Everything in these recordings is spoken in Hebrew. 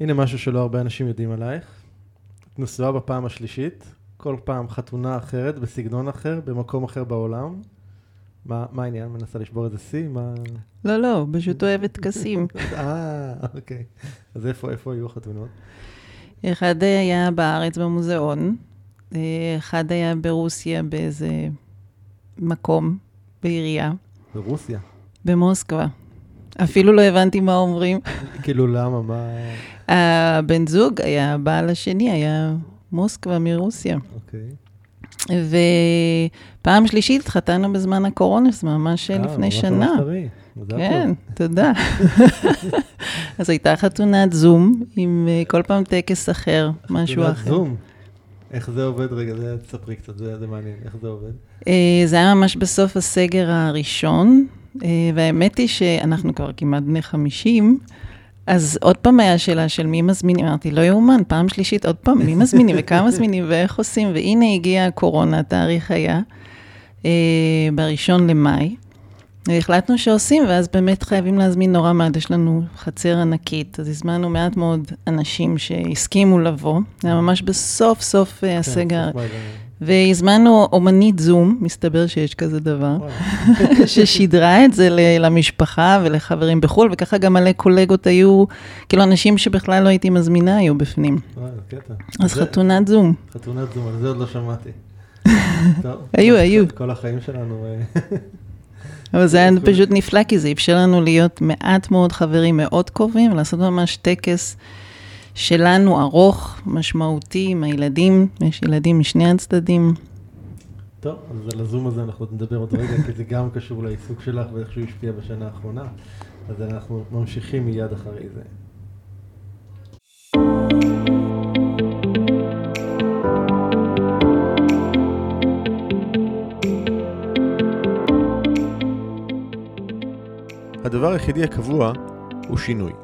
הנה משהו שלא הרבה אנשים יודעים עלייך. את נשואה בפעם השלישית, כל פעם חתונה אחרת, בסגנון אחר, במקום אחר בעולם. מה, מה העניין? מנסה לשבור איזה שיא? מה... לא, לא, פשוט אוהבת טקסים. אה, אוקיי. אז איפה, איפה היו החתונות? אחד היה בארץ במוזיאון, אחד היה ברוסיה באיזה מקום, בעירייה, ברוסיה. במוסקבה. אפילו לא הבנתי מה אומרים. כאילו, למה? מה... הבן זוג היה, הבעל השני היה מוסקבה מרוסיה. אוקיי. ופעם שלישית התחתנו בזמן הקורונה, זה ממש אה, לפני ממש שנה. ממש טרי. מזל כן. תודה. אז הייתה חתונת זום, עם אה, כל פעם טקס אחר, משהו אחר. זום. איך זה עובד? רגע, זה תספרי קצת, זה, מעניין. איך זה עובד? אה, זה היה ממש בסוף הסגר הראשון, אה, והאמת היא שאנחנו כבר כמעט בני 50, אז עוד פעם היה שאלה של מי מזמינים, אמרתי, לא יאומן, פעם שלישית, עוד פעם, מי מזמינים וכמה מזמינים ואיך עושים, והנה הגיעה הקורונה, התאריך היה אה, בראשון למאי. והחלטנו שעושים, ואז באמת חייבים להזמין נורא מעט, יש לנו חצר ענקית, אז הזמנו מעט מאוד אנשים שהסכימו לבוא, זה היה ממש בסוף סוף אה, הסגר, כן, סוף מאי, והזמנו אומנית זום, מסתבר שיש כזה דבר. ששידרה את זה למשפחה ולחברים בחו"ל, וככה גם מלא קולגות היו, כאילו אנשים שבכלל לא הייתי מזמינה היו בפנים. אז חתונת זום. חתונת זום, על זה עוד לא שמעתי. היו, היו. כל החיים שלנו... אה, אבל זה היה. פשוט נפלא, כי זה אפשר לנו להיות מעט מאוד חברים מאוד קרובים, ולעשות ממש טקס שלנו ארוך, משמעותי, עם הילדים, יש ילדים משני הצדדים. טוב, אז על הזום הזה אנחנו נדבר עוד רגע, כי זה גם קשור לעיסוק שלך ואיך שהוא השפיע בשנה האחרונה. אז אנחנו ממשיכים מיד אחרי זה. הדבר היחידי הקבוע הוא שינוי.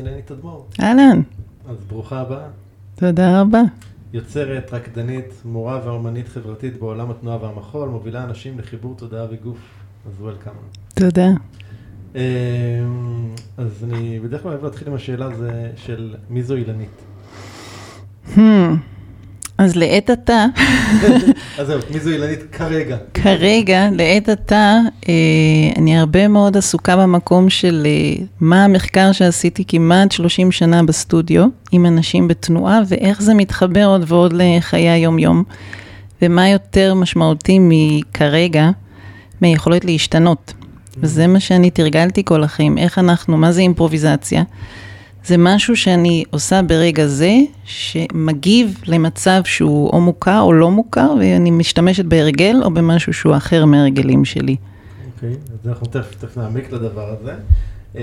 אילנית תדמור, אהלן, אז ברוכה הבאה. תודה רבה. יוצרת, רקדנית, מורה ואומנית חברתית בעולם התנועה והמחול, מובילה אנשים לחיבור תודעה וגוף. אז וולקאם. תודה. אמ, אז אני בדרך כלל אוהב להתחיל עם השאלה זה של מי זו אילנית. Hmm. אז לעת עתה, אז זהו, מי זו אילנית כרגע? כרגע, לעת עתה, אה, אני הרבה מאוד עסוקה במקום של אה, מה המחקר שעשיתי כמעט 30 שנה בסטודיו, עם אנשים בתנועה, ואיך זה מתחבר עוד ועוד לחיי היום-יום, ומה יותר משמעותי מכרגע, מיכולת להשתנות. וזה מה שאני תרגלתי כל החיים, איך אנחנו, מה זה אימפרוביזציה? זה משהו שאני עושה ברגע זה, שמגיב למצב שהוא או מוכר או לא מוכר, ואני משתמשת בהרגל או במשהו שהוא אחר מהרגלים שלי. אוקיי, אז אנחנו תכף תכף נעמיק לדבר הזה. אמ,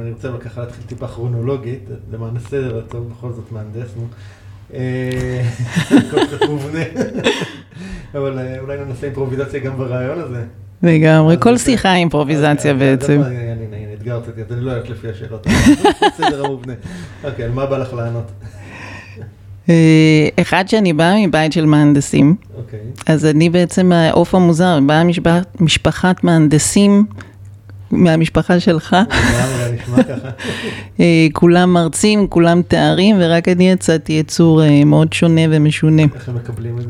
אני רוצה ככה להתחיל טיפה כרונולוגית, למען הסדר הטוב, בכל זאת מהנדס, נו. אה, הכל קצת מובנה. אבל אה, אולי ננסה אימפרוביזציה גם ברעיון הזה. לגמרי, כל. שיחה אימפרוביזציה אוקיי, בעצם. הנה, אתגרת אותי, אז אני לא אלך לפי השאלות. בסדר המובנה. אוקיי, על מה בא לך לענות? אה, אחד שאני באה מבית של מהנדסים, אוקיי. אז אני בעצם העוף המוזר, באה משפח- משפחת מהנדסים מהמשפחה שלך. אה, כולם מרצים, כולם תארים, ורק אני יצאתי יצור אה, מאוד שונה ומשונה. איך הם מקבלים את זה?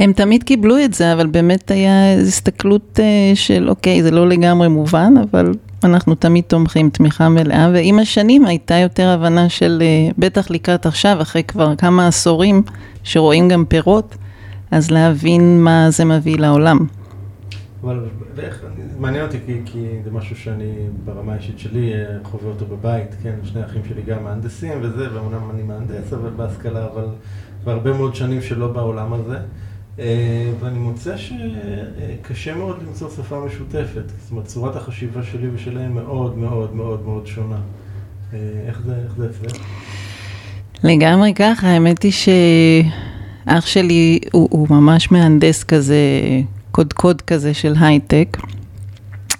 הם תמיד קיבלו את זה, אבל באמת היה איזו הסתכלות אה, של אוקיי, זה לא לגמרי מובן, אבל אנחנו תמיד תומכים תמיכה מלאה, ועם השנים הייתה יותר הבנה של, אה, בטח לקראת עכשיו, אחרי כבר כמה עשורים, שרואים גם פירות, אז להבין מה זה מביא לעולם. אבל ואיך, מעניין אותי כי, כי זה משהו שאני ברמה האישית שלי אה, חווה אותו בבית, כן, שני אחים שלי גם מהנדסים וזה, ואומנם אני מהנדס, אבל בהשכלה, אבל והרבה מאוד שנים שלא בעולם הזה. אה, ואני מוצא שקשה מאוד למצוא שפה משותפת, זאת אומרת צורת החשיבה שלי ושלהם מאוד מאוד מאוד מאוד שונה. אה, איך זה, איך זה אצלך? לגמרי ככה, האמת היא שאח שלי הוא, הוא ממש מהנדס כזה, קודקוד כזה של הייטק.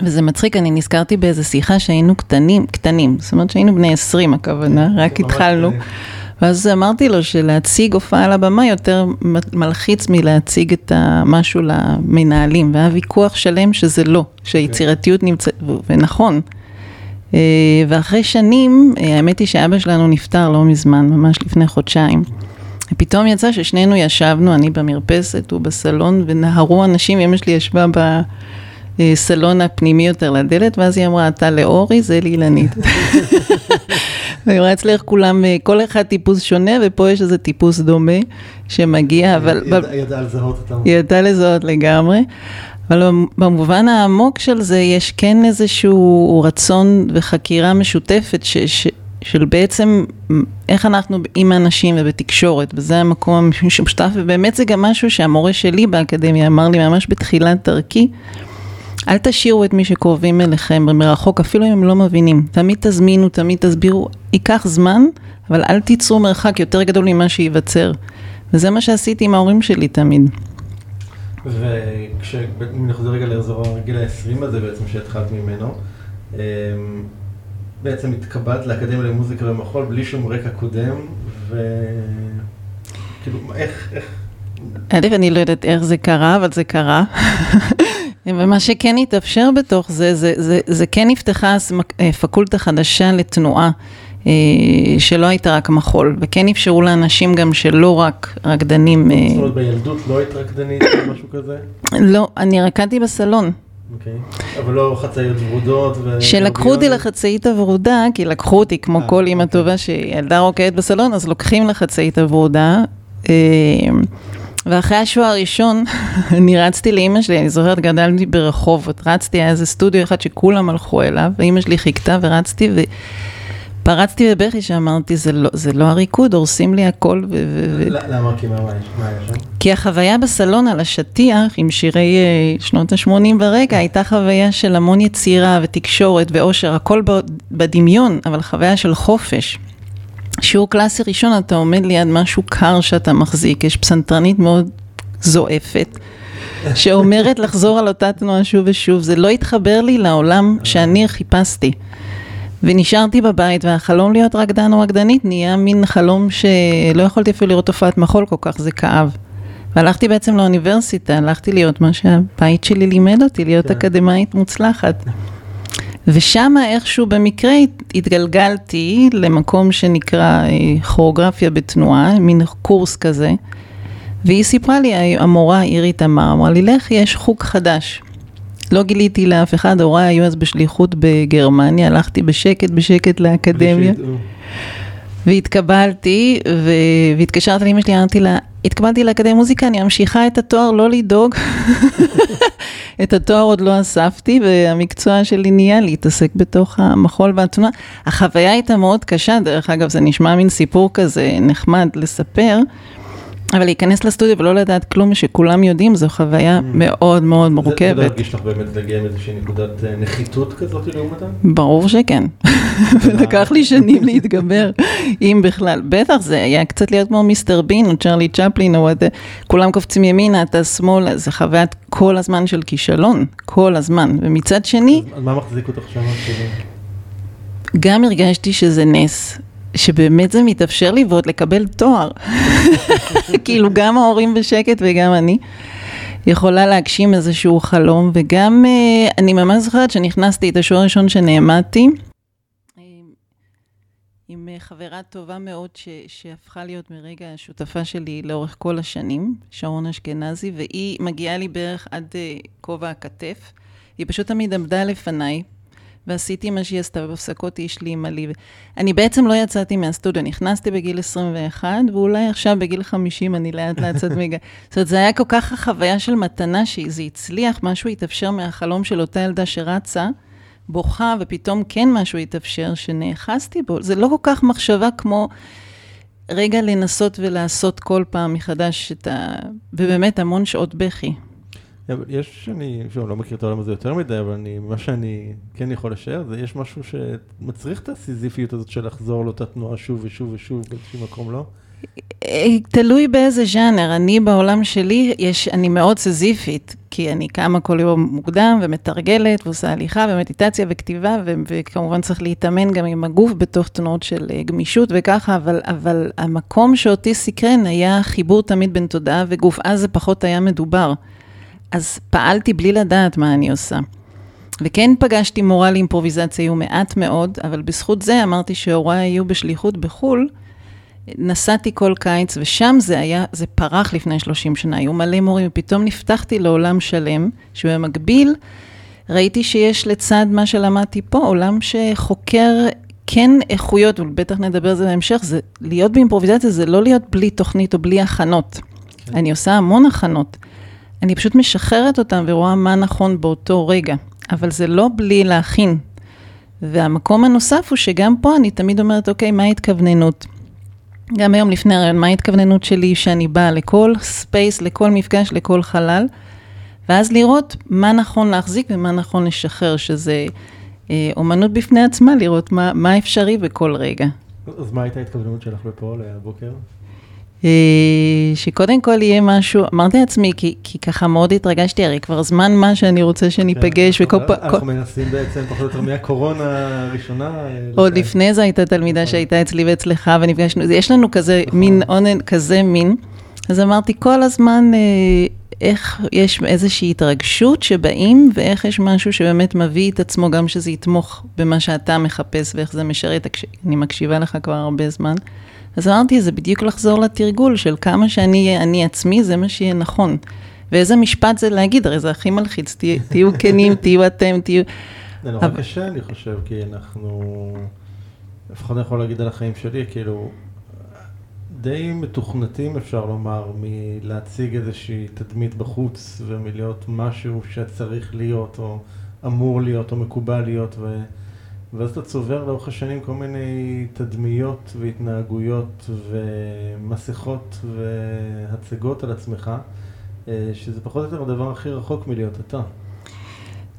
וזה מצחיק, אני נזכרתי באיזה שיחה שהיינו קטנים, קטנים, זאת אומרת שהיינו בני 20 הכוונה, רק התחלנו. ואז אמרתי לו שלהציג הופעה על הבמה יותר מלחיץ מלהציג את המשהו למנהלים, והיה ויכוח שלם שזה לא, שהיצירתיות נמצאת, ונכון. אה, ואחרי שנים, אה, האמת היא שאבא שלנו נפטר לא מזמן, ממש לפני חודשיים. ופתאום יצא ששנינו ישבנו, אני במרפסת, הוא בסלון, ונהרו אנשים, אמא שלי ישבה בסלון הפנימי יותר לדלת, ואז היא אמרה, אתה לאורי, זה לאילנית. אני רואה אצלך כולם, אה, כל אחד טיפוס שונה, ופה יש איזה טיפוס דומה שמגיע, אבל... היא ידעה לזהות אותם. היא ידעה לזהות לגמרי. אבל במובן העמוק של זה, יש כן איזשהו רצון וחקירה משותפת ש, ש, של בעצם איך אנחנו עם אנשים ובתקשורת, וזה המקום המשותף, ובאמת זה גם משהו שהמורה שלי באקדמיה אמר לי ממש בתחילת דרכי. אל תשאירו את מי שקרובים אליכם מרחוק, אפילו אם הם לא מבינים. תמיד תזמינו, תמיד תסבירו, ייקח זמן, אבל אל תיצרו מרחק יותר גדול ממה שייווצר. וזה מה שעשיתי עם ההורים שלי תמיד. וכשאם נחזור רגע לאזור הגיל ה-20 הזה בעצם שהתחלת ממנו, אמ, בעצם התקבלת לאקדמיה למוזיקה ומחול בלי שום רקע קודם, וכאילו, איך, איך... א', אני לא יודעת איך זה קרה, אבל זה קרה. ומה שכן התאפשר בתוך זה, זה, זה, זה כן נפתחה אה, פקולטה חדשה לתנועה. אה, שלא הייתה רק מחול, וכן אפשרו לאנשים גם שלא רק רקדנים. אה, זאת אומרת בילדות לא היית רקדנית או משהו כזה? לא, אני רקדתי בסלון. אוקיי, אבל לא חצאיות ורודות ו... שלקחו אותי לחצאית הוורודה, כי לקחו אותי כמו כל אימא אוקיי. טובה שילדה רוקדת בסלון, אז לוקחים לחצאית הוורודה. ואחרי השואה הראשון, אני רצתי לאימא שלי, אני זוכרת, גדלתי ברחובות, רצתי, היה איזה סטודיו אחד שכולם הלכו אליו, ואימא שלי חיכתה ורצתי, ופרצתי בבכי שאמרתי, זה לא, זה לא הריקוד, הורסים לי הכל. ו- ו- למה? כי מה היה שם? כי החוויה בסלון על השטיח, עם שירי uh, שנות ה-80 ברקע, הייתה חוויה של המון יצירה ותקשורת ואושר, הכל בדמיון, אבל חוויה של חופש. שיעור קלאסי ראשון, אתה עומד ליד משהו קר שאתה מחזיק, יש פסנתרנית מאוד זועפת, שאומרת לחזור על אותה תנועה שוב ושוב, זה לא התחבר לי לעולם שאני חיפשתי. ונשארתי בבית, והחלום להיות רקדן או רקדנית נהיה מין חלום שלא יכולתי אפילו לראות הופעת מחול כל כך, זה כאב. והלכתי בעצם לאוניברסיטה, הלכתי להיות מה שהבית שלי לימד אותי, להיות כן. אקדמאית מוצלחת. ושם איכשהו במקרה התגלגלתי למקום שנקרא אה, כוריאוגרפיה בתנועה, מין קורס כזה, והיא סיפרה לי, המורה אירית אמר, אמרה לי, לך, יש חוג חדש. לא גיליתי לאף אחד, הוריי היו אז בשליחות בגרמניה, הלכתי בשקט בשקט לאקדמיה. והתקבלתי, והתקשרתי לאמא שלי, אמרתי לה, התקבלתי לאקדמיה מוזיקה, אני ממשיכה את התואר, לא לדאוג. את התואר עוד לא אספתי, והמקצוע שלי נהיה להתעסק בתוך המחול והתנועה. החוויה הייתה מאוד קשה, דרך אגב, זה נשמע מין סיפור כזה נחמד לספר. אבל להיכנס לסטודיו ולא לדעת כלום שכולם יודעים, זו חוויה mm. מאוד מאוד מורכבת. זה לא הרגיש לך באמת להגיע עם איזושהי נקודת אה, נחיתות כזאת לעומתם? ברור שכן. ולקח לי שנים להתגבר, אם בכלל. בטח, זה היה קצת להיות כמו מיסטר בין או צ'רלי צ'פלין, או כולם קופצים ימינה, אתה שמאלה, זה חוויית כל הזמן של כישלון, כל הזמן. ומצד שני... אז מה מחזיק אותך שם? גם הרגשתי שזה נס. שבאמת זה מתאפשר לי ועוד לקבל תואר. כאילו גם ההורים בשקט וגם אני. יכולה להגשים איזשהו חלום, וגם אני ממש זוכרת שנכנסתי את השוער הראשון שנעמדתי. עם אה, חברה טובה מאוד ש, שהפכה להיות מרגע השותפה שלי לאורך כל השנים, שרון אשכנזי, והיא מגיעה לי בערך עד uh, כובע הכתף. היא פשוט תמיד עמדה לפניי, ועשיתי מה שהיא עשתה, והפסקות היא השלימה לי. אני בעצם לא יצאתי מהסטודיו, נכנסתי בגיל 21, ואולי עכשיו בגיל 50 אני לאט לאט קצת מגע. זאת אומרת, זה היה כל כך החוויה של מתנה, שזה הצליח, משהו התאפשר מהחלום של אותה ילדה שרצה. בוכה, ופתאום כן משהו התאפשר, שנאחזתי בו. זה לא כל כך מחשבה כמו רגע לנסות ולעשות כל פעם מחדש את ה... ובאמת המון שעות בכי. יש, אני שוב, לא מכיר את העולם הזה יותר מדי, אבל אני, מה שאני כן יכול לשער, זה יש משהו שמצריך את הסיזיפיות הזאת של לחזור לאותה תנועה שוב ושוב ושוב באיזשהו מקום, לא? תלוי באיזה ז'אנר. אני בעולם שלי, יש, אני מאוד סזיפית, כי אני קמה כל יום מוקדם ומתרגלת ועושה הליכה ומדיטציה וכתיבה, ו- וכמובן צריך להתאמן גם עם הגוף בתוך תנועות של אה, גמישות וככה, אבל, אבל המקום שאותי סקרן היה חיבור תמיד בין תודעה וגוף, אז זה פחות היה מדובר. אז פעלתי בלי לדעת מה אני עושה. וכן פגשתי מורה לאימפרוביזציה, היו מעט מאוד, אבל בזכות זה אמרתי שהוריי היו בשליחות בחו"ל. נסעתי כל קיץ, ושם זה היה, זה פרח לפני 30 שנה, היו מלא מורים, ופתאום נפתחתי לעולם שלם, שבמקביל ראיתי שיש לצד מה שלמדתי פה, עולם שחוקר כן איכויות, ובטח נדבר על זה בהמשך, זה להיות באימפרוביזציה זה לא להיות בלי תוכנית או בלי הכנות. כן. אני עושה המון הכנות. אני פשוט משחררת אותם ורואה מה נכון באותו רגע, אבל זה לא בלי להכין. והמקום הנוסף הוא שגם פה אני תמיד אומרת, אוקיי, מה ההתכווננות? גם היום לפני הראיון, מה ההתכווננות שלי שאני באה לכל space, לכל מפגש, לכל חלל, ואז לראות מה נכון להחזיק ומה נכון לשחרר, שזה אה, אומנות בפני עצמה, לראות מה, מה אפשרי בכל רגע. אז מה הייתה ההתכווננות שלך לפה, לבוקר? אה, שקודם כל יהיה משהו, אמרתי לעצמי, כי, כי ככה מאוד התרגשתי, הרי כבר זמן מה שאני רוצה שניפגש, כן, וכל פעם... אנחנו מנסים בעצם פחות או יותר מהקורונה הראשונה. אה, עוד לפני זה הייתה תלמידה נכון. שהייתה אצלי ואצלך, ונפגשנו, יש לנו כזה נכון. מין עונן, כזה מין. אז אמרתי, כל הזמן, אה, איך יש איזושהי התרגשות שבאים, ואיך יש משהו שבאמת מביא את עצמו, גם שזה יתמוך במה שאתה מחפש, ואיך זה משרת, אני מקשיבה לך כבר הרבה זמן. אז אמרתי, זה בדיוק לחזור לתרגול של כמה שאני אני עצמי, זה מה שיהיה נכון. ואיזה משפט זה להגיד, הרי זה הכי מלחיץ, תהיו כנים, תהיו אתם, תהיו... זה נורא קשה, אני חושב, כי אנחנו, לפחות אני יכול להגיד על החיים שלי, כאילו, די מתוכנתים, אפשר לומר, מלהציג איזושהי תדמית בחוץ, ומלהיות משהו שצריך להיות, או אמור להיות, או מקובל להיות, ו... ואז אתה צובר לאורך השנים כל מיני תדמיות והתנהגויות ומסכות והצגות על עצמך, אה, שזה פחות או יותר הדבר הכי רחוק מלהיות אתה.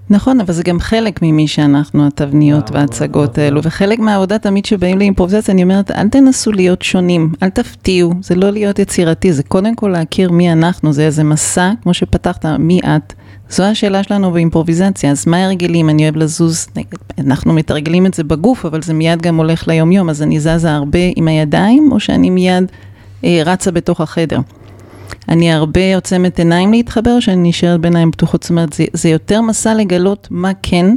נכון, אבל זה גם חלק ממי שאנחנו, התבניות וההצגות האלו, וחלק מהעבודה תמיד שבאים לאימפרובזציה, אני אומרת, אל תנסו להיות שונים, אל תפתיעו, זה לא להיות יצירתי, זה קודם כל להכיר מי אנחנו, זה איזה מסע, כמו שפתחת, מי את. זו השאלה שלנו באימפרוביזציה, אז מה ההרגלים? אני אוהב לזוז, אנחנו מתרגלים את זה בגוף, אבל זה מיד גם הולך ליום-יום, אז אני זזה הרבה עם הידיים, או שאני מיד אה, רצה בתוך החדר. אני הרבה עוצמת עיניים להתחבר, שאני נשארת בעיניים פתוחות, זאת אומרת, זה, זה יותר מסע לגלות מה כן,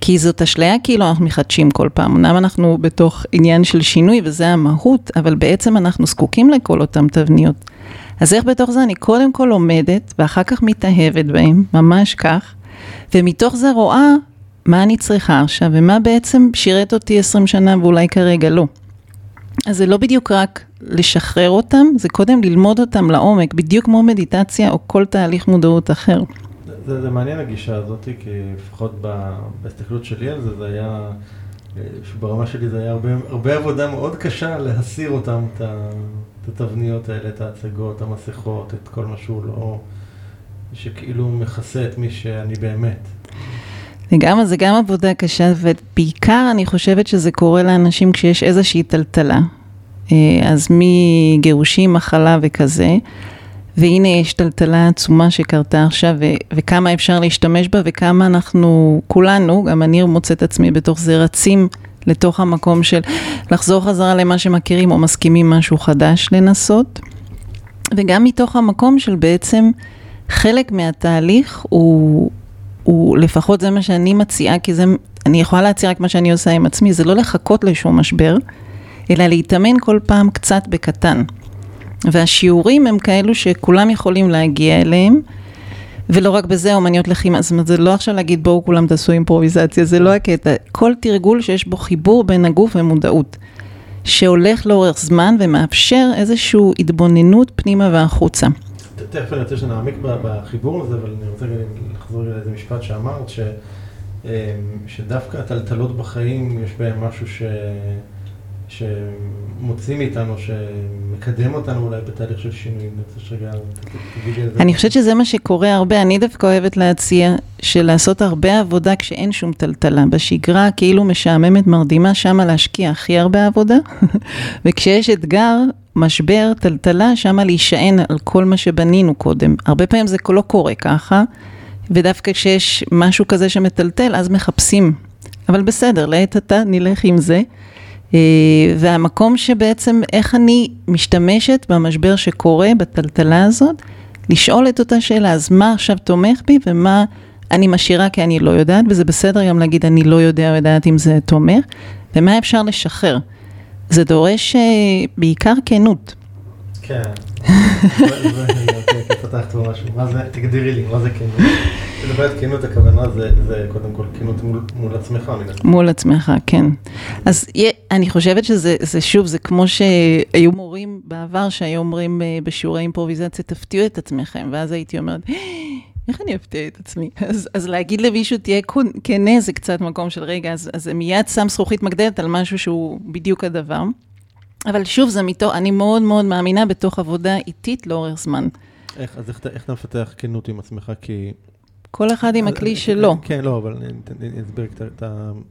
כי זאת אשליה כאילו אנחנו מחדשים כל פעם. אמנם אנחנו בתוך עניין של שינוי, וזה המהות, אבל בעצם אנחנו זקוקים לכל אותן תבניות. אז איך בתוך זה אני קודם כל לומדת, ואחר כך מתאהבת בהם, ממש כך, ומתוך זה רואה מה אני צריכה עכשיו, ומה בעצם שירת אותי 20 שנה ואולי כרגע לא. אז זה לא בדיוק רק לשחרר אותם, זה קודם ללמוד אותם לעומק, בדיוק כמו מדיטציה או כל תהליך מודעות אחר. זה, זה מעניין הגישה הזאת, כי לפחות בהסתכלות שלי על זה, זה היה, ברמה שלי זה היה הרבה, הרבה עבודה מאוד קשה להסיר אותם, את, את התבניות האלה, את ההצגות, המסכות, את כל מה שהוא לא, שכאילו מכסה את מי שאני באמת. לגמרי, זה גם עבודה קשה, ובעיקר אני חושבת שזה קורה לאנשים כשיש איזושהי טלטלה. אה, אז מגירושים, מחלה וכזה, והנה יש טלטלה עצומה שקרתה עכשיו, ו- וכמה אפשר להשתמש בה, וכמה אנחנו, כולנו, גם אני מוצאת עצמי בתוך זה, רצים לתוך המקום של לחזור חזרה למה שמכירים או מסכימים משהו חדש לנסות. וגם מתוך המקום של בעצם חלק מהתהליך הוא, הוא לפחות זה מה שאני מציעה, כי זה, אני יכולה להציע רק מה שאני עושה עם עצמי, זה לא לחכות לשום משבר, אלא להתאמן כל פעם קצת בקטן. והשיעורים הם כאלו שכולם יכולים להגיע אליהם, ולא רק בזה, אומניות לחימה, זאת אומרת, זה לא עכשיו להגיד בואו כולם תעשו אימפרוביזציה, זה לא הקטע. כל תרגול שיש בו חיבור בין הגוף ומודעות, שהולך לאורך זמן ומאפשר איזושהי התבוננות פנימה והחוצה. תכף אני רוצה שנעמיק בחיבור הזה, אבל אני רוצה לחזור לאיזה משפט שאמרת, ש, אמ, שדווקא הטלטלות בחיים, יש בהם משהו ש... שמוציא מאיתנו, שמקדם אותנו אולי בתהליך של שינוי. אני רוצה. אני חושבת שזה מה שקורה הרבה. אני דווקא אוהבת להציע שלעשות הרבה עבודה כשאין שום טלטלה. בשגרה כאילו משעממת מרדימה, שמה להשקיע הכי הרבה עבודה, וכשיש אתגר, משבר, טלטלה, שמה להישען על כל מה שבנינו קודם. הרבה פעמים זה לא קורה ככה, ודווקא כשיש משהו כזה שמטלטל, אז מחפשים. אבל בסדר, לעת עתה נלך עם זה. אה, והמקום שבעצם איך אני משתמשת במשבר שקורה, בטלטלה הזאת, לשאול את אותה שאלה, אז מה עכשיו תומך בי ומה אני משאירה כי אני לא יודעת, וזה בסדר גם להגיד אני לא יודע או יודעת אם זה תומך, ומה אפשר לשחרר. זה דורש uh, בעיקר כנות. כן. פתחת במשהו, מה זה, תגדירי לי, מה זה כנות? כשאת כנות הכוונה זה קודם כל כנות מול עצמך. מול עצמך, כן. אז אני חושבת שזה שוב, זה כמו שהיו מורים בעבר שהיו אומרים אה, בשיעורי אימפרוביזציה, תפתיעו את עצמכם, ואז הייתי אומרת, איך אני אפתיע את עצמי? אז, אז להגיד למישהו, תהיה כנה, זה קצת מקום של רגע, אז, אז זה מיד שם זכוכית מגדלת על משהו שהוא בדיוק הדבר. אבל שוב, זה מתוך, אני מאוד מאוד מאמינה בתוך עבודה איטית לאורך זמן. איך, אז איך, איך אתה מפתח כנות עם עצמך? כי... כל אחד עם הכלי שלו. כן, לא, אבל אני אסביר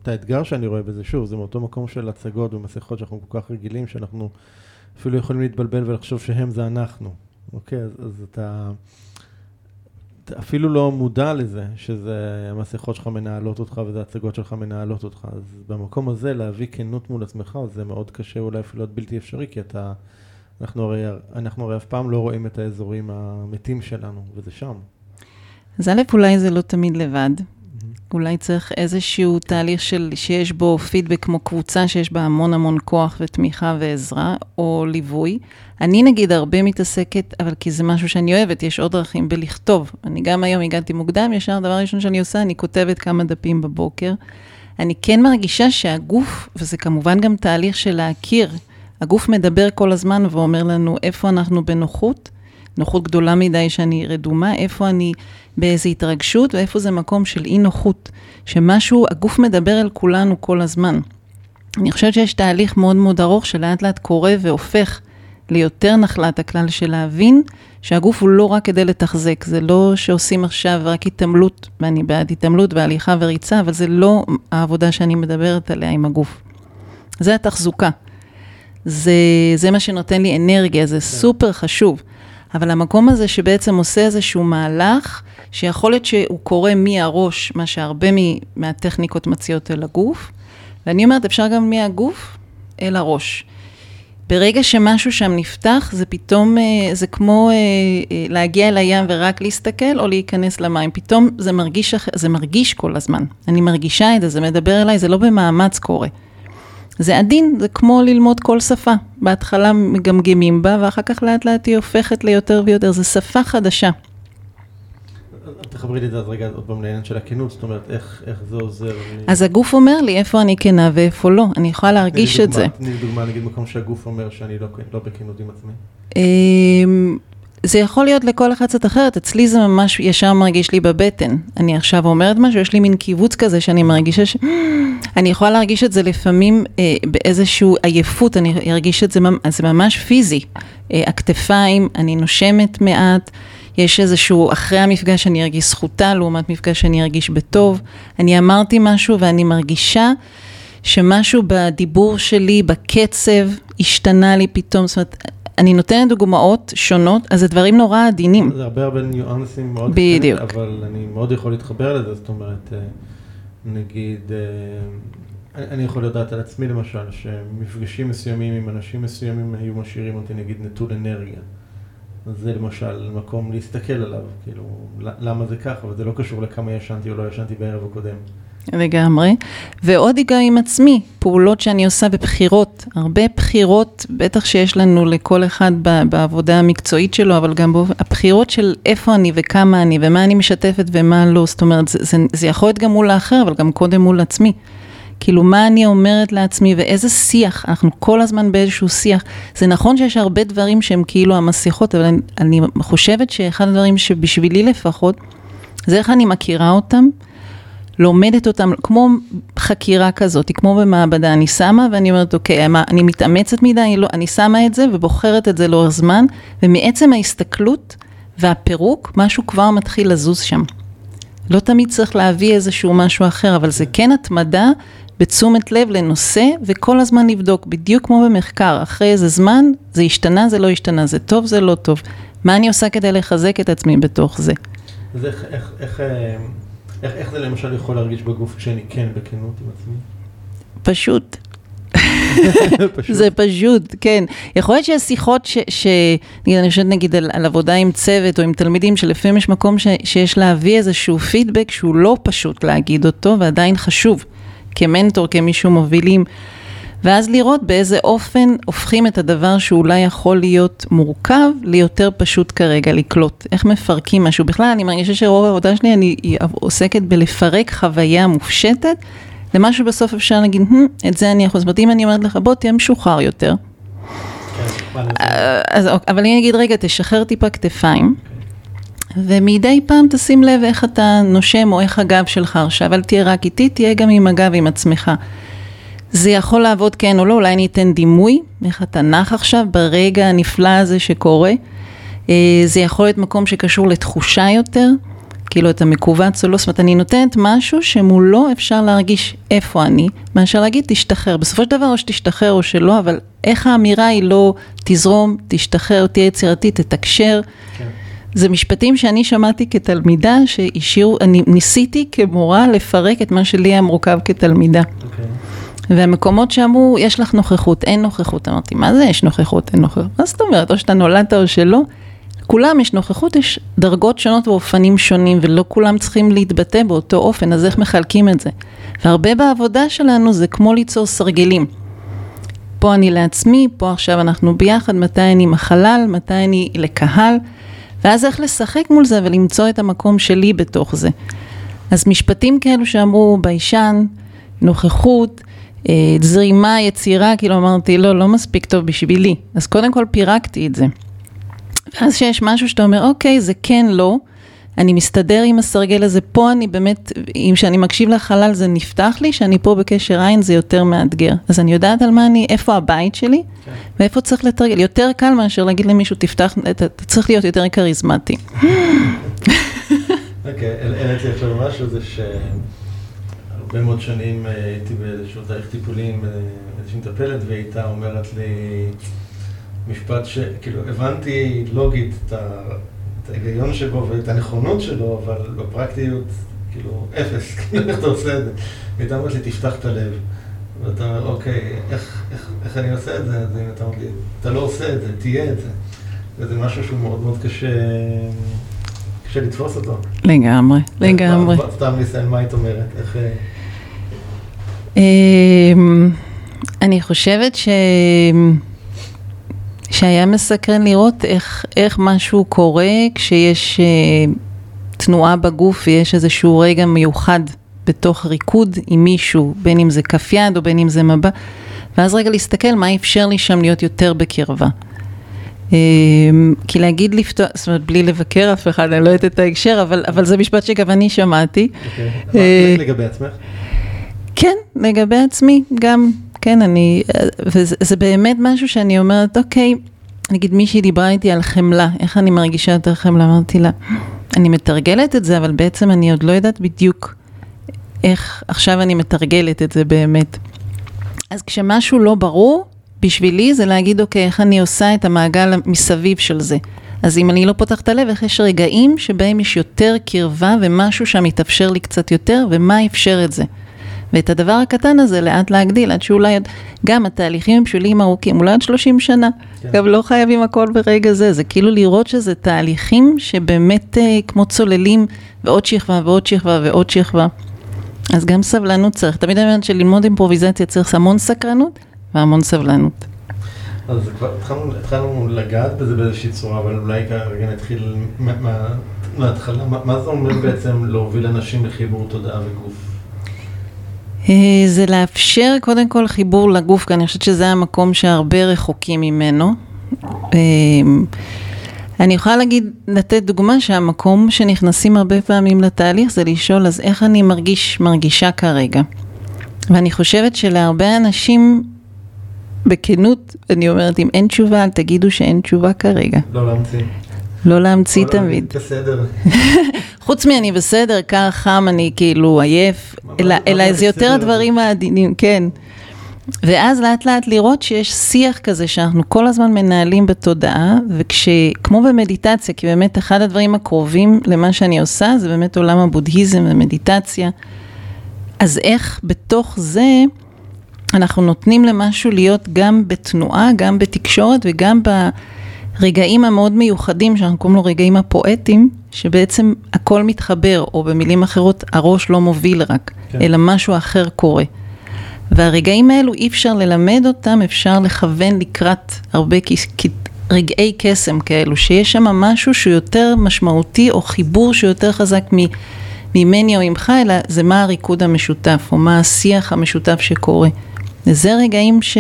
את האתגר שאני רואה בזה. שוב, זה מאותו מקום של הצגות ומסכות שאנחנו כל כך רגילים, שאנחנו אפילו יכולים להתבלבל ולחשוב שהם זה אנחנו. אוקיי, אז, אז אתה... אפילו לא מודע לזה, שזה המסכות שלך מנהלות אותך וזה הצגות שלך מנהלות אותך. אז במקום הזה להביא כנות מול עצמך, זה מאוד קשה, אולי אפילו להיות בלתי אפשרי, כי אתה, אנחנו הרי, אנחנו הרי אף פעם לא רואים את האזורים המתים שלנו, וזה שם. אז א', אולי זה לא תמיד לבד. אולי צריך איזשהו תהליך של, שיש בו פידבק כמו קבוצה שיש בה המון המון כוח ותמיכה ועזרה, או ליווי. אני נגיד הרבה מתעסקת, אבל כי זה משהו שאני אוהבת, יש עוד דרכים בלכתוב. אני גם היום הגעתי מוקדם, ישר דבר ראשון שאני עושה, אני כותבת כמה דפים בבוקר. אני כן מרגישה שהגוף, וזה כמובן גם תהליך של להכיר, הגוף מדבר כל הזמן ואומר לנו איפה אנחנו בנוחות, נוחות גדולה מדי שאני רדומה, איפה אני באיזו התרגשות ואיפה זה מקום של אי נוחות, שמשהו, הגוף מדבר אל כולנו כל הזמן. אני חושבת שיש תהליך מאוד מאוד ארוך שלאט לאט קורה והופך ליותר נחלת הכלל של להבין שהגוף הוא לא רק כדי לתחזק, זה לא שעושים עכשיו רק התעמלות, ואני בעד התעמלות והליכה וריצה, אבל זה לא העבודה שאני מדברת עליה עם הגוף. זה התחזוקה. זה, זה מה שנותן לי אנרגיה, זה כן. סופר חשוב. אבל המקום הזה שבעצם עושה איזשהו מהלך, שיכול להיות שהוא קורה מהראש, מה שהרבה מהטכניקות מציעות אל הגוף, ואני אומרת, אפשר גם מהגוף אל הראש. ברגע שמשהו שם נפתח, זה פתאום, אה, זה כמו אה, אה, להגיע אל הים ורק להסתכל, או להיכנס למים. פתאום זה מרגיש, זה מרגיש כל הזמן. אני מרגישה את זה, זה מדבר אליי, זה לא במאמץ קורה. זה עדין, זה כמו ללמוד כל שפה. בהתחלה מגמגמים בה, ואחר כך לאט לאט היא הופכת ליותר ויותר. זו שפה חדשה. תחברי לי את זה רגע עוד פעם לעניין של הכנות, זאת אומרת, איך, איך זה עוזר? אז הגוף אומר לי איפה אני כנה ואיפה לא, אני יכולה להרגיש את זה. תני לי דוגמה, נגיד מקום שהגוף אומר שאני לא, לא בכנות עם עצמי. זה יכול להיות לכל אחד קצת אחרת, אצלי זה ממש ישר מרגיש לי בבטן. אני עכשיו אומרת משהו, יש לי מין קיבוץ כזה שאני מרגישה ש... אני יכולה להרגיש את זה לפעמים אה, באיזושהי עייפות, אני ארגיש את זה, זה ממש פיזי. אה, הכתפיים, אני נושמת מעט, יש איזשהו, אחרי המפגש אני ארגיש זכותה, לעומת מפגש שאני ארגיש בטוב. אני אמרתי משהו ואני מרגישה שמשהו בדיבור שלי, בקצב, השתנה לי פתאום, זאת אומרת, אני נותנת דוגמאות שונות, אז זה דברים נורא עדינים. זה הרבה הרבה ניואנסים מאוד בדיוק. קטנים, אבל אני מאוד יכול להתחבר לזה, זאת אומרת, אה, נגיד, אה, אני יכול לדעת על עצמי למשל, שמפגשים מסוימים עם אנשים מסוימים היו משאירים אותי נגיד נטול אנרגיה. זה למשל מקום להסתכל עליו, כאילו, למה זה ככה, אבל זה לא קשור לכמה ישנתי או לא ישנתי בערב הקודם. לגמרי. ועוד גם עם עצמי, פעולות שאני עושה בבחירות, הרבה בחירות, בטח שיש לנו לכל אחד בעבודה המקצועית שלו, אבל גם הבחירות של איפה אני וכמה אני ומה אני משתפת ומה לא, זאת אומרת, זה, זה, זה יכול להיות גם מול האחר, אבל גם קודם מול עצמי. כאילו, מה אני אומרת לעצמי ואיזה שיח, אנחנו כל הזמן באיזשהו שיח. זה נכון שיש הרבה דברים שהם כאילו המסכות, אבל אני, אני חושבת שאחד הדברים שבשבילי לפחות, זה איך אני מכירה אותם, לומדת אותם, כמו חקירה כזאת, כמו במעבדה, אני שמה ואני אומרת, אוקיי, מה, אני מתאמצת מדי, אני, לא, אני שמה את זה ובוחרת את זה לאורך זמן, ומעצם ההסתכלות והפירוק, משהו כבר מתחיל לזוז שם. לא תמיד צריך להביא איזשהו משהו אחר, אבל זה כן התמדה בתשומת לב לנושא, וכל הזמן לבדוק, בדיוק כמו במחקר, אחרי איזה זמן, זה השתנה, זה לא השתנה, זה טוב, זה לא טוב. מה אני עושה כדי לחזק את עצמי בתוך זה? אז איך, איך, איך, אה, איך, איך זה למשל יכול להרגיש בגוף כשאני כן בכנות עם עצמי? פשוט. זה פשוט, כן. יכול להיות שהשיחות ש... ש אני חושבת נגיד על, על עבודה עם צוות או עם תלמידים, שלפעמים יש מקום ש, שיש להביא איזשהו פידבק שהוא לא פשוט להגיד אותו ועדיין חשוב. כמנטור, כמישהו מובילים. ואז לראות באיזה אופן הופכים את הדבר שאולי יכול להיות מורכב ליותר פשוט כרגע לקלוט. איך מפרקים משהו. בכלל, אני מרגישה שרוב העבודה שלי, אני עוסקת בלפרק חוויה מופשטת למשהו בסוף אפשר להגיד, hmm, את זה אני יכול, זאת אומרת, אם אני אומרת לך, בוא תהיה משוחרר יותר. כן, אה, אז, אוקיי, אבל אני אגיד, רגע, תשחרר טיפה כתפיים. ומדי פעם תשים לב איך אתה נושם או איך הגב שלך עכשיו, אל תהיה רק איתי, תהיה גם עם הגב עם עצמך. זה יכול לעבוד כן או לא, אולי אני אתן דימוי, איך אתה נח עכשיו ברגע הנפלא הזה שקורה. אה, זה יכול להיות מקום שקשור לתחושה יותר, כאילו אתה מכווץ או לא, זאת אומרת אני נותנת משהו שמולו אפשר להרגיש איפה אני, מאשר להגיד תשתחרר, בסופו של דבר או שתשתחרר או שלא, אבל איך האמירה היא לא תזרום, תשתחרר, תהיה יצירתי, תתקשר. כן. זה משפטים שאני שמעתי כתלמידה שהשאירו, אני ניסיתי כמורה לפרק את מה שלי היה מורכב כתלמידה. Okay. והמקומות שאמרו, יש לך נוכחות, אין נוכחות, אמרתי, מה זה יש נוכחות, אין נוכחות? מה זאת אומרת, או שאתה נולדת או שלא? כולם יש נוכחות, יש דרגות שונות ואופנים שונים, ולא כולם צריכים להתבטא באותו אופן, אז איך מחלקים את זה? והרבה בעבודה שלנו זה כמו ליצור סרגלים. פה אני לעצמי, פה עכשיו אנחנו ביחד, מתי אני עם החלל, מתי אני לקהל, ואז איך לשחק מול זה ולמצוא את המקום שלי בתוך זה. אז משפטים כאלו שאמרו ביישן, נוכחות, זרימה, יצירה, כאילו אמרתי, לא, לא מספיק טוב בשבילי. אז קודם כל פירקתי את זה. ואז שיש משהו שאתה אומר, אוקיי, זה כן לא, אני מסתדר עם הסרגל הזה, פה אני באמת, אם שאני מקשיב לחלל זה נפתח לי, שאני פה בקשר עין זה יותר מאתגר. אז אני יודעת על מה אני, איפה הבית שלי, כן. ואיפה צריך לתרגל. יותר קל מאשר להגיד למישהו, תפתח, אתה צריך להיות יותר כריזמטי. אוקיי, העליתי עכשיו משהו, זה שהרבה מאוד שנים אה, הייתי באיזשהו תהליך טיפולים, עם איזושהי מטפלת, והיא הייתה אומרת לי... משפט שכאילו הבנתי לוגית את, ה, את ההיגיון שבו ואת הנכונות שלו, אבל בפרקטיות, כאילו, אפס, כאילו, איך אתה עושה את זה? והייתה אומרת לי, תפתח את הלב. ואתה אומר, אוקיי, איך, איך, איך אני עושה את זה? אז אם אתה אומר לי, אתה לא עושה את זה, תהיה את זה. וזה משהו שהוא מאוד מאוד קשה, קשה לתפוס אותו. לגמרי, לגמרי. סתם ניסיון, מה היית אומרת? איך... אה, אמ, אני חושבת ש... שהיה מסקרן לראות איך, איך משהו קורה כשיש uh, תנועה בגוף ויש איזשהו רגע מיוחד בתוך ריקוד עם מישהו, בין אם זה כף יד או בין אם זה מבט, ואז רגע להסתכל מה אפשר לי שם להיות יותר בקרבה. Um, כי להגיד לפתוח, זאת אומרת, בלי לבקר אף אחד, אני לא יודעת את ההקשר, אבל, אבל זה משפט שגם אני שמעתי. אוקיי, okay. אה, לגבי עצמך? כן, לגבי עצמי, גם כן, אני, וזה באמת משהו שאני אומרת, אוקיי, נגיד מישהי דיברה איתי על חמלה, איך אני מרגישה יותר חמלה, אמרתי לה, אני מתרגלת את זה, אבל בעצם אני עוד לא יודעת בדיוק איך עכשיו אני מתרגלת את זה באמת. אז כשמשהו לא ברור, בשבילי זה להגיד, אוקיי, איך אני עושה את המעגל מסביב של זה. אז אם אני לא פותחת את הלב, איך יש רגעים שבהם יש יותר קרבה ומשהו שם מתאפשר לי קצת יותר, ומה אפשר את זה. ואת הדבר הקטן הזה לאט להגדיל, עד שאולי גם התהליכים הם בשבילים ארוכים, אולי עד 30 שנה. כן. גם לא חייבים הכל ברגע זה, זה כאילו לראות שזה תהליכים שבאמת אה, כמו צוללים, ועוד שכבה ועוד שכבה ועוד שכבה. אז גם סבלנות צריך. תמיד אני אומרת שללמוד אימפרוביזציה צריך המון סקרנות והמון סבלנות. אז כבר התחלנו, התחלנו לגעת בזה באיזושהי צורה, אבל אולי כרגע נתחיל מההתחלה. מה, מה זה אומר בעצם להוביל אנשים לחיבור תודעה וגוף? אה, זה לאפשר קודם כל חיבור לגוף, כי אני חושבת שזה המקום שהרבה רחוקים ממנו. אה, אני יכולה להגיד, לתת דוגמה שהמקום שנכנסים הרבה פעמים לתהליך זה לשאול אז איך אני מרגיש, מרגישה כרגע. ואני חושבת שלהרבה אנשים, בכנות, אני אומרת, אם אין תשובה, אל תגידו שאין תשובה כרגע. לא להמציא. לא להמציא תמיד. בסדר. חוץ מאני בסדר, קר, חם, אני כאילו עייף, אלא זה יותר הדברים העדינים, כן. ואז לאט לאט לראות שיש שיח כזה שאנחנו כל הזמן מנהלים בתודעה, וכמו במדיטציה, כי באמת אחד הדברים הקרובים למה שאני עושה זה באמת עולם הבודהיזם ומדיטציה, אז איך בתוך זה אנחנו נותנים למשהו להיות גם בתנועה, גם בתקשורת וגם ברגעים המאוד מיוחדים, שאנחנו קוראים לו רגעים הפואטיים, שבעצם הכל מתחבר, או במילים אחרות, הראש לא מוביל רק, כן. אלא משהו אחר קורה. והרגעים האלו אי אפשר ללמד אותם, אפשר לכוון לקראת הרבה רגעי קסם כאלו, שיש שם משהו שהוא יותר משמעותי או חיבור שהוא יותר חזק ממני או ממך, אלא זה מה הריקוד המשותף או מה השיח המשותף שקורה. וזה רגעים ש...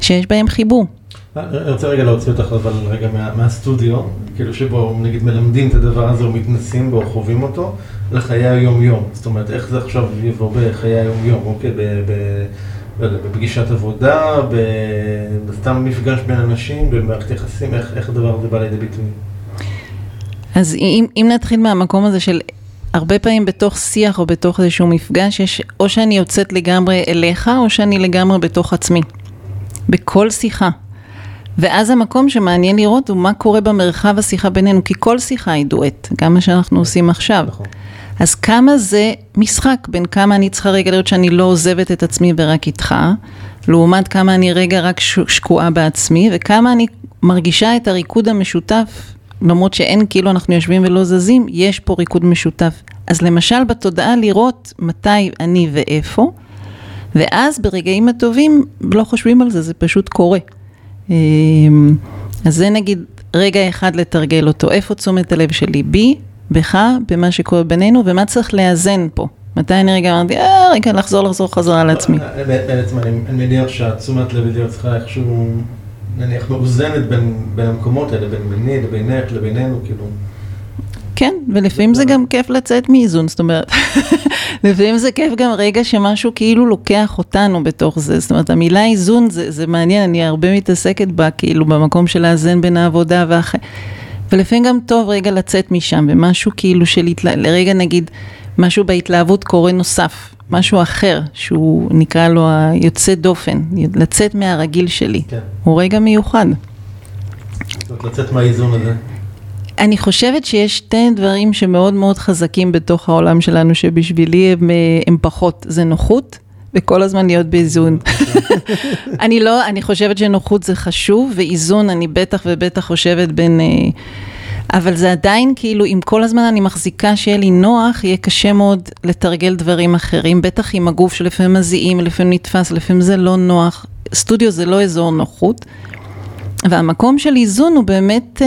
שיש בהם חיבור. אני רוצה רגע להוציא אותך אבל רגע מה, מהסטודיו, כאילו שבו נגיד מלמדים את הדבר הזה או מתנסים בו או חווים אותו, לחיי היום-יום. זאת אומרת, איך זה עכשיו יבוא בחיי היום-יום, אוקיי? בפגישת עבודה, בסתם מפגש בין אנשים, במערכת יחסים, איך, איך הדבר הזה בא לידי ביטוי? אז אם, אם נתחיל מהמקום הזה של הרבה פעמים בתוך שיח או בתוך איזשהו מפגש, יש או שאני יוצאת לגמרי אליך, או שאני לגמרי בתוך עצמי. בכל שיחה. ואז המקום שמעניין לראות הוא מה קורה במרחב השיחה בינינו, כי כל שיחה היא דואט, גם מה שאנחנו עושים עכשיו. נכון. אז כמה זה משחק בין כמה אני צריכה רגע לראות שאני לא עוזבת את עצמי ורק איתך, לעומת כמה אני רגע רק שקועה בעצמי, וכמה אני מרגישה את הריקוד המשותף, למרות שאין כאילו אנחנו יושבים ולא זזים, יש פה ריקוד משותף. אז למשל בתודעה לראות מתי אני ואיפה, ואז ברגעים הטובים לא חושבים על זה, זה פשוט קורה. אמ, אז זה נגיד רגע אחד לתרגל אותו, איפה תשומת הלב שלי? בי, בך, במה שקורה בינינו, ומה צריך לאזן פה. מתי אני רגע אמרתי, אה, רגע, לחזור, לחזור חזרה לעצמי. אה, בעצם אני מניח שהתשומת לב להיות צריכה איכשהו, נניח, מאוזנת בין המקומות האלה, בין ביני לבינך לבינינו, כאילו. כן, ולפעמים זה גם כיף לצאת מאיזון, זאת אומרת, לפעמים זה כיף גם רגע שמשהו כאילו לוקח אותנו בתוך זה, זאת אומרת, המילה איזון זה, זה מעניין, אני הרבה מתעסקת בה, כאילו, במקום של לאזן בין העבודה והחיים. ולפעמים גם טוב רגע לצאת משם, ומשהו כאילו של, לרגע נגיד, משהו בהתלהבות קורה נוסף, משהו אחר, שהוא נקרא לו היוצא דופן, לצאת מהרגיל שלי, כן. הוא רגע מיוחד. לצאת מהאיזון הזה. אני חושבת שיש שתי דברים שמאוד מאוד חזקים בתוך העולם שלנו, שבשבילי הם, הם פחות, זה נוחות. וכל הזמן להיות באיזון. אני לא, אני חושבת שנוחות זה חשוב, ואיזון אני בטח ובטח חושבת בין... אה, אבל זה עדיין כאילו, אם כל הזמן אני מחזיקה שיהיה לי נוח, יהיה קשה מאוד לתרגל דברים אחרים, בטח עם הגוף שלפעמים מזיעים, לפעמים נתפס, לפעמים זה לא נוח. סטודיו זה לא אזור נוחות. והמקום של איזון הוא באמת, אה,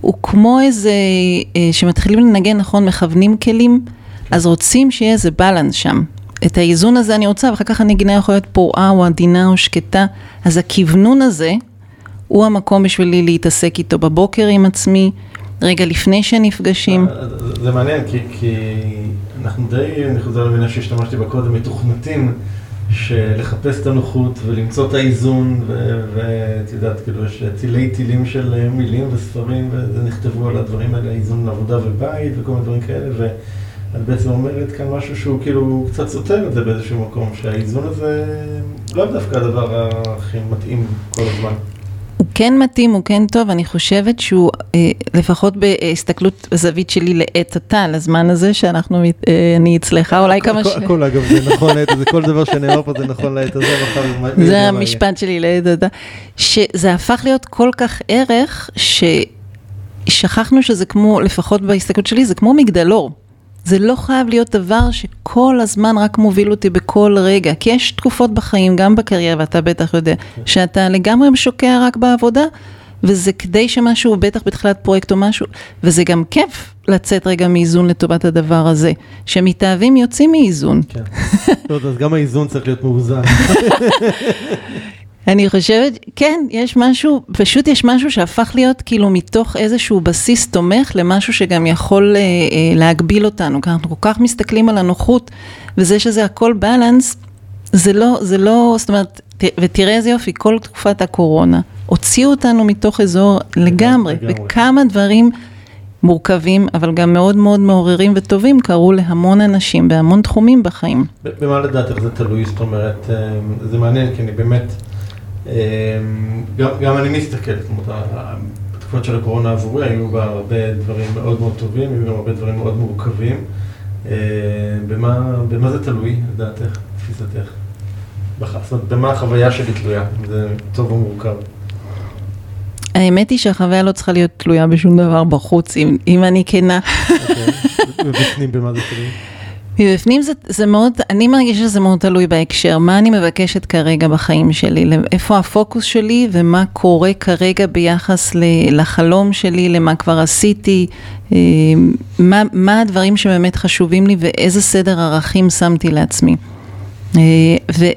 הוא כמו איזה, אה, שמתחילים לנגן, נכון, מכוונים כלים, אז רוצים שיהיה איזה בלנס שם. את האיזון הזה אני רוצה, ואחר כך הנגינה יכולה להיות פורעה או עדינה או שקטה. אז הכוונון הזה הוא המקום בשבילי להתעסק איתו בבוקר עם עצמי, רגע לפני שנפגשים. אה, זה מעניין, כי, כי אנחנו די, אני חוזר למילה שהשתמשתי בה קודם, מתוכנתים. שלחפש את הנוחות ולמצוא את האיזון, ואת יודעת, כאילו יש צילי טילים של מילים וספרים, ונכתבו על הדברים האלה, איזון לעבודה ובית וכל מיני דברים כאלה, את בעצם אומרת כאן משהו שהוא כאילו קצת סותר את זה באיזשהו מקום, שהאיזון הזה לא דווקא הדבר הכי מתאים כל הזמן. כן מתאים, הוא כן טוב, אני חושבת שהוא, אה, לפחות בהסתכלות בזווית שלי לעת עתה, לזמן הזה שאנחנו, אה, אני אצלך אולי כמה ש... הכל אגב, זה נכון לעת הזה, כל דבר שנאמר פה זה נכון לעת הזה, זה המשפט שלי לעת עתה, שזה הפך להיות כל כך ערך, ששכחנו שזה כמו, לפחות בהסתכלות שלי, זה כמו מגדלור. זה לא חייב להיות דבר שכל הזמן רק מוביל אותי בכל רגע, כי יש תקופות בחיים, גם בקריירה, ואתה בטח יודע, שאתה לגמרי שוקע רק בעבודה, וזה כדי שמשהו, בטח בתחילת פרויקט או משהו, וזה גם כיף לצאת רגע מאיזון לטובת הדבר הזה. שמתאהבים יוצאים מאיזון. כן. טוב, אז גם האיזון צריך להיות מאוזן. אני חושבת, כן, יש משהו, פשוט יש משהו שהפך להיות כאילו מתוך איזשהו בסיס תומך למשהו שגם יכול אה, אה, להגביל אותנו, כי אנחנו כל כך מסתכלים על הנוחות, וזה שזה הכל בלנס, זה לא, זה לא, זאת אומרת, ת, ותראה איזה יופי, כל תקופת הקורונה, הוציאו אותנו מתוך אזור לגמרי, לגמרי. וכמה דברים מורכבים, אבל גם מאוד מאוד מעוררים וטובים, קרו להמון אנשים בהמון תחומים בחיים. במה לדעתך זה תלוי? זאת אומרת, אה, זה מעניין, כי אני באמת... אמ, גם, גם אני מסתכל, זאת אומרת, בתקופות של הקורונה עבורי היו בה הרבה דברים מאוד מאוד טובים, היו גם הרבה דברים מאוד מורכבים. אמ, במה, במה זה תלוי, לדעתך, תפיסתך? זאת אומרת, במה החוויה שלי תלויה, זה טוב או מורכב? האמת היא שהחוויה לא צריכה להיות תלויה בשום דבר בחוץ, אם, אם אני כנה. אוקיי, ובפנים במה זה תלוי? מבפנים זה, זה מאוד, אני מרגישה שזה מאוד תלוי בהקשר, מה אני מבקשת כרגע בחיים שלי, איפה הפוקוס שלי ומה קורה כרגע ביחס לחלום שלי, למה כבר עשיתי, אה, מה, מה הדברים שבאמת חשובים לי ואיזה סדר ערכים שמתי לעצמי. אה,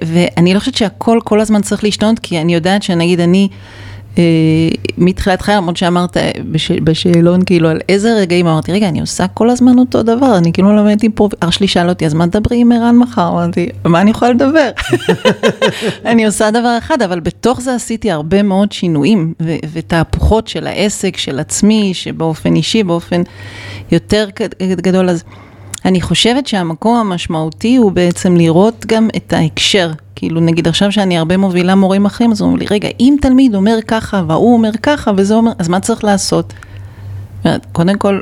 ואני לא חושבת שהכל כל הזמן צריך להשתנות, כי אני יודעת שנגיד אני... אה, מתחילת חיי, למרות שאמרת בש, בשאלון, כאילו, על איזה רגעים אמרתי, רגע, אני עושה כל הזמן אותו דבר, אני כאילו למדתי פה, אח שלי שאל אותי, אז מה תדברי עם ערן מחר? אמרתי, מה אני יכולה לדבר? אני עושה דבר אחד, אבל בתוך זה עשיתי הרבה מאוד שינויים, ותהפוכות של העסק, של עצמי, שבאופן אישי, באופן יותר גדול, אז אני חושבת שהמקום המשמעותי הוא בעצם לראות גם את ההקשר. כאילו נגיד עכשיו שאני הרבה מובילה מורים אחרים, אז אומרים לי, רגע, אם תלמיד אומר ככה והוא אומר ככה וזה אומר, אז מה צריך לעשות? קודם כל,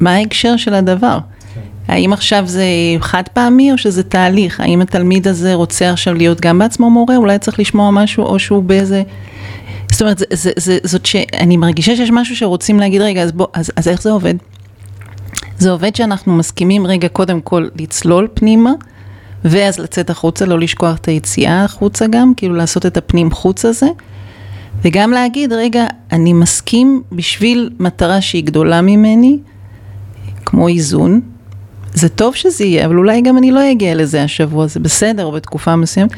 מה ההקשר של הדבר? כן. האם עכשיו זה חד פעמי או שזה תהליך? האם התלמיד הזה רוצה עכשיו להיות גם בעצמו מורה? אולי צריך לשמוע משהו או שהוא באיזה... זאת אומרת, זה, זה, זה, זאת שאני מרגישה שיש משהו שרוצים להגיד, רגע, אז, בוא, אז, אז איך זה עובד? זה עובד שאנחנו מסכימים רגע קודם כל לצלול פנימה, ואז לצאת החוצה, לא לשכוח את היציאה החוצה גם, כאילו לעשות את הפנים חוץ הזה, וגם להגיד, רגע, אני מסכים בשביל מטרה שהיא גדולה ממני, כמו איזון, זה טוב שזה יהיה, אבל אולי גם אני לא אגיע לזה השבוע, זה בסדר, או בתקופה מסוימת,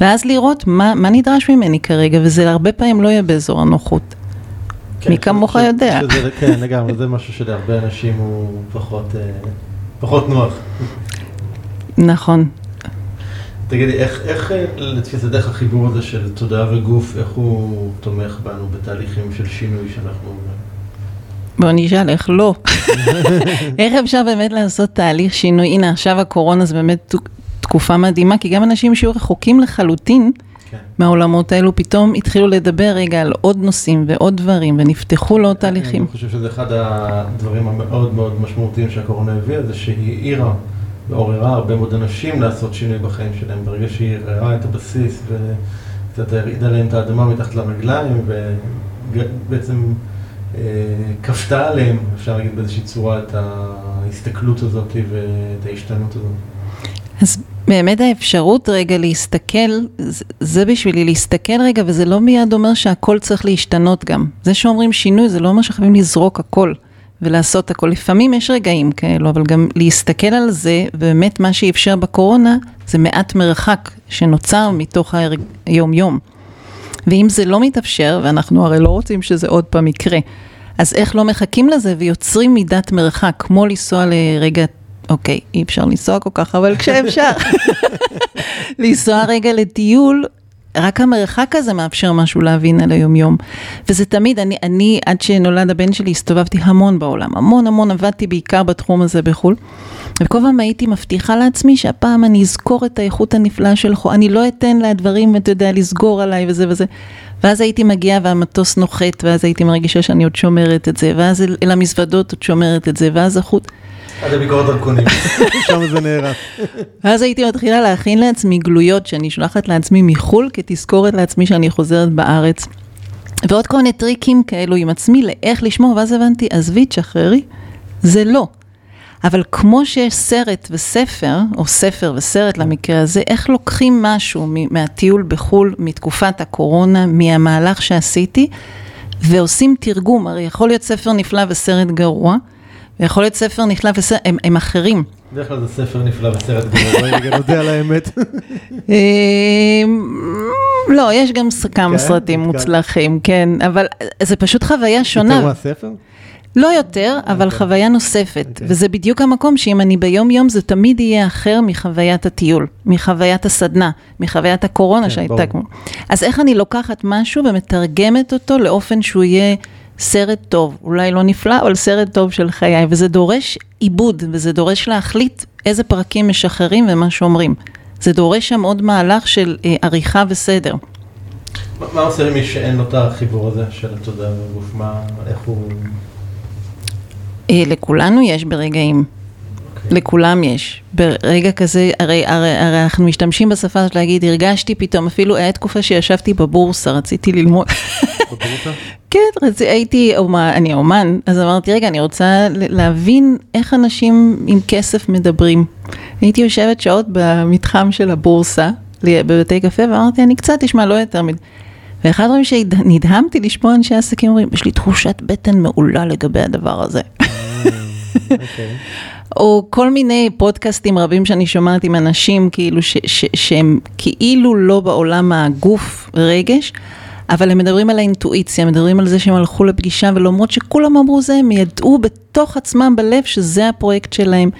ואז לראות מה, מה נדרש ממני כרגע, וזה הרבה פעמים לא יהיה באזור הנוחות. כן, מי כמוך יודע. שזה, כן, לגמרי, זה משהו שלהרבה אנשים הוא פחות, אה, פחות נוח. נכון. תגידי, איך, איך אה, לתפיסתך החיבור הזה של תודעה וגוף, איך הוא תומך בנו בתהליכים של שינוי שאנחנו... בוא נשאל, איך לא? איך אפשר באמת לעשות תהליך שינוי? הנה, עכשיו הקורונה זה באמת תקופה מדהימה, כי גם אנשים שהיו רחוקים לחלוטין, כן. מהעולמות האלו, פתאום התחילו לדבר רגע על עוד נושאים ועוד דברים, ונפתחו לעוד תהליכים. אני חושב שזה אחד הדברים המאוד מאוד משמעותיים שהקורונה הביאה, זה שהיא העירה ועוררה הרבה מאוד אנשים לעשות שינוי בחיים שלהם. ברגע שהיא ערערה את הבסיס וקצת הרעידה להם את האדמה מתחת לרגליים, ובעצם אה, כפתה עליהם, אפשר להגיד באיזושהי צורה, את ההסתכלות הזאת ואת ההשתנות הזאת. אז באמת האפשרות רגע להסתכל, זה בשבילי להסתכל רגע, וזה לא מיד אומר שהכל צריך להשתנות גם. זה שאומרים שינוי, זה לא אומר שחייבים לזרוק הכל ולעשות הכל. לפעמים יש רגעים כאלו, אבל גם להסתכל על זה, ובאמת מה שאפשר בקורונה, זה מעט מרחק שנוצר מתוך היום-יום. ואם זה לא מתאפשר, ואנחנו הרי לא רוצים שזה עוד פעם יקרה, אז איך לא מחכים לזה ויוצרים מידת מרחק, כמו לנסוע לרגע אוקיי, אי אפשר לנסוע כל כך, אבל כשאפשר לנסוע רגע לטיול, רק המרחק הזה מאפשר משהו להבין על היומיום. וזה תמיד, אני, אני, עד שנולד הבן שלי, הסתובבתי המון בעולם, המון המון, עבדתי בעיקר בתחום הזה בחו"ל. וכל פעם הייתי מבטיחה לעצמי שהפעם אני אזכור את האיכות הנפלאה של חו, אני לא אתן לדברים, אתה יודע, לסגור עליי וזה וזה. ואז הייתי מגיעה והמטוס נוחת, ואז הייתי מרגישה שאני עוד שומרת את זה, ואז אל, אל המזוודות עוד שומרת את זה, ואז החוט... עד הביקורת דרכונים, שם זה נערך. ואז הייתי מתחילה להכין לעצמי גלויות שאני שולחת לעצמי מחו"ל, כתזכורת לעצמי שאני חוזרת בארץ. ועוד כל מיני טריקים כאלו עם עצמי לאיך לשמור, ואז הבנתי, עזבי, תשחררי, זה לא. אבל כמו שיש סרט וספר, או ספר וסרט למקרה הזה, איך לוקחים משהו מהטיול בחו"ל, מתקופת הקורונה, מהמהלך שעשיתי, ועושים תרגום, הרי יכול להיות ספר נפלא וסרט גרוע, ויכול להיות ספר נפלא וסרט, הם, הם אחרים. בדרך כלל זה ספר נפלא וסרט גרוע, אני גם יודע על האמת. אמ, לא, יש גם כמה כן? סרטים כן. מוצלחים, כן, אבל זה פשוט חוויה שונה. יותר מהספר? לא יותר, אבל. אוקיי. חוויה נוספת. אוקיי. וזה בדיוק המקום שאם אני ביום-יום, זה תמיד יהיה אחר מחוויית הטיול, מחוויית הסדנה, מחוויית הקורונה כן, שהייתה כמו. אז איך אני לוקחת משהו ומתרגמת אותו לאופן שהוא יהיה סרט טוב, אולי לא נפלא, אבל סרט טוב של חיי, וזה דורש עיבוד, וזה דורש להחליט איזה פרקים משחררים ומה שאומרים. זה דורש שם עוד מהלך של אה, עריכה וסדר. מה עושה למי שאין לו את החיבור הזה של התודעה בגוף? מה, איך הוא... אה, לכולנו יש ברגעים. Okay. אוקיי. לכולם יש. ברגע כזה, הרי, הרי, הרי אנחנו משתמשים בשפה הזאת להגיד, הרגשתי פתאום, אפילו היה תקופה שישבתי בבורסה, רציתי ללמוד. בבורסה? כן, רצ... הייתי, אומה, אני אומן, אז אמרתי, רגע, אני רוצה להבין איך אנשים עם כסף מדברים. הייתי יושבת שעות במתחם של הבורסה, בבתי קפה, ואמרתי, אני קצת אשמע, לא יותר מדי. ואחד הדברים שנדהמתי לשמוע אנשי עסקים אומרים, יש לי תחושת בטן מעולה לגבי הדבר הזה. או כל מיני פודקאסטים רבים שאני שומעת עם אנשים כאילו ש, ש, שהם כאילו לא בעולם הגוף רגש, אבל הם מדברים על האינטואיציה, מדברים על זה שהם הלכו לפגישה ולמרות שכולם אמרו זה, הם ידעו בתוך עצמם בלב שזה הפרויקט שלהם.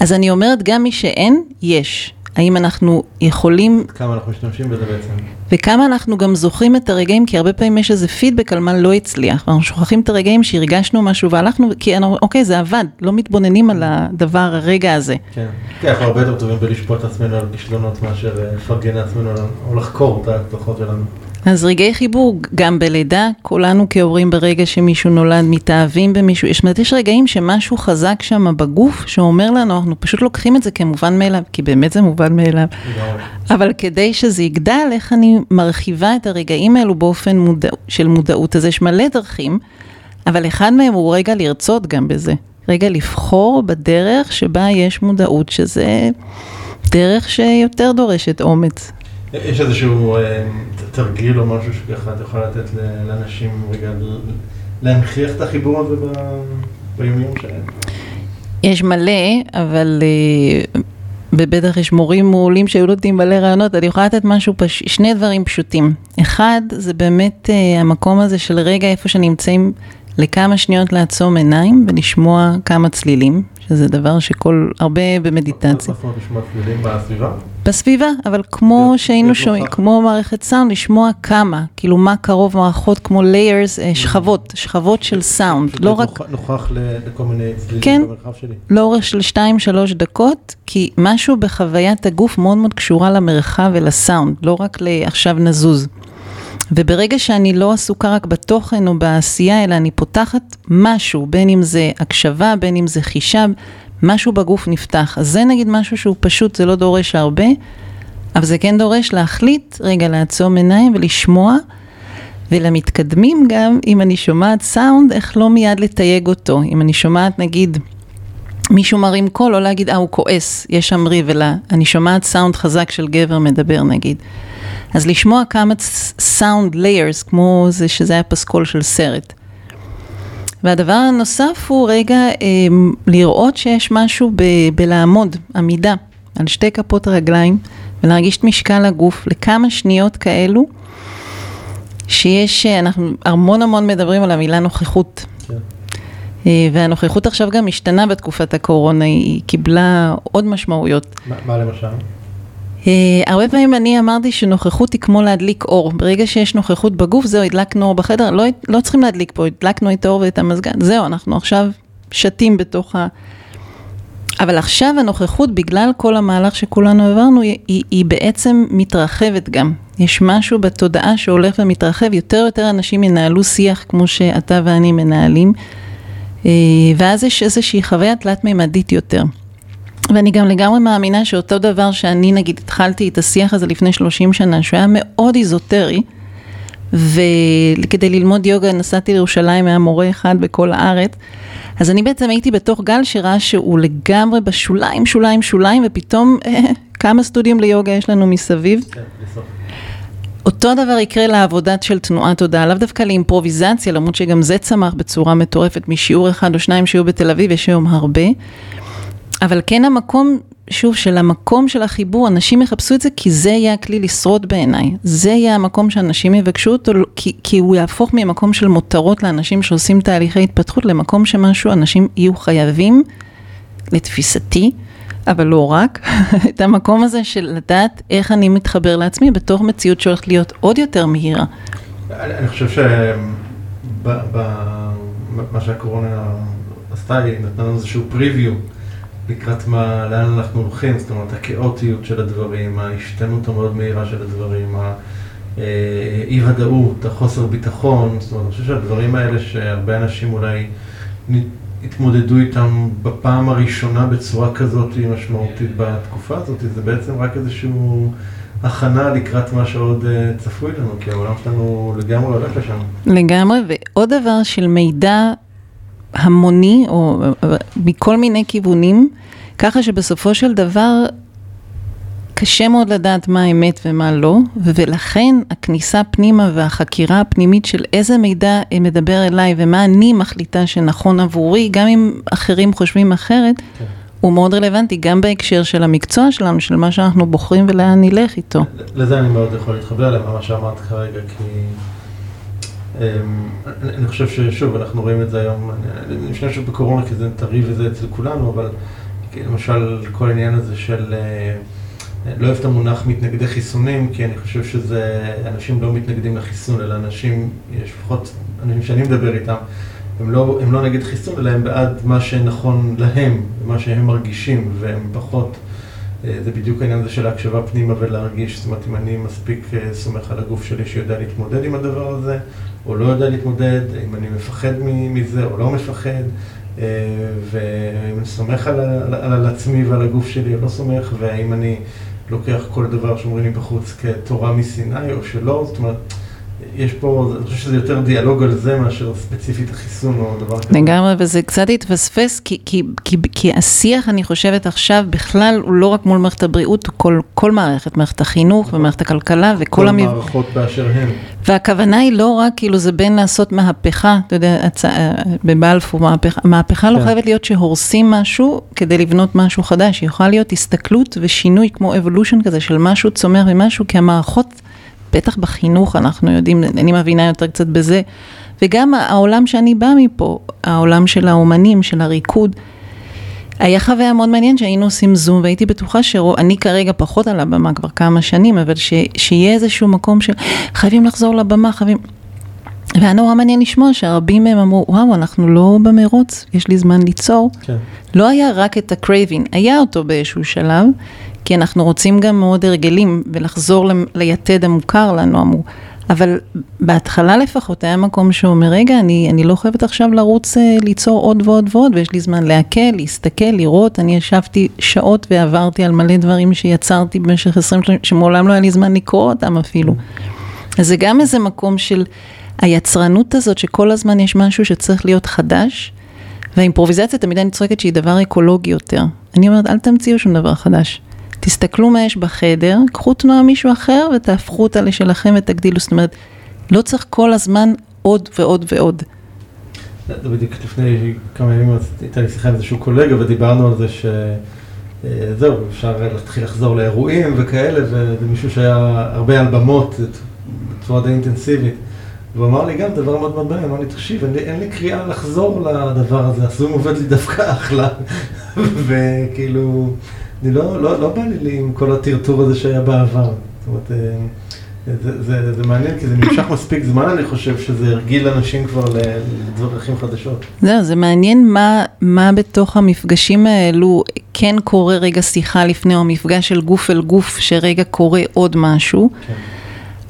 אז אני אומרת, גם מי שאין, יש. האם אנחנו יכולים... כמה אנחנו משתמשים בזה בעצם. וכמה אנחנו גם זוכרים את הרגעים, כי הרבה פעמים יש איזה פידבק על מה לא הצליח. אנחנו שוכחים את הרגעים שהרגשנו משהו והלכנו, כי אנחנו, אוקיי, זה עבד, לא מתבוננים על הדבר, הרגע הזה. כן, כן, אנחנו הרבה יותר טובים בלשפוט את עצמנו על כישלונות מאשר אה, לפרגן לעצמנו או לחקור את התוכחות שלנו. אז רגעי חיבור, גם בלידה, כולנו כהורים ברגע שמישהו נולד מתאהבים במישהו, יש, יש רגעים שמשהו חזק שם בגוף שאומר לנו, אנחנו פשוט לוקחים את זה כמובן מאליו, כי באמת זה מובן מאליו. אבל כדי שזה יגדל, איך אני מרחיבה את הרגעים האלו באופן מודע, של מודעות, אז יש מלא דרכים, אבל אחד מהם הוא רגע לרצות גם בזה. רגע לבחור בדרך שבה יש מודעות, שזה דרך שיותר דורשת אומץ. יש איזשהו אה, תרגיל או משהו שככה את יכולה לתת לאנשים רגע להנכיח את החיבור הזה ביומיום שלהם? יש מלא, אבל אה, ובטח יש מורים מעולים שהיו נותנים מלא רעיונות, אני יכולה לתת משהו, פש... שני דברים פשוטים. אחד, זה באמת uh, המקום הזה של רגע איפה שנמצאים לכמה שניות לעצום עיניים ולשמוע כמה צלילים, שזה דבר שכל, הרבה במדיטציה. בסביבה? בסביבה, אבל כמו שהיינו שומעים, כמו מערכת סאונד, לשמוע כמה, כאילו מה קרוב מערכות כמו layers, אה, שכבות, שכבות של סאונד, לא רק... נוכח לכל מיני צלילים כן, במרחב שלי. לאורך של 2-3 דקות, כי משהו בחוויית הגוף מאוד מאוד קשורה למרחב ולסאונד, לא רק לעכשיו נזוז. וברגע שאני לא עסוקה רק בתוכן או בעשייה, אלא אני פותחת משהו, בין אם זה הקשבה, בין אם זה חישה, משהו בגוף נפתח. אז זה נגיד משהו שהוא פשוט, זה לא דורש הרבה, אבל זה כן דורש להחליט, רגע, לעצום עיניים ולשמוע, ולמתקדמים גם, אם אני שומעת סאונד, איך לא מיד לתייג אותו. אם אני שומעת, נגיד, מישהו מרים קול, לא להגיד, אה, הוא כועס, יש שם ריב, אלא אני שומעת סאונד חזק של גבר מדבר, נגיד. אז לשמוע כמה סאונד layers, כמו זה שזה היה פסקול של סרט. והדבר הנוסף הוא רגע אה, לראות שיש משהו ב, בלעמוד, עמידה, על שתי כפות הרגליים, ולהרגיש את משקל הגוף לכמה שניות כאלו, שיש, אנחנו המון המון מדברים על המילה נוכחות. כן. אה, והנוכחות עכשיו גם השתנה בתקופת הקורונה, היא קיבלה עוד משמעויות. ما, מה למשל? Uh, הרבה פעמים אני אמרתי שנוכחות היא כמו להדליק אור. ברגע שיש נוכחות בגוף, זהו, הדלקנו אור בחדר, לא, לא צריכים להדליק פה, הדלקנו את האור ואת המזגן, זהו, אנחנו עכשיו שתים בתוך ה... אבל עכשיו הנוכחות, בגלל כל המהלך שכולנו עברנו, היא, היא, היא בעצם מתרחבת גם. יש משהו בתודעה שהולך ומתרחב, יותר ויותר אנשים ינהלו שיח כמו שאתה ואני מנהלים, ואז יש איזושהי חוויה תלת-מימדית יותר. ואני גם לגמרי מאמינה שאותו דבר שאני נגיד התחלתי את השיח הזה לפני 30 שנה, שהוא היה מאוד איזוטרי, וכדי ללמוד יוגה נסעתי לירושלים, היה מורה אחד בכל הארץ, אז אני בעצם הייתי בתוך גל שראה שהוא לגמרי בשוליים, שוליים, שוליים, ופתאום אה, כמה סטודיו ליוגה יש לנו מסביב. כן, בסוף. אותו דבר יקרה לעבודת של תנועת תודעה, לאו דווקא לאימפרוביזציה, למרות שגם זה צמח בצורה מטורפת משיעור אחד או שניים שהיו בתל אביב, יש היום הרבה. אבל כן המקום, שוב, של המקום של החיבור, אנשים יחפשו את זה כי זה יהיה הכלי לשרוד בעיניי. זה יהיה המקום שאנשים יבקשו אותו, כי, כי הוא יהפוך ממקום של מותרות לאנשים שעושים תהליכי התפתחות, למקום שמשהו, אנשים יהיו חייבים, לתפיסתי, אבל לא רק, את המקום הזה של לדעת איך אני מתחבר לעצמי בתוך מציאות שהולכת להיות עוד יותר מהירה. אני חושב שמה שהקורונה עשתה, היא נתנה לנו איזשהו פריוויו לקראת מה, לאן אנחנו הולכים, זאת אומרת, הכאוטיות של הדברים, ההשתנות המאוד מהירה של הדברים, האי-ודאות, החוסר ביטחון, זאת אומרת, אני חושב שהדברים האלה שהרבה אנשים אולי התמודדו איתם בפעם הראשונה בצורה כזאת משמעותית בתקופה הזאת, זה בעצם רק איזשהו הכנה לקראת מה שעוד אה, צפוי לנו, כי העולם שלנו לגמרי הולך לשם. לגמרי, ועוד דבר של מידע המוני, או אה, מכל מיני כיוונים, ככה שבסופו של דבר קשה מאוד לדעת מה אמת ומה לא, ולכן הכניסה פנימה והחקירה הפנימית של איזה מידע מדבר אליי ומה אני מחליטה שנכון עבורי, גם אם אחרים חושבים אחרת, כן. הוא מאוד רלוונטי, גם בהקשר של המקצוע שלנו, של מה שאנחנו בוחרים ולאן נלך איתו. לזה אני מאוד יכול להתחבר למה שאמרת כרגע, כי אמ, אני חושב ששוב, אנחנו רואים את זה היום, אני חושב שבקורונה, כי זה טרי וזה אצל כולנו, אבל למשל כל העניין הזה של... אה, לא אוהב את המונח מתנגדי חיסונים, כי אני חושב שזה, אנשים לא מתנגדים לחיסון, אלא אנשים, יש לפחות אנשים שאני מדבר איתם, הם לא, הם לא נגד חיסון, אלא הם בעד מה שנכון להם, מה שהם מרגישים, והם פחות, אה, זה בדיוק העניין הזה של ההקשבה פנימה ולהרגיש, זאת אומרת, אם אני מספיק אה, סומך על הגוף שלי שיודע להתמודד עם הדבר הזה, או לא יודע להתמודד, אם אני מפחד מזה או לא מפחד, אה, ואם אני סומך על, על, על עצמי ועל הגוף שלי או לא סומך, והאם אני... לוקח כל דבר שאומרים לי בחוץ כתורה מסיני או שלא, זאת אומרת, יש פה, אני חושב שזה יותר דיאלוג על זה מאשר ספציפית החיסון או דבר כזה. לגמרי, וזה קצת התפספס, כי, כי, כי, כי השיח, אני חושבת עכשיו, בכלל הוא לא רק מול מערכת הבריאות, הוא כל, כל מערכת, מערכת החינוך ומערכת הכלכלה וכל כל המב... מערכות באשר הן. והכוונה היא לא רק, כאילו, זה בין לעשות מהפכה, אתה יודע, הצ... בבלפור, מהפכה, מהפכה לא כן. לא חייבת להיות שהורסים משהו כדי לבנות משהו חדש, היא יכולה להיות הסתכלות ושינוי כמו אבולושן כזה של משהו צומח ומשהו, כי המערכות... בטח בחינוך אנחנו יודעים, אני מבינה יותר קצת בזה, וגם העולם שאני באה מפה, העולם של האומנים, של הריקוד, היה חוויה מאוד מעניין שהיינו עושים זום והייתי בטוחה שאני כרגע פחות על הבמה כבר כמה שנים, אבל ש, שיהיה איזשהו מקום שחייבים לחזור לבמה, חייבים... והיה נורא מעניין לשמוע שהרבים מהם אמרו, וואו, אנחנו לא במרוץ, יש לי זמן ליצור. כן. לא היה רק את הקרייבין, היה אותו באיזשהו שלב, כי אנחנו רוצים גם מאוד הרגלים ולחזור ליתד המוכר לנו, אמרו. אבל בהתחלה לפחות היה מקום שאומר, רגע, אני, אני לא חייבת עכשיו לרוץ אה, ליצור עוד ועוד ועוד, ויש לי זמן להקל, להסתכל, לראות. אני ישבתי שעות ועברתי על מלא דברים שיצרתי במשך 20 שנים, שמעולם לא היה לי זמן לקרוא אותם אפילו. אז זה גם איזה מקום של היצרנות הזאת, שכל הזמן יש משהו שצריך להיות חדש, והאימפרוביזציה תמיד אני צועקת שהיא דבר אקולוגי יותר. אני אומרת, אל תמציאו שום דבר חדש. תסתכלו מה יש בחדר, קחו תנועה מישהו אחר ותהפכו אותה לשלכם ותגדילו. זאת אומרת, לא צריך כל הזמן עוד ועוד ועוד. זה בדיוק לפני כמה ימים הייתה לי שיחה עם איזשהו קולגה ודיברנו על זה שזהו, אה, אפשר להתחיל לחזור לאירועים וכאלה, וזה מישהו שהיה הרבה על במות בצורה די אינטנסיבית. והוא אמר לי גם דבר מאוד מאוד מעניין, אמר לי, תקשיב, אין, אין לי קריאה לחזור לדבר הזה, הסום עובד לי דווקא אחלה. וכאילו, אני לא, לא, לא בא לי עם כל הטרטור הזה שהיה בעבר. זאת אומרת, אה, זה, זה, זה מעניין, כי זה נמשך מספיק זמן, אני חושב, שזה הרגיל אנשים כבר לדרכים חדשות. זהו, זה מעניין מה, מה בתוך המפגשים האלו כן קורה רגע שיחה לפני, או מפגש של גוף אל גוף, שרגע קורה עוד משהו. כן.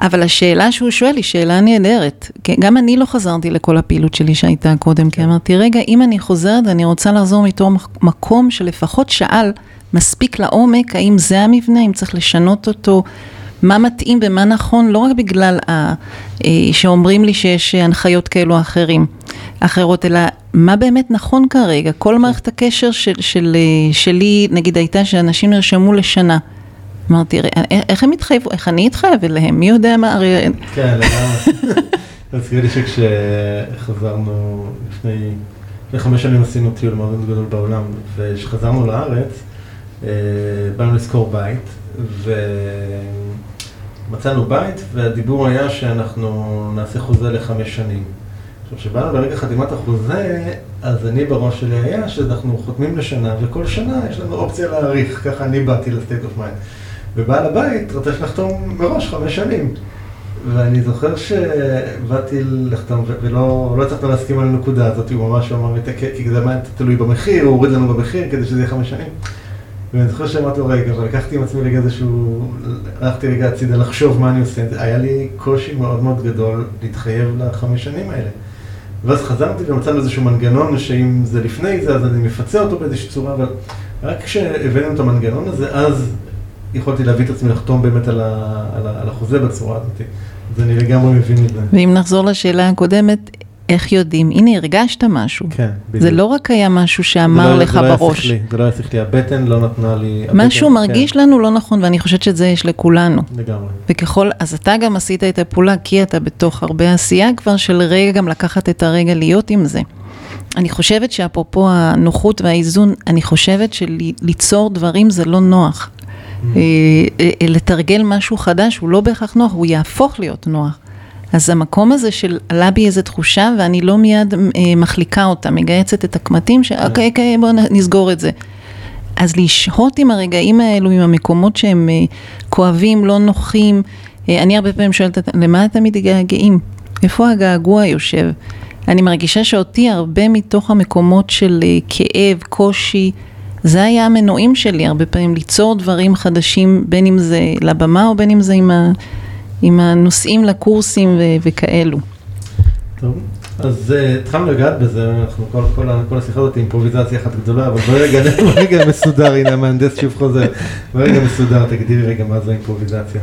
אבל השאלה שהוא שואל היא שאלה נהדרת. גם אני לא חזרתי לכל הפעילות שלי שהייתה קודם, כי. אמרתי, רגע, אם אני חוזרת, אני רוצה לחזור מתור מקום שלפחות שאל מספיק לעומק, האם זה המבנה, אם צריך לשנות אותו, מה מתאים ומה נכון, לא רק בגלל ה, אה, שאומרים לי שיש הנחיות כאלו או אחרים, אחרות, אלא מה באמת נכון כרגע. כל מערכת הקשר של, של, אה, שלי, נגיד הייתה שאנשים נרשמו לשנה. אמרתי, איך הם התחייבו, איך אני אתחייב אליהם, מי יודע מה, הרי... כן, לגמרי. מזכיר לי שכשחזרנו לפני, לפני חמש שנים עשינו טיול מאוד גדול בעולם, וכשחזרנו לארץ, אה, באנו לשכור בית, ומצאנו בית, והדיבור היה שאנחנו נעשה חוזה לחמש שנים. עכשיו, כשבאנו לרגע חתימת החוזה, אז אני בראש שלי היה שאנחנו חותמים לשנה, וכל שנה יש לנו אופציה להאריך, ככה אני באתי ל state of mind. ובעל הבית רוצה שנחתום מראש חמש שנים. ואני זוכר שבאתי לחתום ולא לא הצלחנו להסכים על הנקודה הזאת, הוא ממש אמר, כי זה היה תלוי במחיר, הוא הוריד לנו במחיר כדי שזה יהיה חמש שנים. ואני זוכר שאמרתי לו רגע, ולקחתי עם עצמי רגע איזשהו, הלכתי רגע הצידה לחשוב מה אני עושה, היה לי קושי מאוד מאוד גדול להתחייב לחמש שנים האלה. ואז חזרתי ומצאנו איזשהו מנגנון שאם זה לפני זה אז אני מפצה אותו באיזושהי צורה, אבל רק כשהבאנו את המנגנון הזה, אז יכולתי להביא את עצמי לחתום באמת על, ה, על, ה, על החוזה בצורה הזאת. אז אני לגמרי מבין את זה. ואם נחזור לשאלה הקודמת, איך יודעים? הנה, הרגשת משהו. כן, בדיוק. זה לא רק היה משהו שאמר לא, לך זה לא בראש. לי, זה לא היה שכלי, הבטן לא נתנה לי... משהו הבטן, מרגיש כן. לנו לא נכון, ואני חושבת שאת זה יש לכולנו. לגמרי. וככל, אז אתה גם עשית את הפעולה, כי אתה בתוך הרבה עשייה כבר של רגע גם לקחת את הרגע להיות עם זה. אני חושבת שאפרופו הנוחות והאיזון, אני חושבת שליצור דברים זה לא נוח. אה, אה, לתרגל משהו חדש הוא לא בהכרח נוח, הוא יהפוך להיות נוח. אז המקום הזה של עלה בי איזו תחושה ואני לא מיד אה, מחליקה אותה, מגייצת את הקמטים, שאוקיי, אוקיי, בואו נסגור את זה. אז לשהות עם הרגעים האלו, עם המקומות שהם כואבים, לא נוחים, אני הרבה פעמים שואלת, למה אתם מתגעגעים? איפה הגעגוע יושב? אני מרגישה שאותי הרבה מתוך המקומות של כאב, קושי, זה היה המנועים שלי הרבה פעמים, ליצור דברים חדשים, בין אם זה לבמה או בין אם זה עם, ה, עם הנושאים לקורסים ו, וכאלו. טוב, אז uh, התחלנו לגעת בזה, אנחנו כל, כל, כל השיחה הזאת אימפרוביזציה אחת גדולה, אבל ברגע, ברגע מסודר, הנה המהנדס שוב חוזר, ברגע מסודר, תגדירי רגע מה זה אימפרוביזציה.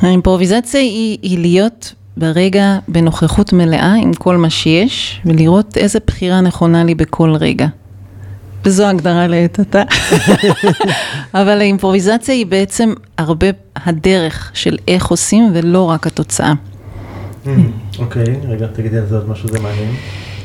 האימפרוביזציה היא, היא להיות ברגע בנוכחות מלאה עם כל מה שיש, ולראות איזה בחירה נכונה לי בכל רגע. וזו הגדרה לעת עתה. אבל האימפרוביזציה היא בעצם הרבה הדרך של איך עושים ולא רק התוצאה. Mm, אוקיי, רגע, תגידי על זה עוד משהו, זה מעניין.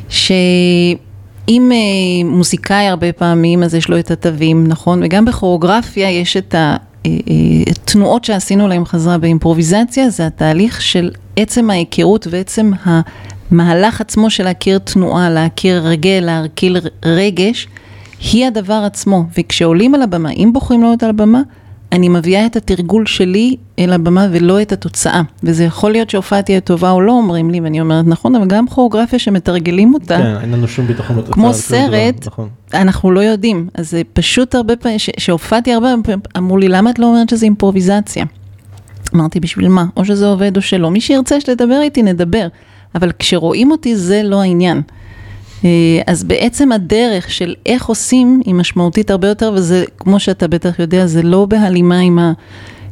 שאם אה, מוזיקאי הרבה פעמים, אז יש לו את התווים, נכון? וגם בכוריאוגרפיה יש את התנועות אה, אה, שעשינו להם חזרה באימפרוביזציה, זה התהליך של עצם ההיכרות ועצם המהלך עצמו של להכיר תנועה, להכיר רגל, להרכיל רגש. היא הדבר עצמו, וכשעולים על הבמה, אם בוחרים לעלות על הבמה, אני מביאה את התרגול שלי אל הבמה ולא את התוצאה. וזה יכול להיות שהופעה תהיה טובה או לא, אומרים לי, ואני אומרת, נכון, אבל גם כוריאוגרפיה שמתרגלים אותה, כן, אין לנו שום ביטחון בתוצאה. כמו סרט, נכון. אנחנו לא יודעים. אז זה פשוט הרבה פעמים, כשהופעתי הרבה פעמים, אמרו לי, למה את לא אומרת שזה אימפרוביזציה? אמרתי, בשביל מה? או שזה עובד או שלא. מי שירצה שתדבר איתי, נדבר. אבל כשרואים אותי, זה לא העניין. אה, אז בעצם הדרך של איך עושים היא משמעותית הרבה יותר, וזה, כמו שאתה בטח יודע, זה לא בהלימה עם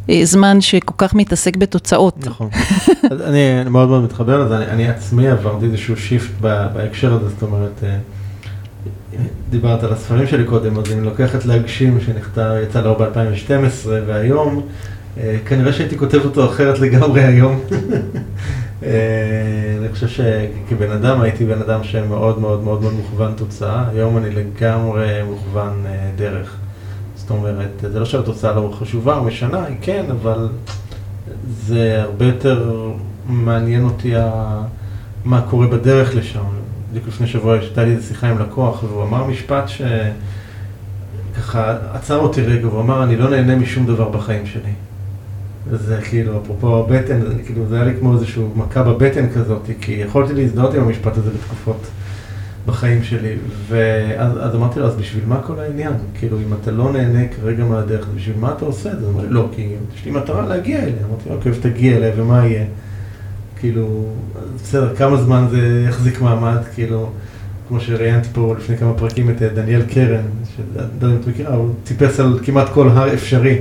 הזמן שכל כך מתעסק בתוצאות. נכון. אני מאוד מאוד מתחבר לזה, אני, אני עצמי עברתי איזשהו שיפט בהקשר הזה, זאת אומרת, אה, דיברת על הספרים שלי קודם, אז אני לוקח את להגשים שנכתב, יצא לאור ב-2012, והיום, אה, כנראה שהייתי כותב אותו אחרת לגמרי היום. אה, אני חושב שכבן אדם הייתי בן אדם שמאוד מאוד מאוד מאוד מוכוון תוצאה, היום אני לגמרי מוכוון אה, דרך. זאת אומרת, זה לא שהתוצאה לא חשובה או משנה, היא כן, אבל זה הרבה יותר מעניין אותי מה קורה בדרך לשם. בדיוק לפני שבוע הייתה לי איזו שיחה עם לקוח, והוא אמר משפט שככה עצר אותי רגע, והוא אמר, אני לא נהנה משום דבר בחיים שלי. וזה כאילו, אפרופו הבטן, זה, כאילו, זה היה לי כמו איזושהי מכה בבטן כזאת, כי יכולתי להזדהות עם המשפט הזה בתקופות בחיים שלי, ואז אמרתי לו, אז בשביל מה כל העניין? כאילו, אם אתה לא נהנה כרגע מהדרך, אז בשביל מה אתה עושה את זה? אמר לי, לא, כי יש לי מטרה להגיע אליה. אמרתי, אוקיי, ותגיע אליה, ומה יהיה? כאילו, בסדר, כמה זמן זה יחזיק מעמד, כאילו, כמו שראיינתי פה לפני כמה פרקים את דניאל קרן, שאני לא יודע אם את מכירה, הוא טיפס על כמעט כל הר אפשרי.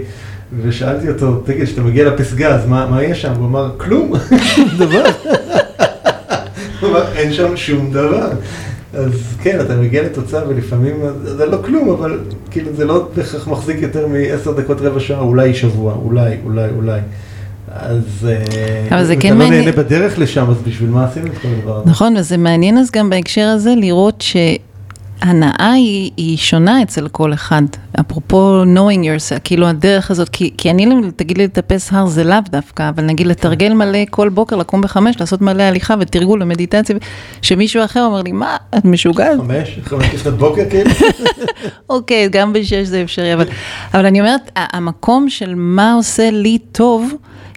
ושאלתי אותו, תגיד, כשאתה מגיע לפסגה, אז מה, מה יש שם? הוא אמר, כלום, דבר. הוא אמר, אין שם שום דבר. אז כן, אתה מגיע לתוצאה ולפעמים זה לא כלום, אבל כאילו זה לא בהכרח מחזיק יותר מעשר דקות, רבע שעה, אולי שבוע, אולי, אולי, אולי. אז אבל זה כן אתה לא מעניין. נהנה בדרך לשם, אז בשביל מה עשינו את כל הדבר הזה? נכון, וזה מעניין אז גם בהקשר הזה לראות שהנאה היא, היא שונה אצל כל אחד. אפרופו knowing yourself, כאילו הדרך הזאת, כי, כי אני, תגיד לי לטפס הר זה לאו דווקא, אבל נגיד לתרגל מלא כל בוקר, לקום בחמש, לעשות מלא הליכה ותרגול ומדיטציה, שמישהו אחר אומר לי, מה, את משוגעת? חמש? חמש לפנות בוקר כאילו? אוקיי, גם בשש זה אפשרי, אבל, אבל אני אומרת, המקום של מה עושה לי טוב,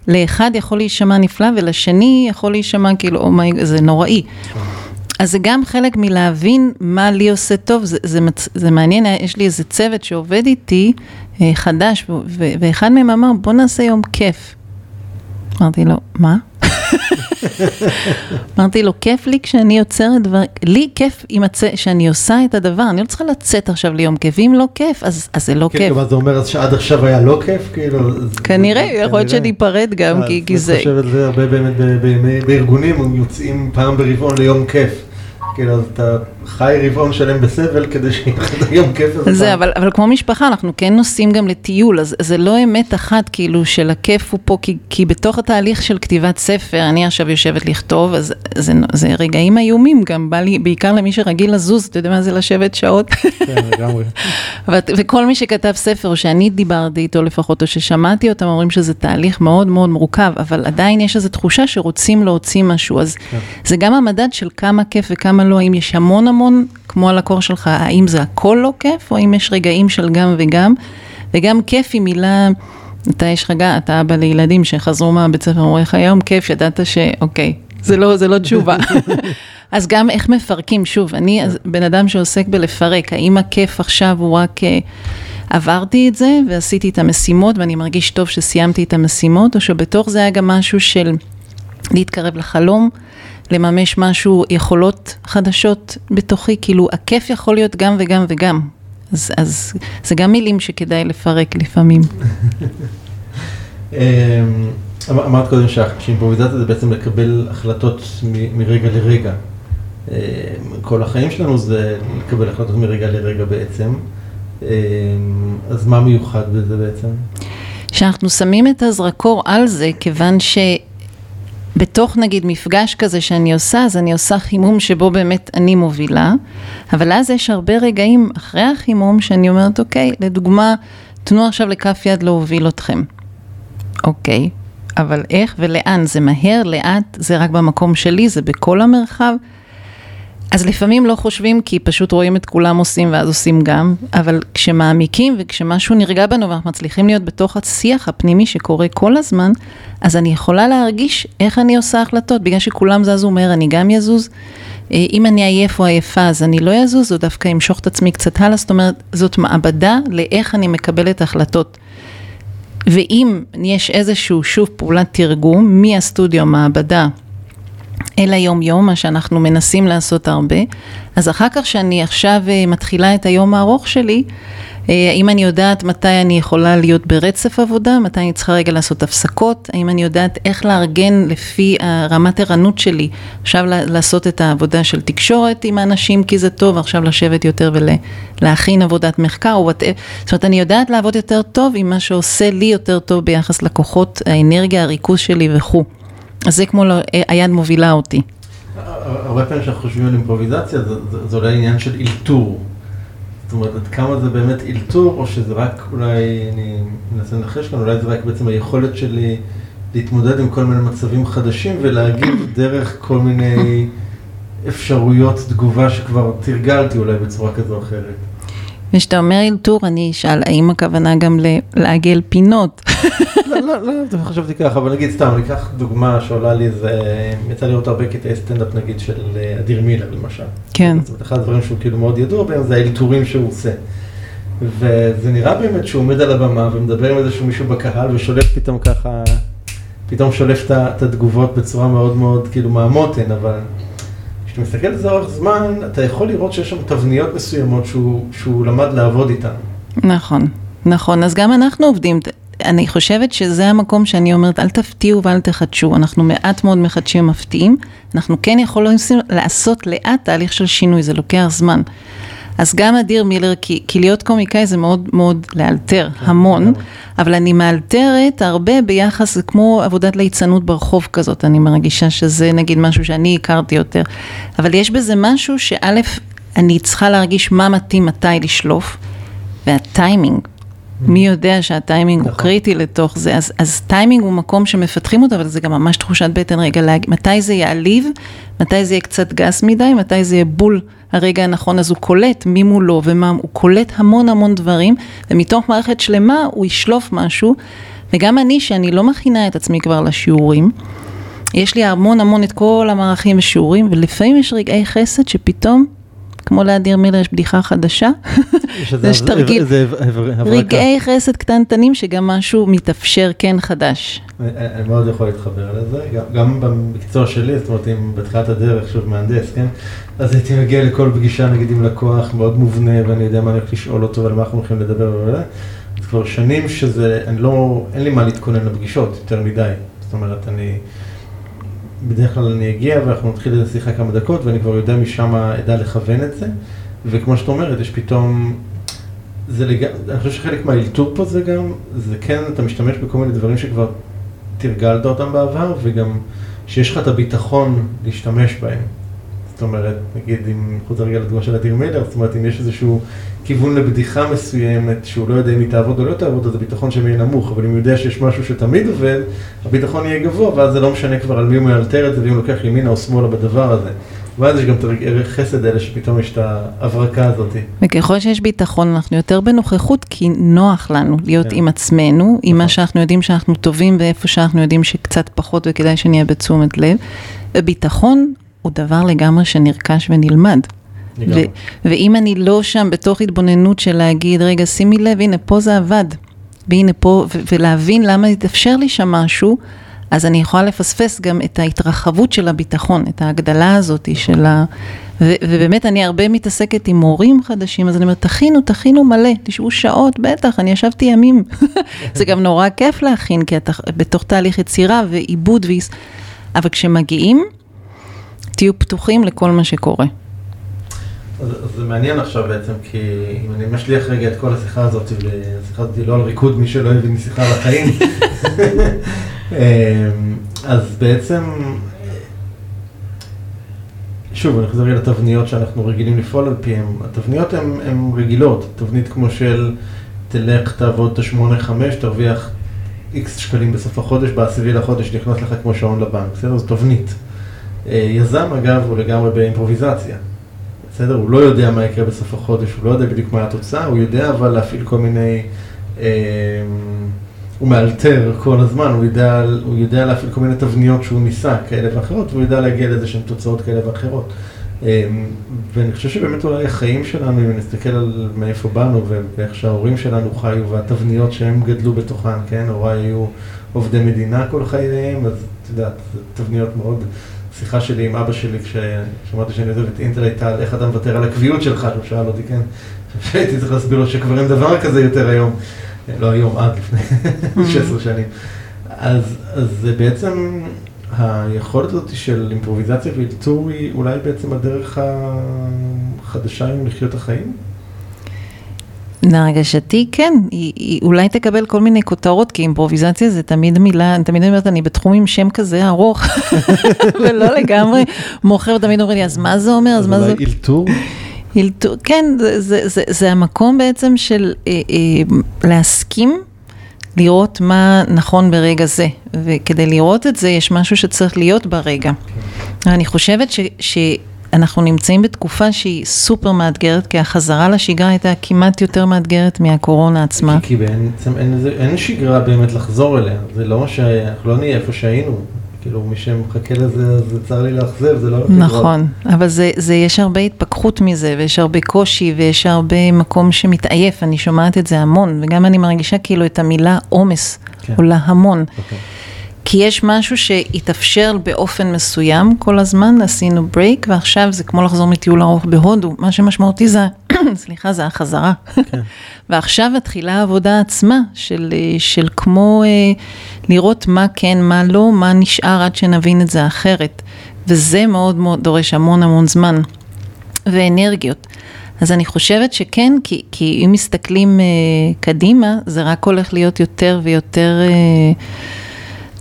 לאחד יכול להישמע נפלא, ולשני יכול להישמע כאילו, אומי, זה נוראי. אז זה גם חלק מלהבין מה לי עושה טוב, זה, זה, מצ- זה מעניין, יש לי איזה צוות שעובד איתי, אה, חדש, ו- ו- ואחד מהם אמר, בוא נעשה יום כיף. אמרתי לו, מה? אמרתי לו, כיף לי כשאני יוצרת דבר, לי כיף עם הצ... שאני עושה את הדבר, אני לא צריכה לצאת עכשיו ליום כיף, ואם לא כיף, אז, אז זה לא כן, כיף. אבל זה אומר שעד עכשיו היה לא כיף, כאילו? כנראה, יכול להיות. שניפרד גם, כי, כי זה... אני חושב על זה הרבה באמת בארגונים, הם יוצאים פעם ברבעון ליום כיף. כאילו, אז אתה חי רבעון שלם בסבל כדי שיהיה לך את היום כיף הזה. זה. אבל, אבל כמו משפחה, אנחנו כן נוסעים גם לטיול, אז זה לא אמת אחת, כאילו, של הכיף הוא פה, כי, כי בתוך התהליך של כתיבת ספר, אני עכשיו יושבת לכתוב, אז זה, זה רגעים איומים גם, בא לי, בעיקר למי שרגיל לזוז, אתה יודע מה זה לשבת שעות? כן, לגמרי. אבל- וכל מי שכתב ספר, או שאני דיברתי איתו לפחות, או ששמעתי אותם, אומרים שזה תהליך מאוד מאוד מורכב, אבל עדיין יש איזו תחושה שרוצים להוציא משהו, אז כן. זה גם המדד של כמה כיף וכמה לא, האם יש המון המון, כמו על הקור שלך, האם זה הכל לא כיף, או האם יש רגעים של גם וגם, וגם כיף היא מילה, אתה יש לך גם, אתה אבא לילדים שחזרו מהבית ספר, אומרים לך היום כיף, ידעת שאוקיי, זה לא, זה לא תשובה. אז גם איך מפרקים, שוב, אני בן אדם שעוסק בלפרק, האם הכיף עכשיו הוא רק אה, עברתי את זה ועשיתי את המשימות ואני מרגיש טוב שסיימתי את המשימות, או שבתוך זה היה גם משהו של להתקרב לחלום, לממש משהו, יכולות חדשות בתוכי, כאילו הכיף יכול להיות גם וגם וגם. אז, אז זה גם מילים שכדאי לפרק לפעמים. אמ, אמר- אמרת קודם שאימפרוביזציה זה בעצם לקבל החלטות מרגע לרגע. אמ, כל החיים שלנו זה לקבל החלטות מרגע לרגע בעצם. אמ, אז מה מיוחד בזה בעצם? שאנחנו שמים את הזרקור על זה, כיוון שבתוך נגיד מפגש כזה שאני עושה, אז אני עושה חימום שבו באמת אני מובילה, אבל אז יש הרבה רגעים אחרי החימום שאני אומרת, אוקיי, לדוגמה, תנו עכשיו לכף יד להוביל אתכם. אוקיי, אבל איך ולאן? זה מהר, לאט, זה רק במקום שלי, זה בכל המרחב. אז לפעמים לא חושבים כי פשוט רואים את כולם עושים ואז עושים גם, אבל כשמעמיקים וכשמשהו נרגע בנו ואנחנו מצליחים להיות בתוך השיח הפנימי שקורה כל הזמן, אז אני יכולה להרגיש איך אני עושה החלטות, בגלל שכולם זזו מהר אני גם יזוז. אה, אם אני עייף או עייפה אז אני לא יזוז, או דווקא אמשוך את עצמי קצת הלאה, זאת אומרת, זאת מעבדה לאיך אני מקבלת החלטות. ואם יש איזשהו שוב פעולת תרגום מהסטודיו מעבדה אל היום-יום, מה שאנחנו מנסים לעשות הרבה. אז אחר כך שאני עכשיו אה, מתחילה את היום הארוך שלי, אה, האם אני יודעת מתי אני יכולה להיות ברצף עבודה, מתי אני צריכה רגע לעשות הפסקות, האם אני יודעת איך לארגן לפי הרמת ערנות שלי, עכשיו לעשות את העבודה של תקשורת עם האנשים כי זה טוב, עכשיו לשבת יותר ולהכין עבודת מחקר, או whatever. זאת אומרת, אני יודעת לעבוד יותר טוב עם מה שעושה לי יותר טוב ביחס לכוחות, האנרגיה, הריכוז שלי וכו'. אז זה כמו לא- היד מובילה אותי. הרבה פעמים כשאנחנו חושבים על אימפרוביזציה זה אולי עניין של אילתור. זאת אומרת, עד כמה זה באמת אילתור, או שזה רק אולי, אני מנסה לנחש כאן, אולי זה רק בעצם היכולת שלי להתמודד עם כל מיני מצבים חדשים ולהגיב דרך כל מיני אפשרויות תגובה שכבר תרגלתי אולי בצורה כזו או אחרת. וכשאתה אומר אלתור, אני אשאל, האם הכוונה גם לעגל פינות? לא, לא, לא, לא חשבתי ככה, אבל נגיד סתם, אני אקח דוגמה שעולה לי, זה, יצא לראות הרבה קטעי סטנדאפ נגיד של אה, אדיר מילר למשל. כן. זאת אומרת, אחד הדברים שהוא כאילו מאוד ידוע בהם זה האלתורים שהוא עושה. וזה נראה באמת שהוא עומד על הבמה ומדבר עם איזשהו מישהו בקהל ושולף פתאום ככה, פתאום שולף את התגובות בצורה מאוד מאוד כאילו מהמותן, אבל כשאתה מסתכל על זה לאורך זמן, אתה יכול לראות שיש שם תבניות מסוימות שהוא, שהוא למד לעבוד איתן. נכון, נכון. אז גם אנחנו עובדים. אני חושבת שזה המקום שאני אומרת, אל תפתיעו ואל תחדשו, אנחנו מעט מאוד מחדשים מפתיעים, אנחנו כן יכולים לעשות לאט תהליך של שינוי, זה לוקח זמן. אז גם אדיר מילר, כי, כי להיות קומיקאי זה מאוד מאוד לאלתר, כן, המון, אבל אני מאלתרת הרבה ביחס, זה כמו עבודת ליצנות ברחוב כזאת, אני מרגישה שזה נגיד משהו שאני הכרתי יותר, אבל יש בזה משהו שא', אני צריכה להרגיש מה מתאים מתי לשלוף, והטיימינג, מי יודע שהטיימינג הוא נכון. קריטי לתוך זה, אז, אז טיימינג הוא מקום שמפתחים אותו, אבל זה גם ממש תחושת בטן, רגע, להג... מתי זה יעליב, מתי זה יהיה קצת גס מדי, מתי זה יהיה בול? הרגע הנכון, אז הוא קולט מי מולו ומה, הוא קולט המון המון דברים, ומתוך מערכת שלמה הוא ישלוף משהו, וגם אני, שאני לא מכינה את עצמי כבר לשיעורים, יש לי המון המון את כל המערכים ושיעורים, ולפעמים יש רגעי חסד שפתאום כמו לאדיר מילר יש בדיחה חדשה, יש תרגיל, רגעי חסד קטנטנים שגם משהו מתאפשר כן חדש. אני מאוד יכול להתחבר לזה, גם במקצוע שלי, זאת אומרת אם בתחילת הדרך, שוב מהנדס, כן? אז הייתי מגיע לכל פגישה נגיד עם לקוח מאוד מובנה ואני יודע מה אני הולך לשאול אותו ועל מה אנחנו הולכים לדבר וזה. אז כבר שנים שזה, אני לא, אין לי מה להתכונן לפגישות יותר מדי, זאת אומרת אני... בדרך כלל אני אגיע ואנחנו נתחיל את השיחה כמה דקות ואני כבר יודע משם אדע לכוון את זה וכמו שאת אומרת, יש פתאום, זה לג... אני חושב שחלק מהאלתור פה זה גם, זה כן, אתה משתמש בכל מיני דברים שכבר תרגלת אותם בעבר וגם שיש לך את הביטחון להשתמש בהם. זאת אומרת, נגיד אם חוזר רגע לדוגמה של אדיר מילר, זאת אומרת אם יש איזשהו כיוון לבדיחה מסוימת שהוא לא יודע אם היא תעבוד או לא תעבוד, אז הביטחון שם יהיה נמוך, אבל אם הוא יודע שיש משהו שתמיד עובד, הביטחון יהיה גבוה, ואז זה לא משנה כבר על מי הוא יאלתר את זה, ואם הוא לוקח ימינה או שמאלה בדבר הזה. ואז יש גם את ערך חסד האלה שפתאום יש את ההברקה הזאת. וככל שיש ביטחון אנחנו יותר בנוכחות כי נוח לנו להיות כן. עם עצמנו, עם מה נכון. שאנחנו יודעים שאנחנו טובים ואיפה שאנחנו יודעים שקצת פחות וכדאי שנהיה בתשומת לב. וביטחון הוא דבר לגמרי שנרכש ונלמד. ו- ואם אני לא שם בתוך התבוננות של להגיד, רגע, שימי לב, הנה, פה זה עבד. והנה פה, ו- ולהבין למה התאפשר לי שם משהו, אז אני יכולה לפספס גם את ההתרחבות של הביטחון, את ההגדלה הזאת של ה... ו- ובאמת, אני הרבה מתעסקת עם מורים חדשים, אז אני אומרת, תכינו, תכינו מלא, תשבו שעות, בטח, אני ישבתי ימים. זה גם נורא כיף להכין, כי אתה בתוך תהליך יצירה ועיבוד, ויס... אבל כשמגיעים, תהיו פתוחים לכל מה שקורה. אז, זה מעניין עכשיו בעצם, כי אם אני משליח רגע את כל השיחה הזאת, והשיחה הזאת היא לא על ריקוד, מי שלא הבין שיחה על החיים, אמ, אז בעצם, שוב, אני חוזר לתבניות שאנחנו רגילים לפעול על פיהן. התבניות הן רגילות, תבנית כמו של תלך, תעבוד את ה-8-5, תרוויח איקס שקלים בסוף החודש, בעשיבי לחודש נכנס לך כמו שעון לבנק, בסדר? זו תבנית. אה, יזם אגב הוא לגמרי באימפרוביזציה. בסדר? הוא לא יודע מה יקרה בסוף החודש, הוא לא יודע בדיוק מה התוצאה, הוא יודע אבל להפעיל כל מיני... אה, הוא מאלתר כל הזמן, הוא יודע, הוא יודע להפעיל כל מיני תבניות שהוא ניסה, כאלה ואחרות, והוא יודע להגיע לאיזה שהן תוצאות כאלה ואחרות. אה, ואני חושב שבאמת אולי החיים שלנו, אם נסתכל על מאיפה באנו ואיך שההורים שלנו חיו והתבניות שהם גדלו בתוכן, כן? הוריי היו עובדי מדינה כל חייהם, אז את יודעת, תבניות מאוד... שיחה שלי עם אבא שלי כששמעתי שאני עוזב את אינטל הייתה על איך אתה מוותר על הקביעות שלך, שהוא שאל אותי, כן. שהייתי צריך להסביר לו שכבר אין דבר כזה יותר היום, לא היום, עד לפני 16 שנים. אז, אז בעצם היכולת הזאת של אימפרוביזציה ואילתור היא אולי בעצם הדרך החדשה היום לחיות החיים? להרגשתי כן, היא, היא אולי תקבל כל מיני כותרות, כי אימפרוביזציה זה תמיד מילה, אני תמיד אומרת, אני בתחום עם שם כזה ארוך, ולא לגמרי מוכר, תמיד אומרים לי, אז מה זה אומר, אז מה זה... אולי אילתור? אילתור, כן, זה, זה, זה, זה המקום בעצם של אה, אה, להסכים, לראות מה נכון ברגע זה, וכדי לראות את זה, יש משהו שצריך להיות ברגע. כן. אני חושבת ש... ש אנחנו נמצאים בתקופה שהיא סופר מאתגרת, כי החזרה לשגרה הייתה כמעט יותר מאתגרת מהקורונה עצמה. כי, כי בעצם אין, אין שגרה באמת לחזור אליה, זה לא שאנחנו לא נהיה איפה שהיינו. כאילו מי שמחכה לזה, זה צר לי לאכזב, זה לא... נכון, אבל זה, זה, יש הרבה התפכחות מזה, ויש הרבה קושי, ויש הרבה מקום שמתעייף, אני שומעת את זה המון, וגם אני מרגישה כאילו את המילה עומס כן. עולה המון. Okay. כי יש משהו שהתאפשר באופן מסוים כל הזמן, עשינו ברייק, ועכשיו זה כמו לחזור מטיול ארוך בהודו, מה שמשמעותי זה, סליחה, זה החזרה. כן. ועכשיו מתחילה העבודה עצמה של, של כמו אה, לראות מה כן, מה לא, מה נשאר עד שנבין את זה אחרת. וזה מאוד מאוד דורש המון המון זמן ואנרגיות. אז אני חושבת שכן, כי, כי אם מסתכלים אה, קדימה, זה רק הולך להיות יותר ויותר, אה,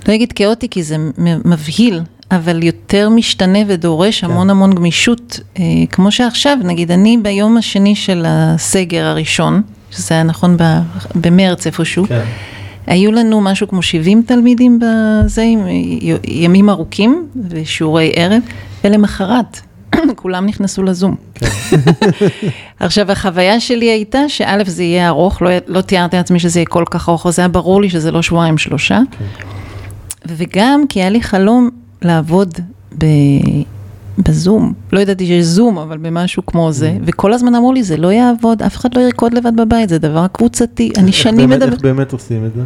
לא אגיד כאוטי, כי זה מבהיל, אבל יותר משתנה ודורש כן. המון המון גמישות, אה, כמו שעכשיו, נגיד אני ביום השני של הסגר הראשון, שזה היה נכון במרץ איפשהו, כן. היו לנו משהו כמו 70 תלמידים בזה, עם ימים ארוכים ושיעורי ערב, ולמחרת כולם נכנסו לזום. כן. עכשיו, החוויה שלי הייתה שא', זה יהיה ארוך, לא, לא תיארתי לעצמי שזה יהיה כל כך ארוך, זה היה ברור לי שזה לא שבועיים שלושה. כן. וגם כי היה לי חלום לעבוד ב... בזום, לא ידעתי שיש זום, אבל במשהו כמו זה, mm. וכל הזמן אמרו לי, זה לא יעבוד, אף אחד לא ירקוד לבד בבית, זה דבר קבוצתי, אני שנים מדבר... איך באמת עושים את זה?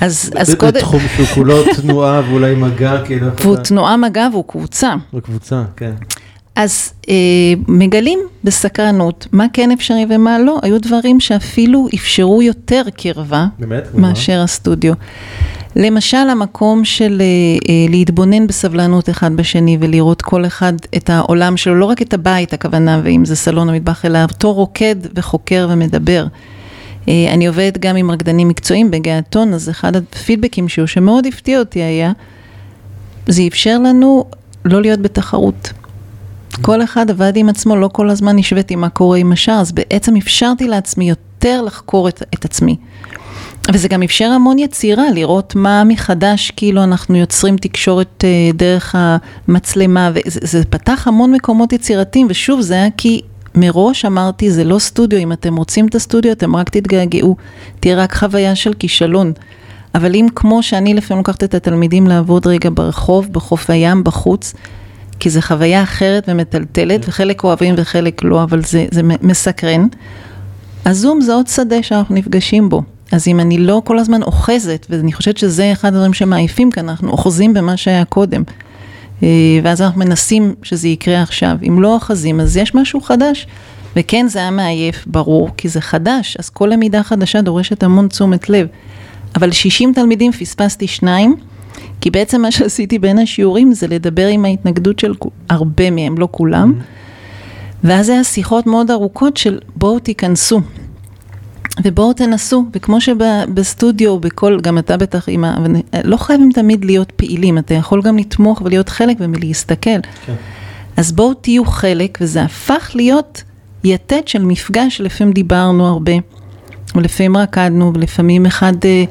אז, אז קודם... בתחום שהוא כולו תנועה ואולי מגע, כאילו... והוא תנועה מגע והוא קבוצה. הוא קבוצה, כן. אז אה, מגלים בסקרנות מה כן אפשרי ומה לא, היו דברים שאפילו אפשרו יותר קרבה. באמת? מאשר הסטודיו. למשל המקום של אה, אה, להתבונן בסבלנות אחד בשני ולראות כל אחד את העולם שלו, לא רק את הבית הכוונה, ואם זה סלון או מטבח, אלא אותו רוקד וחוקר ומדבר. אה, אני עובדת גם עם רקדנים מקצועיים בגעתון, אז אחד הפידבקים שהוא שמאוד הפתיע אותי היה, זה אפשר לנו לא להיות בתחרות. כל אחד עבד עם עצמו, לא כל הזמן השוויתי מה קורה עם השאר, אז בעצם אפשרתי לעצמי יותר לחקור את, את עצמי. וזה גם אפשר המון יצירה, לראות מה מחדש, כאילו אנחנו יוצרים תקשורת אה, דרך המצלמה, וזה זה פתח המון מקומות יצירתיים, ושוב, זה היה כי מראש אמרתי, זה לא סטודיו, אם אתם רוצים את הסטודיו, אתם רק תתגעגעו, תהיה רק חוויה של כישלון. אבל אם כמו שאני לפעמים לוקחת את התלמידים לעבוד רגע ברחוב, בחוף הים, בחוץ, כי זו חוויה אחרת ומטלטלת, וחלק אוהבים וחלק לא, אבל זה, זה מסקרן. הזום זה עוד שדה שאנחנו נפגשים בו. אז אם אני לא כל הזמן אוחזת, ואני חושבת שזה אחד הדברים שמעיפים כאן, אנחנו אוחזים במה שהיה קודם. אה, ואז אנחנו מנסים שזה יקרה עכשיו. אם לא אוחזים, אז יש משהו חדש. וכן, זה היה מעייף, ברור, כי זה חדש, אז כל למידה חדשה דורשת המון תשומת לב. אבל 60 תלמידים פספסתי שניים, כי בעצם מה שעשיתי בין השיעורים זה לדבר עם ההתנגדות של הרבה מהם, לא כולם. Mm-hmm. ואז היה שיחות מאוד ארוכות של בואו תיכנסו. ובואו תנסו, וכמו שבסטודיו, בכל, גם אתה בטח עם ה... לא חייבים תמיד להיות פעילים, אתה יכול גם לתמוך ולהיות חלק ולהסתכל. כן. אז בואו תהיו חלק, וזה הפך להיות יתד של מפגש, לפעמים דיברנו הרבה. ולפעמים רקדנו, ולפעמים אחד אה,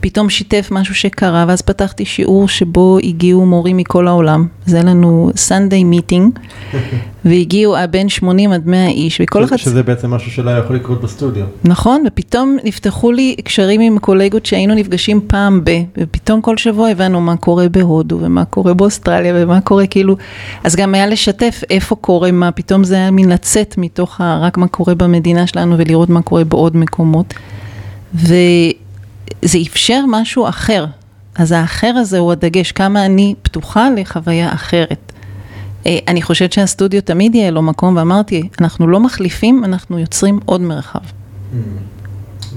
פתאום שיתף משהו שקרה, ואז פתחתי שיעור שבו הגיעו מורים מכל העולם. זה לנו Sunday meeting, והגיעו בין 80 עד 100 איש, וכל אחד... שזה בעצם משהו שלא יכול לקרות בסטודיו. נכון, ופתאום נפתחו לי קשרים עם קולגות שהיינו נפגשים פעם ב, ופתאום כל שבוע הבנו מה קורה בהודו, ומה קורה באוסטרליה, ומה קורה כאילו... אז גם היה לשתף איפה קורה מה, פתאום זה היה מין לצאת מתוך רק מה קורה במדינה שלנו, ולראות מה קורה בעוד מקומות. וזה אפשר משהו אחר. אז האחר הזה הוא הדגש, כמה אני פתוחה לחוויה אחרת. אה, אני חושבת שהסטודיו תמיד יהיה לו מקום, ואמרתי, אנחנו לא מחליפים, אנחנו יוצרים עוד מרחב. Mm,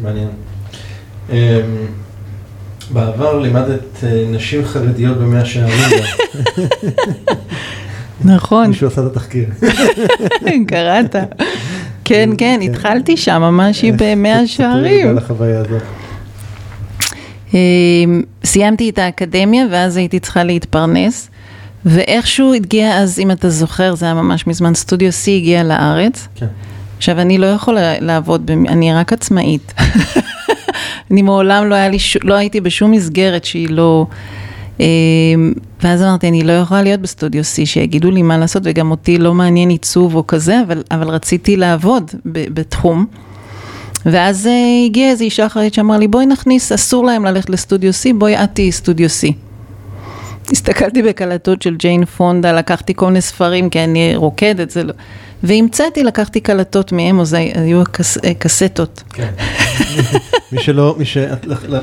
מעניין. אמ, בעבר לימדת אה, נשים חרדיות במאה שערים. נכון. מישהו עשה את התחקיר. קראת. כן, כן, כן, התחלתי שם, ממש היא במאה שערים. על החוויה הזאת. אמ, סיימתי את האקדמיה ואז הייתי צריכה להתפרנס. ואיכשהו הגיע אז, אם אתה זוכר, זה היה ממש מזמן, סטודיו C הגיע לארץ. כן. עכשיו, אני לא יכולה לעבוד, אני רק עצמאית. אני מעולם לא, לי, לא הייתי בשום מסגרת שהיא לא... אמ, ואז אמרתי, אני לא יכולה להיות בסטודיו C, שיגידו לי מה לעשות, וגם אותי לא מעניין עיצוב או כזה, אבל, אבל רציתי לעבוד בתחום. ואז uh, הגיעה איזו אישה אחרת שאמרה לי, בואי נכניס, אסור להם ללכת לסטודיו C, בואי את תהיי סטודיו C. הסתכלתי בקלטות של ג'יין פונדה, לקחתי כל מיני ספרים, כי אני רוקדת, זה לא... והמצאתי, לקחתי קלטות מהם, או זה היו הקסטות. כן. מי שלא, מי ש...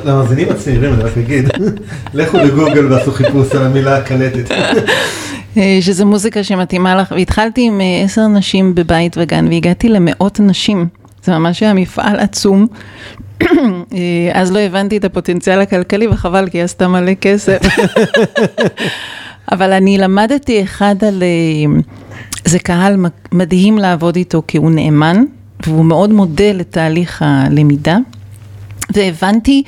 למאזינים הצעירים, אני רק אגיד, לכו לגוגל ועשו חיפוש על המילה הקלטת. אה, שזה מוזיקה שמתאימה לך, והתחלתי עם אה, עשר נשים בבית וגן, והגעתי למאות נשים. זה ממש היה מפעל עצום. אה, אז לא הבנתי את הפוטנציאל הכלכלי, וחבל, כי היא עשתה מלא כסף. אבל אני למדתי אחד על... זה קהל מדהים לעבוד איתו, כי הוא נאמן, והוא מאוד מודה לתהליך הלמידה. והבנתי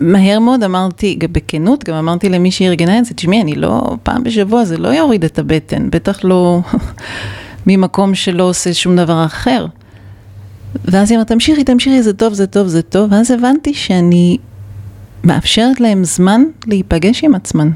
מהר מאוד אמרתי, בכנות, גם אמרתי למי שארגנה את זה, תשמעי, אני לא, פעם בשבוע זה לא יוריד את הבטן, בטח לא ממקום שלא עושה שום דבר אחר. ואז היא אמרת, תמשיכי, תמשיכי, זה טוב, זה טוב, זה טוב, ואז הבנתי שאני מאפשרת להם זמן להיפגש עם עצמן.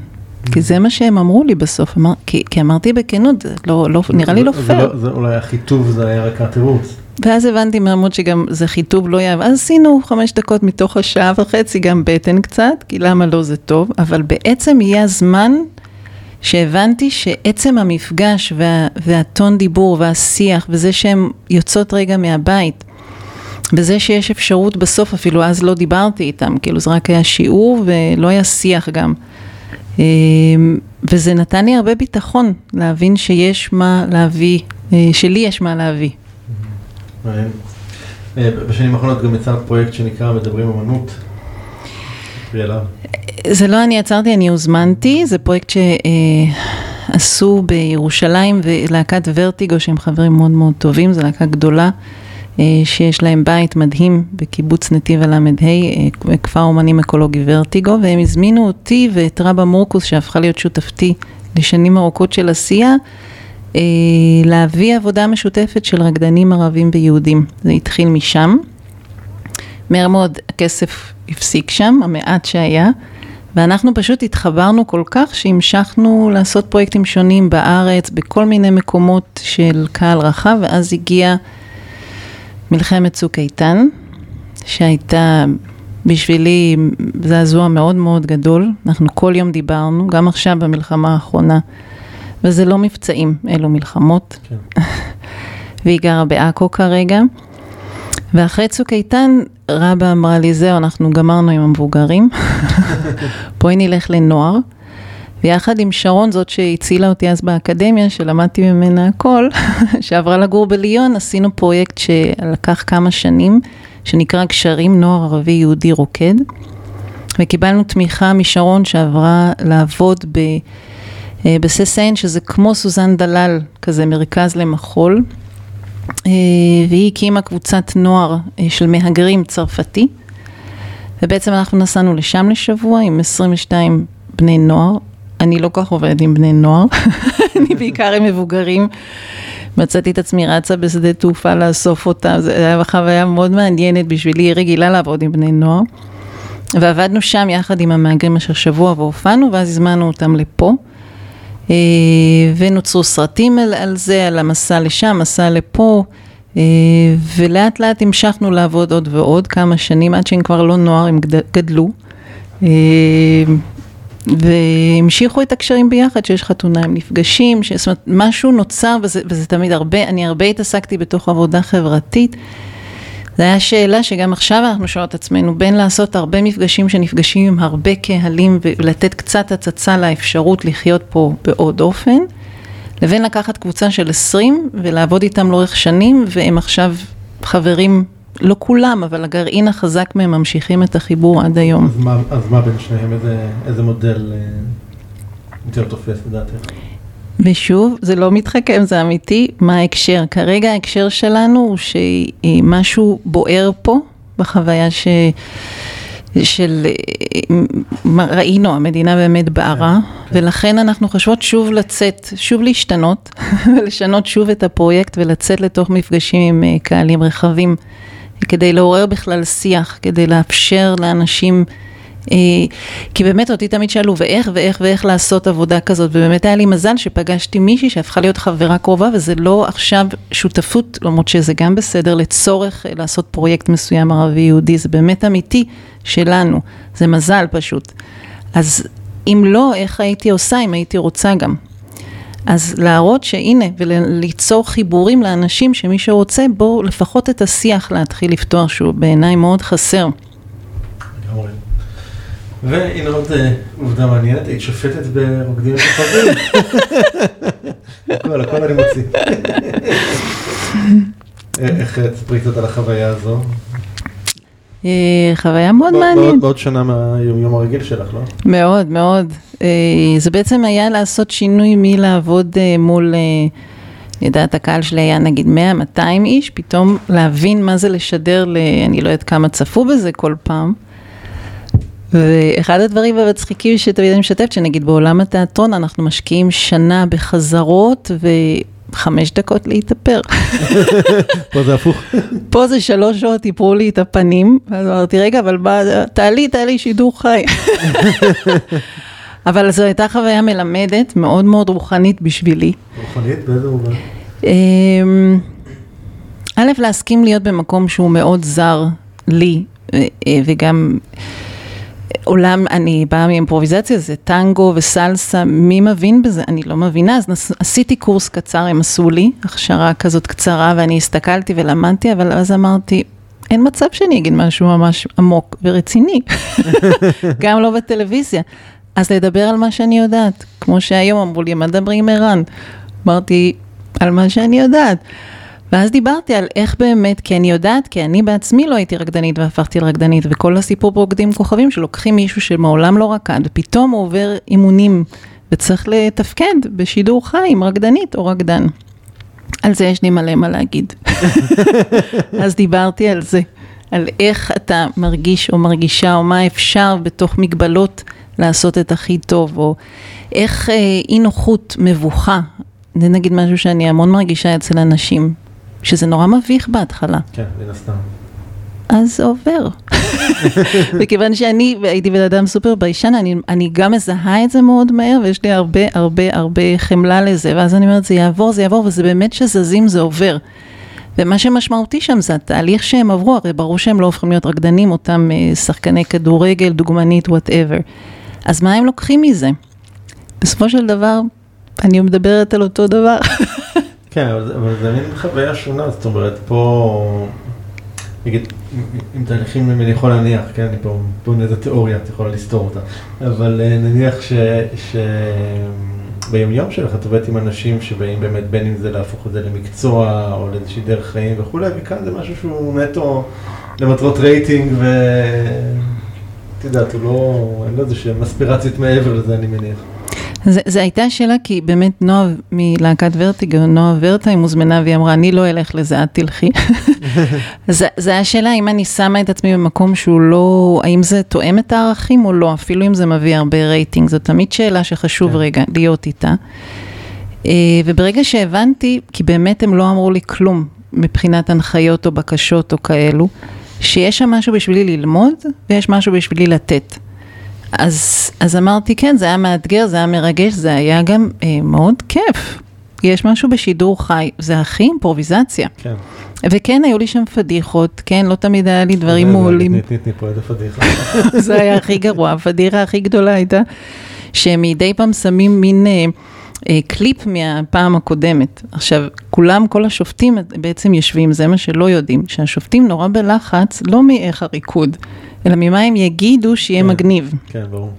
כי זה מה שהם אמרו לי בסוף, אמר, כי, כי אמרתי בכנות, לא, לא, נראה לי לא פייר. זה, זה אולי החיטוב, זה היה רק התירוץ. ואז הבנתי מהמוד שגם זה חיטוב לא יעב, אז עשינו חמש דקות מתוך השעה וחצי, גם בטן קצת, כי למה לא זה טוב, אבל בעצם יהיה הזמן שהבנתי שעצם המפגש וה, והטון דיבור והשיח וזה שהן יוצאות רגע מהבית, וזה שיש אפשרות בסוף, אפילו אז לא דיברתי איתם, כאילו זה רק היה שיעור ולא היה שיח גם. אמ, וזה נתן לי הרבה ביטחון להבין שיש מה להביא, אה, שלי יש מה להביא. אה, בשנים האחרונות גם יצרת פרויקט שנקרא מדברים אמנות. זה לא אני יצרתי, אני הוזמנתי, זה פרויקט שעשו בירושלים ולהקת ורטיגו שהם חברים מאוד מאוד טובים, זו להקה גדולה אה, שיש להם בית מדהים בקיבוץ נתיב הל"ה, אה, כפר אומנים אקולוגי ורטיגו, והם הזמינו אותי ואת רבא מורקוס שהפכה להיות שותפתי לשנים ארוכות של עשייה. אה, להביא עבודה משותפת של רקדנים ערבים ויהודים. זה התחיל משם. מהר מאוד הכסף הפסיק שם, המעט שהיה, ואנחנו פשוט התחברנו כל כך שהמשכנו לעשות פרויקטים שונים בארץ, בכל מיני מקומות של קהל רחב, ואז הגיעה מלחמת צוק איתן, שהייתה בשבילי זעזוע מאוד מאוד גדול. אנחנו כל יום דיברנו, גם עכשיו במלחמה האחרונה. וזה לא מבצעים, אלו מלחמות. כן. והיא גרה בעכו כרגע. ואחרי צוק איתן, רבא אמרה לי, זהו, אנחנו גמרנו עם המבוגרים, בואי נלך לנוער. ויחד עם שרון, זאת שהצילה אותי אז באקדמיה, שלמדתי ממנה הכל, שעברה לגור בליון, עשינו פרויקט שלקח כמה שנים, שנקרא גשרים נוער ערבי יהודי רוקד. וקיבלנו תמיכה משרון שעברה לעבוד. אה, בססיין, שזה כמו סוזן דלל, כזה מרכז למחול, והיא הקימה קבוצת נוער אה, של מהגרים צרפתי, ובעצם אנחנו נסענו לשם לשבוע עם 22 בני נוער. אני לא כל כך עובדת עם בני נוער, אני בעיקר עם מבוגרים. מצאתי את עצמי רצה בשדה תעופה לאסוף אותם, זו הייתה חוויה מאוד מעניינת בשבילי, היא רגילה לעבוד עם בני נוער. ועבדנו שם יחד עם המהגרים אשר שבוע והופענו, ואז הזמנו אותם לפה. אה, ונוצרו סרטים על, על זה, על המסע לשם, מסע לפה, אה, ולאט לאט המשכנו לעבוד עוד ועוד כמה שנים, עד שהם כבר לא נוער, הם גדלו. אה, והמשיכו את הקשרים ביחד, שיש חתונה, הם נפגשים, ש... זאת אומרת, משהו נוצר, וזה, וזה תמיד הרבה, אני הרבה התעסקתי בתוך עבודה חברתית. זו הייתה שאלה שגם עכשיו אנחנו שואלות את עצמנו, בין לעשות הרבה מפגשים שנפגשים עם הרבה קהלים ולתת קצת הצצה לאפשרות לחיות פה בעוד אופן, לבין לקחת קבוצה של 20 ולעבוד איתם לאורך שנים, והם עכשיו חברים, לא כולם, אבל הגרעין החזק מהם ממשיכים את החיבור עד היום. אז מה, אז מה בין שניהם, איזה, איזה מודל אה, יותר תופס לדעתך? ושוב, זה לא מתחכם, זה אמיתי, מה ההקשר? כרגע ההקשר שלנו הוא שמשהו בוער פה בחוויה ש... של מה ראינו, המדינה באמת בערה, כן, כן. ולכן אנחנו חושבות שוב לצאת, שוב להשתנות, ולשנות שוב את הפרויקט ולצאת לתוך מפגשים עם אה, קהלים רחבים, כדי לעורר בכלל שיח, כדי לאפשר לאנשים אה, כי באמת אותי תמיד שאלו, ואיך ואיך ואיך לעשות עבודה כזאת, ובאמת היה לי מזל שפגשתי מישהי שהפכה להיות חברה קרובה, וזה לא עכשיו שותפות, למרות שזה גם בסדר, לצורך אה, לעשות פרויקט מסוים ערבי-יהודי, זה באמת אמיתי שלנו, זה מזל פשוט. אז אם לא, איך הייתי עושה אם הייתי רוצה גם? אז להראות שהנה, וליצור חיבורים לאנשים שמי שרוצה, בואו לפחות את השיח להתחיל לפתוח, שהוא בעיניי מאוד חסר. והנה עוד אה, עובדה מעניינת, היית שופטת ברוקדים וכוכבים. הכל, הכל אני מוציא. אה, איך תספרי קצת על החוויה הזו? אה, חוויה מאוד מעניינת. בעוד שנה מהיום הרגיל שלך, לא? מאוד, מאוד. זה בעצם היה לעשות שינוי מלעבוד מול... אני יודעת, הקהל שלי היה נגיד 100-200 איש, פתאום להבין מה זה לשדר ל... אני לא יודעת כמה צפו בזה כל פעם. ואחד הדברים המצחיקים שתמיד אני משתפת, שנגיד בעולם התיאטרון אנחנו משקיעים שנה בחזרות וחמש דקות להתאפר. פה זה הפוך. פה זה שלוש שעות איפרו לי את הפנים, אז אמרתי, רגע, אבל מה, תעלי, תעלי שידור חי. אבל זו הייתה חוויה מלמדת, מאוד מאוד רוחנית בשבילי. רוחנית? באיזה מובן? אמ, א', להסכים להיות במקום שהוא מאוד זר לי, אה, וגם... עולם, אני באה מאימפרוביזציה, זה טנגו וסלסה, מי מבין בזה? אני לא מבינה, אז נס, עשיתי קורס קצר, הם עשו לי, הכשרה כזאת קצרה, ואני הסתכלתי ולמדתי, אבל אז אמרתי, אין מצב שאני אגיד משהו ממש עמוק ורציני, גם לא בטלוויזיה. אז לדבר על מה שאני יודעת, כמו שהיום אמרו לי, מה דברי עם ערן? אמרתי, על מה שאני יודעת. ואז דיברתי על איך באמת, כי אני יודעת, כי אני בעצמי לא הייתי רקדנית והפכתי לרקדנית, וכל הסיפור ברוקדים כוכבים שלוקחים מישהו שמעולם לא רקד, ופתאום הוא עובר אימונים, וצריך לתפקד בשידור חי עם רקדנית או רקדן. על זה יש לי מלא מה להגיד. אז דיברתי על זה, על איך אתה מרגיש או מרגישה, או מה אפשר בתוך מגבלות לעשות את הכי טוב, או איך אה, אי נוחות, מבוכה, זה נגיד משהו שאני המון מרגישה אצל אנשים, שזה נורא מביך בהתחלה. כן, מן הסתם. אז זה עובר. וכיוון שאני הייתי בן אדם סופר ביישן, אני, אני גם מזהה את זה מאוד מהר, ויש לי הרבה הרבה הרבה חמלה לזה, ואז אני אומרת, זה יעבור, זה יעבור, וזה באמת שזזים, זה עובר. ומה שמשמעותי שם זה התהליך שהם עברו, הרי ברור שהם לא הופכים להיות רקדנים, אותם אה, שחקני כדורגל, דוגמנית, וואטאבר. אז מה הם לוקחים מזה? בסופו של דבר, אני מדברת על אותו דבר. כן, אבל זה מין חוויה שונה, זאת אומרת, פה, נגיד, עם תהליכים אני יכול להניח, כן, אני פה בונה איזה תיאוריה, את יכולה לסתור אותה, אבל אה, נניח שביומיום שלך את עובדת עם אנשים שבאים באמת, בין אם זה להפוך את זה למקצוע או לאיזושהי דרך חיים וכולי, וכאן זה משהו שהוא נטו למטרות רייטינג ו... את יודעת, הוא לא, אין לו איזה שהם אספירציות מעבר לזה, אני מניח. זו הייתה שאלה, כי באמת נועה מלהקת ורטיגו, נועה ורטהיים, הוזמנה והיא אמרה, אני לא אלך לזה, את תלכי. זו השאלה אם אני שמה את עצמי במקום שהוא לא, האם זה תואם את הערכים או לא, אפילו אם זה מביא הרבה רייטינג, זו תמיד שאלה שחשוב כן. רגע להיות איתה. אה, וברגע שהבנתי, כי באמת הם לא אמרו לי כלום מבחינת הנחיות או בקשות או כאלו, שיש שם משהו בשבילי ללמוד ויש משהו בשבילי לתת. אז, אז אמרתי, כן, זה היה מאתגר, זה היה מרגש, זה היה גם אה, מאוד כיף. יש משהו בשידור חי, זה הכי אימפרוביזציה. כן. וכן, היו לי שם פדיחות, כן, לא תמיד היה לי דברים מעולים. תני, תני פה איזה פדיחה. זה היה הכי גרוע, הפדיחה הכי גדולה הייתה, שמדי פעם שמים מין... אה, אה, קליפ מהפעם הקודמת. עכשיו, כולם, כל השופטים בעצם יושבים, זה מה שלא יודעים, שהשופטים נורא בלחץ, לא מאיך הריקוד, אלא ממה הם יגידו שיהיה כן, מגניב. כן, ברור.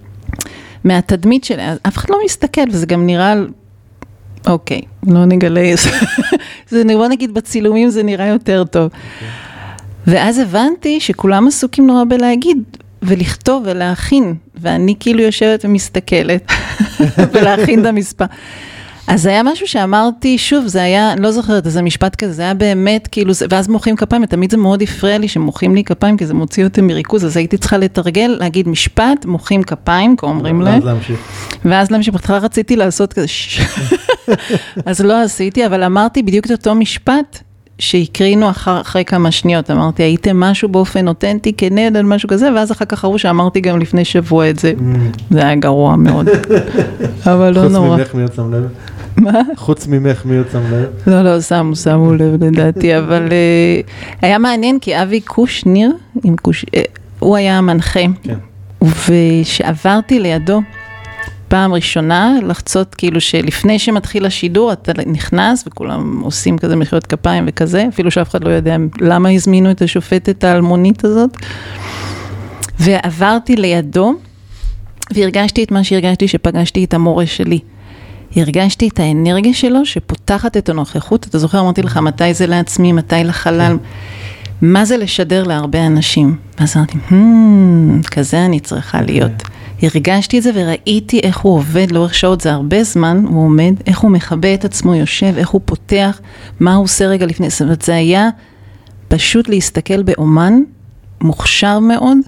מהתדמית שלהם, אף אחד לא מסתכל, וזה גם נראה, אוקיי, לא נגלה, זה בוא נגיד בצילומים זה נראה יותר טוב. Okay. ואז הבנתי שכולם עסוקים נורא בלהגיד, ולכתוב ולהכין, ואני כאילו יושבת ומסתכלת, ולהכין את המספר. אז היה משהו שאמרתי, שוב, זה היה, אני לא זוכרת, איזה משפט כזה, זה היה באמת, כאילו, ואז מוחאים כפיים, ותמיד זה מאוד הפריע לי שמוחאים לי כפיים, כי זה מוציא אותי מריכוז, אז הייתי צריכה לתרגל, להגיד משפט, מוחאים כפיים, כה אומרים להם. ואז להמשיך. ואז להמשיך, בהתחלה רציתי לעשות כזה, אז לא עשיתי, אבל אמרתי בדיוק את אותו משפט, שהקרינו אחר, אחרי כמה שניות, אמרתי, הייתם משהו באופן אותנטי, כנד על משהו כזה, ואז אחר כך אמרו שאמרתי גם לפני שבוע את זה. Mm. זה היה גרוע מאוד, אבל לא נורא. חוץ ממך מי עוד שם לב? מה? חוץ ממך מי עוד שם לב? לא, לא, שמו, שמו לב לדעתי, אבל uh, היה מעניין כי אבי קושניר, קוש, uh, הוא היה המנחה, כן. ושעברתי לידו, פעם ראשונה לחצות, כאילו שלפני שמתחיל השידור אתה נכנס וכולם עושים כזה מחיאות כפיים וכזה, אפילו שאף אחד לא יודע למה הזמינו את השופטת האלמונית הזאת. ועברתי לידו והרגשתי את מה שהרגשתי שפגשתי את המורה שלי. הרגשתי את האנרגיה שלו שפותחת את הנוכחות, אתה זוכר, אמרתי לך, מתי זה לעצמי, מתי לחלל, מה זה לשדר להרבה אנשים? ואז אמרתי, hmm, כזה אני צריכה להיות. הרגשתי את זה וראיתי איך הוא עובד לאורך שעות, זה הרבה זמן, הוא עומד, איך הוא מכבה את עצמו, יושב, איך הוא פותח, מה הוא עושה רגע לפני, זאת אומרת, זה היה פשוט להסתכל באומן, מוכשר מאוד,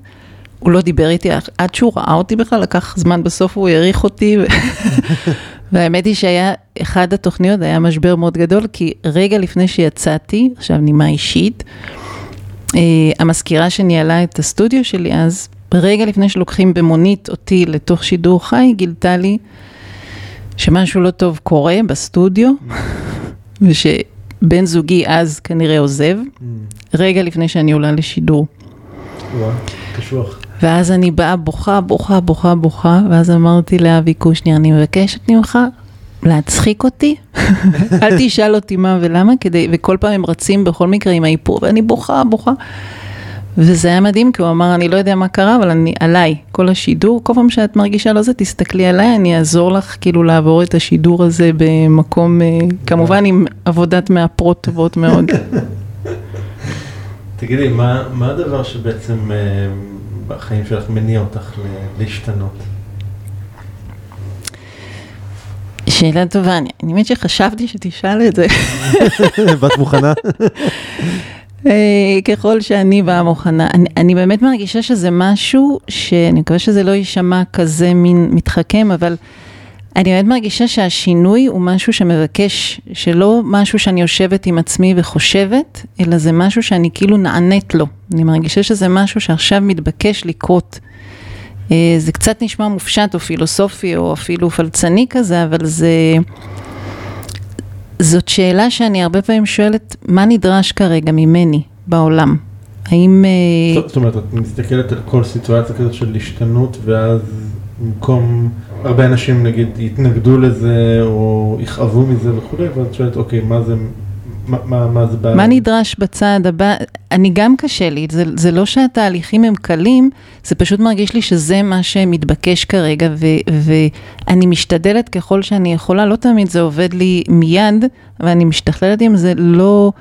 הוא לא דיבר איתי עד שהוא ראה אותי בכלל, לקח זמן בסוף, הוא העריך אותי. והאמת היא שהיה, אחד התוכניות היה משבר מאוד גדול, כי רגע לפני שיצאתי, עכשיו נימה אישית, המזכירה שניהלה את הסטודיו שלי אז, רגע לפני שלוקחים במונית אותי לתוך שידור חי, גילתה לי שמשהו לא טוב קורה בסטודיו, ושבן זוגי אז כנראה עוזב, רגע לפני שאני עולה לשידור. וואו, קשוח. ואז אני באה בוכה, בוכה, בוכה, בוכה, ואז אמרתי לאבי קושניר, אני מבקשת ממך להצחיק אותי, אל תשאל אותי מה ולמה, כדי, וכל פעם הם רצים בכל מקרה עם האיפור, ואני בוכה, בוכה. וזה היה מדהים, כי הוא אמר, אני לא יודע מה קרה, אבל אני, עליי, כל השידור, כל פעם שאת מרגישה לא זה, תסתכלי עליי, אני אעזור לך כאילו לעבור את השידור הזה במקום, אה, כמובן עם עבודת מאפרות טובות מאוד. תגידי, מה, מה הדבר שבעצם אה, בחיים שלך מניע אותך להשתנות? שאלה טובה, אני האמת שחשבתי שתשאל את זה. ואת מוכנה? אה, ככל שאני באה מוכנה. אני, אני באמת מרגישה שזה משהו שאני מקווה שזה לא יישמע כזה מין מתחכם, אבל אני באמת מרגישה שהשינוי הוא משהו שמבקש, שלא משהו שאני יושבת עם עצמי וחושבת, אלא זה משהו שאני כאילו נענית לו. אני מרגישה שזה משהו שעכשיו מתבקש לקרות. אה, זה קצת נשמע מופשט או פילוסופי או אפילו פלצני כזה, אבל זה... זאת שאלה שאני הרבה פעמים שואלת, מה נדרש כרגע ממני בעולם? האם... אה, זאת אומרת, את מסתכלת על כל סיטואציה כזאת של השתנות, ואז במקום, הרבה אנשים נגיד יתנגדו לזה, או יכאבו מזה וכולי, ואת שואלת, אוקיי, מה זה... מה, מה זה בא? מה נדרש בצעד הבא? אני גם קשה לי, זה, זה לא שהתהליכים הם קלים, זה פשוט מרגיש לי שזה מה שמתבקש כרגע, ו, ואני משתדלת ככל שאני יכולה, לא תמיד זה עובד לי מיד, ואני משתכללת עם זה לא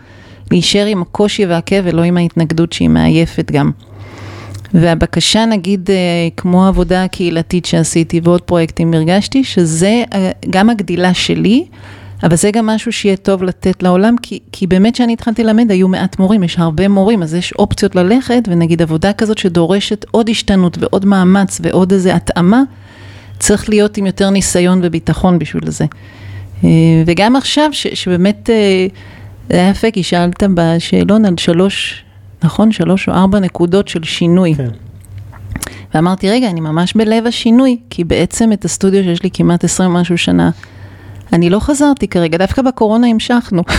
להישאר עם הקושי והכאב ולא עם ההתנגדות שהיא מעייפת גם. והבקשה נגיד, אה, כמו העבודה הקהילתית שעשיתי ועוד פרויקטים, הרגשתי שזה אה, גם הגדילה שלי, אבל זה גם משהו שיהיה טוב לתת לעולם, כי, כי באמת כשאני התחלתי ללמד היו מעט מורים, יש הרבה מורים, אז יש אופציות ללכת, ונגיד עבודה כזאת שדורשת עוד השתנות ועוד מאמץ ועוד איזה התאמה, צריך להיות עם יותר ניסיון וביטחון בשביל זה. אה, וגם עכשיו, ש, שבאמת, אה, זה היה יפה, כי שאלת בשאלון על שלוש, נכון? שלוש או ארבע נקודות של שינוי. כן. ואמרתי, רגע, אני ממש בלב השינוי, כי בעצם את הסטודיו שיש לי כמעט עשרים משהו שנה, אני לא חזרתי כרגע, דווקא בקורונה המשכנו.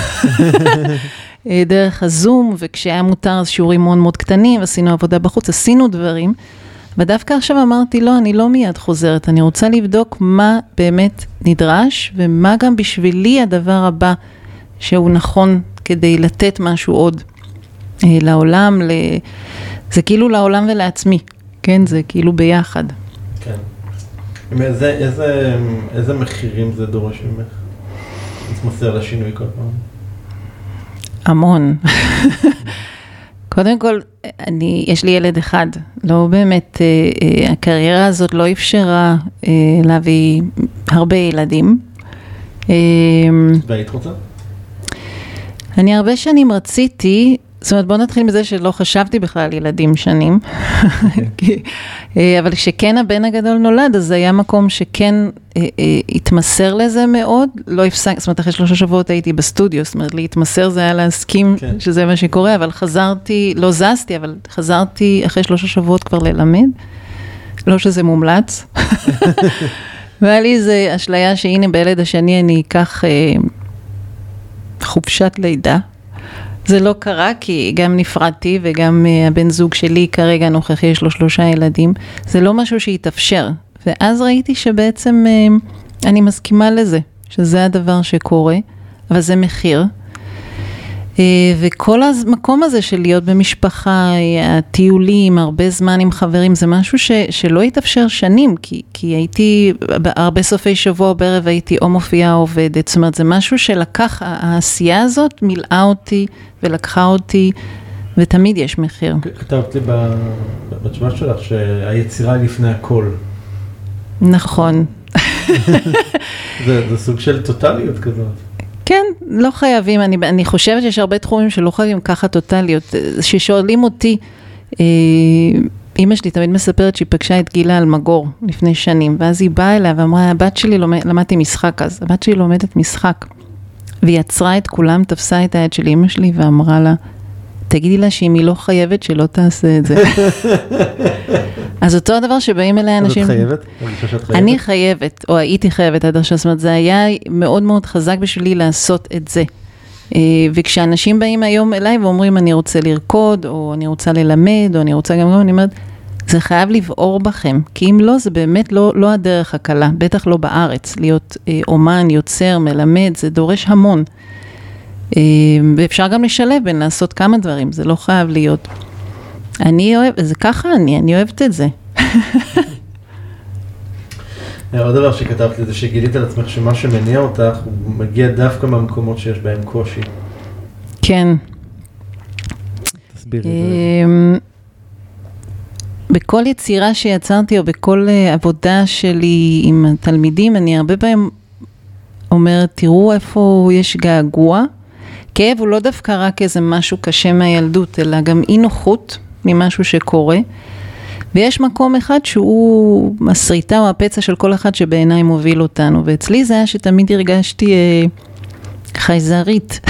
אה, דרך הזום, וכשהיה מותר אז שיעורים מאוד מאוד קטנים, עשינו עבודה בחוץ, עשינו דברים. ודווקא עכשיו אמרתי, לא, אני לא מיד חוזרת, אני רוצה לבדוק מה באמת נדרש, ומה גם בשבילי הדבר הבא שהוא נכון כדי לתת משהו עוד אה, לעולם, ל... זה כאילו לעולם ולעצמי, כן? זה כאילו ביחד. כן. איזה, איזה, איזה מחירים זה דורש ממך? להתמסר לשינוי כל פעם? המון. קודם כל, אני, יש לי ילד אחד, לא באמת, אה, אה, הקריירה הזאת לא אפשרה אה, להביא הרבה ילדים. אה, והיית רוצה? אני הרבה שנים רציתי, זאת אומרת, בוא נתחיל מזה שלא חשבתי בכלל על ילדים שנים. אה, אבל כשכן הבן הגדול נולד, אז זה היה מקום שכן אה, אה, התמסר לזה מאוד, לא הפסק, זאת אומרת, אחרי שלושה שבועות הייתי בסטודיו, זאת אומרת, להתמסר זה היה להסכים כן. שזה מה שקורה, אבל חזרתי, לא זזתי, אבל חזרתי אחרי שלושה שבועות כבר ללמד, לא שזה מומלץ. והיה לי איזו אשליה שהנה בילד השני אני אקח חופשת לידה. זה לא קרה כי גם נפרדתי וגם uh, הבן זוג שלי כרגע הנוכחי יש לו שלושה ילדים. זה לא משהו שהתאפשר. ואז ראיתי שבעצם אה, אני מסכימה לזה, שזה הדבר שקורה, אבל זה מחיר. אה, וכל המקום הזה של להיות במשפחה, הטיולים, הרבה זמן עם חברים, זה משהו ש, שלא התאפשר שנים, כי, כי הייתי, הרבה סופי שבוע בערב הייתי או מופיעה או עובדת, זאת אומרת, זה משהו שלקח, העשייה הזאת מילאה אותי ולקחה אותי, ותמיד יש מחיר. כתבת לי בתשובה שלך שהיצירה היא לפני הכל. נכון. זה, זה סוג של טוטליות כזאת. כן, לא חייבים, אני, אני חושבת שיש הרבה תחומים שלא חייבים ככה טוטליות. כששואלים אותי, אה, אימא שלי תמיד מספרת שהיא פגשה את גילה אלמגור לפני שנים, ואז היא באה אליה ואמרה, הבת שלי לומד, למדתי משחק אז, הבת שלי לומדת משחק. והיא עצרה את כולם, תפסה את היד של אימא שלי ואמרה לה, תגידי לה שאם היא לא חייבת, שלא תעשה את זה. אז אותו הדבר שבאים אליי אנשים... את חייבת? אני חייבת, או הייתי חייבת עד עכשיו, זאת אומרת, זה היה מאוד מאוד חזק בשבילי לעשות את זה. אה, וכשאנשים באים היום אליי ואומרים, אני רוצה לרקוד, או אני רוצה ללמד, או אני רוצה גם, אני אומרת, זה חייב לבעור בכם, כי אם לא, זה באמת לא, לא הדרך הקלה, בטח לא בארץ, להיות אה, אומן, יוצר, מלמד, זה דורש המון. אה, ואפשר גם לשלב בין לעשות כמה דברים, זה לא חייב להיות. אני אוהבת, זה ככה אני, אני אוהבת את זה. עוד דבר שכתבת לי זה שגילית על עצמך שמה שמניע אותך הוא מגיע דווקא מהמקומות שיש בהם קושי. כן. תסבירי את זה. אמ, בכל יצירה שיצרתי או בכל אה, עבודה שלי עם התלמידים, אני הרבה פעמים אומרת, תראו איפה יש געגוע. כאב הוא לא דווקא רק איזה משהו קשה מהילדות, אלא גם אי נוחות ממשהו שקורה. ויש מקום אחד שהוא הסריטה או הפצע של כל אחד שבעיניי מוביל אותנו, ואצלי זה היה שתמיד הרגשתי אה, חייזרית.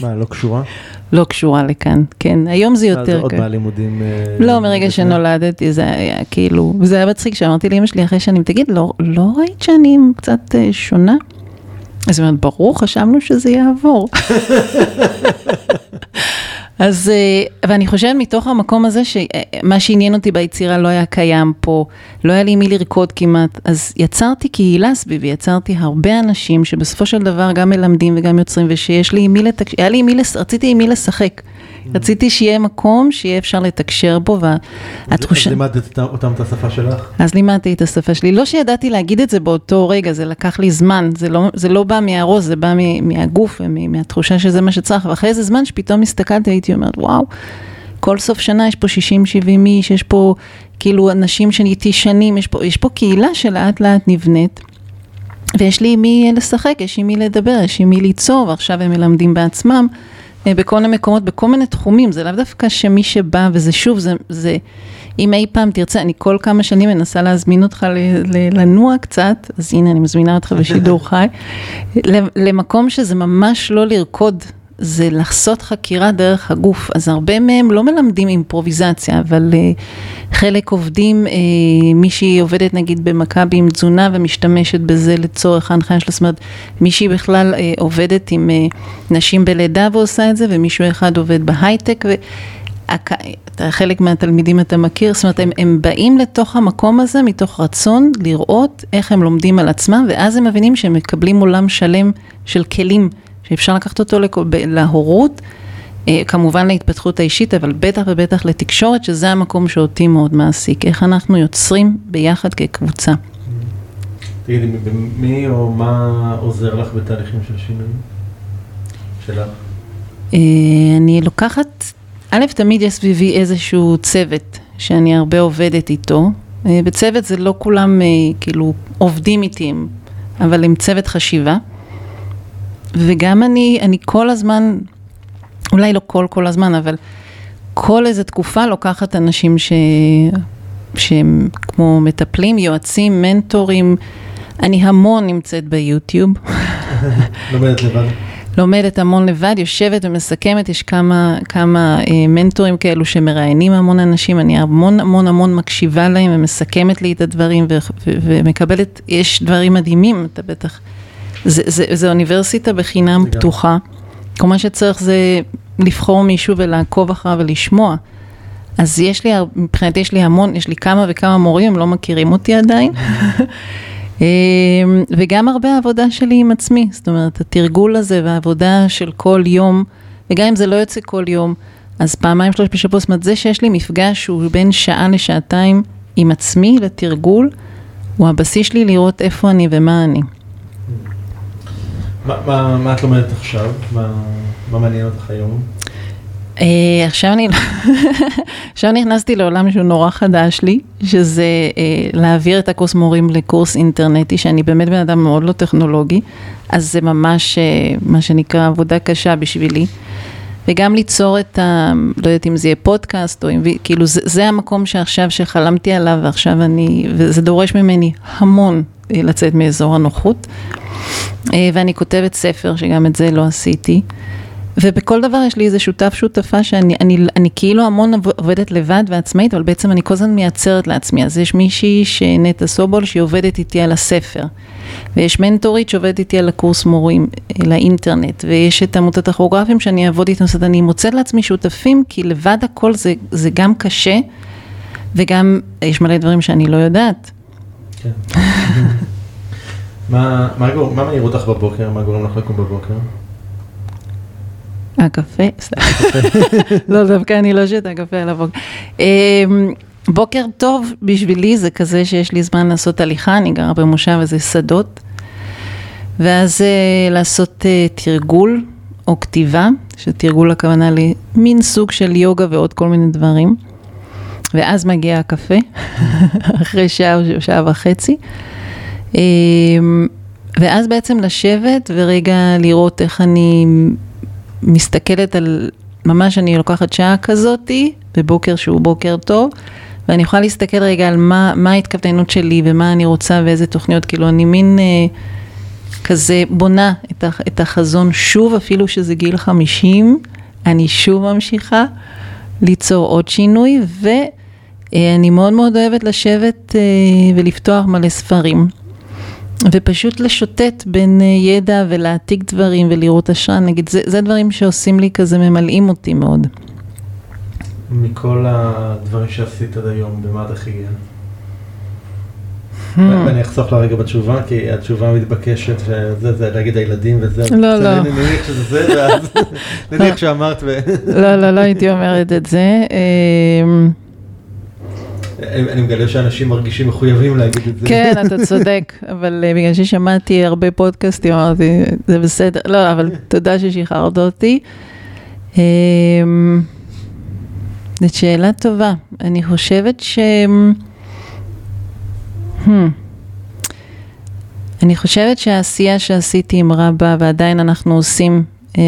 מה, לא קשורה? לא קשורה לכאן, כן, היום זה יותר קל. עוד קל. מהלימודים? אה, לא, מרגע? שנולדתי זה היה כאילו, וזה היה מצחיק שאמרתי לאמא שלי אחרי שנים, תגיד, לא, לא ראית שאני קצת אה, שונה? אז היא אומרת, ברור, חשבנו שזה יעבור. אז, אה, ואני חושבת מתוך המקום הזה, שמה שעניין אותי ביצירה לא היה קיים פה, לא היה לי מי לרקוד כמעט, אז יצרתי קהילה סביבי, יצרתי הרבה אנשים שבסופו של דבר גם מלמדים וגם יוצרים, ושיש לי עם מי לתקשר, היה לי עם מי, לס- רציתי עם מי לשחק. רציתי שיהיה מקום שיהיה אפשר לתקשר בו, והתחושה... אז לימדת אותם את השפה שלך? אז לימדתי את השפה שלי. לא שידעתי להגיד את זה באותו רגע, זה לקח לי זמן, זה לא, זה לא בא מהראש, זה בא מ- מהגוף ומהתחושה שזה מה שצריך, ואחרי איזה זמן שפתאום הסתכלתי, הייתי אומרת, וואו, כל סוף שנה יש פה 60-70 איש, יש פה כאילו אנשים שאיתי שנים, יש פה, יש פה קהילה שלאט לאט נבנית. ויש לי עם מי לשחק, יש עם מי לדבר, יש עם מי ליצור, ועכשיו הם מלמדים בעצמם בכל מיני מקומות, בכל מיני תחומים, זה לאו דווקא שמי שבא, וזה שוב, זה, זה, אם אי פעם תרצה, אני כל כמה שנים מנסה להזמין אותך ל, ל, לנוע קצת, אז הנה אני מזמינה אותך בשידור חי, למקום שזה ממש לא לרקוד. זה לחסות חקירה דרך הגוף, אז הרבה מהם לא מלמדים אימפרוביזציה, אבל uh, חלק עובדים, uh, מישהי עובדת נגיד במכבי עם תזונה ומשתמשת בזה לצורך ההנחיה שלה, זאת אומרת, מישהי בכלל uh, עובדת עם uh, נשים בלידה ועושה את זה, ומישהו אחד עובד בהייטק, וחלק מהתלמידים אתה מכיר, זאת אומרת, הם, הם באים לתוך המקום הזה מתוך רצון לראות איך הם לומדים על עצמם, ואז הם מבינים שהם מקבלים עולם שלם של כלים. שאפשר לקחת אותו להורות, כמובן להתפתחות האישית, אבל בטח ובטח לתקשורת, שזה המקום שאותי מאוד מעסיק, איך אנחנו יוצרים ביחד כקבוצה. תגידי, מי או מה עוזר לך בתהליכים של שינוי? שלך? אני לוקחת, א', תמיד יש סביבי איזשהו צוות שאני הרבה עובדת איתו. בצוות זה לא כולם כאילו עובדים איתי, אבל עם צוות חשיבה. וגם אני, אני כל הזמן, אולי לא כל כל הזמן, אבל כל איזה תקופה לוקחת אנשים ש... שהם כמו מטפלים, יועצים, מנטורים. אני המון נמצאת ביוטיוב. לומדת לבד. לומדת המון לבד, יושבת ומסכמת, יש כמה, כמה אה, מנטורים כאלו שמראיינים המון אנשים, אני המון המון המון מקשיבה להם ומסכמת לי את הדברים ו- ו- ומקבלת, יש דברים מדהימים, אתה בטח... זה, זה, זה אוניברסיטה בחינם פתוחה, כל מה שצריך זה לבחור מישהו ולעקוב אחריו ולשמוע, אז יש לי, מבחינתי יש לי המון, יש לי כמה וכמה מורים, הם לא מכירים אותי עדיין. אמ, וגם הרבה עבודה שלי עם עצמי, זאת אומרת, התרגול הזה והעבודה של כל יום, וגם אם זה לא יוצא כל יום, אז פעמיים שלוש בשבוע, זאת אומרת, זה שיש לי מפגש שהוא בין שעה לשעתיים עם עצמי לתרגול, הוא הבסיס שלי לראות איפה אני ומה אני. מה, את לומדת עכשיו? מה, מעניין אותך היום? Uh, עכשיו אני, עכשיו נכנסתי לעולם שהוא נורא חדש לי, שזה uh, להעביר את הקורס מורים לקורס אינטרנטי, שאני באמת בן אדם מאוד לא טכנולוגי, אז זה ממש uh, מה שנקרא עבודה קשה בשבילי. וגם ליצור את ה... לא יודעת אם זה יהיה פודקאסט או אם... כאילו זה, זה המקום שעכשיו שחלמתי עליו ועכשיו אני... וזה דורש ממני המון לצאת מאזור הנוחות. ואני כותבת ספר, שגם את זה לא עשיתי. ובכל דבר יש לי איזה שותף, שותפה שאני אני, אני כאילו המון עובדת לבד ועצמאית, אבל בעצם אני כל הזמן מייצרת לעצמי. אז יש מישהי שנטע סובול שהיא עובדת איתי על הספר. ויש מנטורית שעובדת איתי על הקורס מורים, לאינטרנט. ויש את עמותת הכרוגרפים שאני אעבוד איתם, זאת אומרת, אני מוצאת לעצמי שותפים, כי לבד הכל זה, זה גם קשה, וגם יש מלא דברים שאני לא יודעת. כן. מה, מה, מה מעיר אותך בבוקר? מה גורם לך לקום בבוקר? הקפה, סתם. לא, דווקא אני לא שותה קפה על הבוקר. אמ, בוקר טוב בשבילי זה כזה שיש לי זמן לעשות הליכה, אני גרה במושב איזה שדות, ואז אה, לעשות אה, תרגול או כתיבה, שתרגול הכוונה למין סוג של יוגה ועוד כל מיני דברים. ואז מגיע הקפה, אחרי שעה או שעה וחצי. אמ, ואז בעצם לשבת ורגע לראות איך אני מסתכלת על, ממש אני לוקחת שעה כזאתי, בבוקר שהוא בוקר טוב, ואני יכולה להסתכל רגע על מה, מה ההתכווננות שלי ומה אני רוצה ואיזה תוכניות, כאילו אני מין אה, כזה בונה את, הח, את החזון שוב, אפילו שזה גיל 50, אני שוב ממשיכה ליצור עוד שינוי, ואני מאוד מאוד אוהבת לשבת אה, ולפתוח מלא ספרים. ופשוט לשוטט בין אה, ידע ולהעתיק דברים ולראות השראה, נגיד, זה, זה דברים שעושים לי כזה, ממלאים אותי מאוד. מכל הדברים שעשית עד היום, במה את הכי גאה? Hmm. ואני אחסוך לה רגע בתשובה, כי התשובה המתבקשת, וזה, זה להגיד הילדים וזה. לא, לא. אני נניח שזה זה, ואז נניח שאמרת ו... לא, לא, לא הייתי אומרת את זה. אני מגלה שאנשים מרגישים מחויבים להגיד את זה. כן, אתה צודק, אבל אה, בגלל ששמעתי הרבה פודקאסטים, אמרתי, זה בסדר, לא, אבל תודה ששחררת אותי. אמ, זאת שאלה טובה. אני חושבת ש... Hmm. אני חושבת שהעשייה שעשיתי עם רבא, ועדיין אנחנו עושים, אה,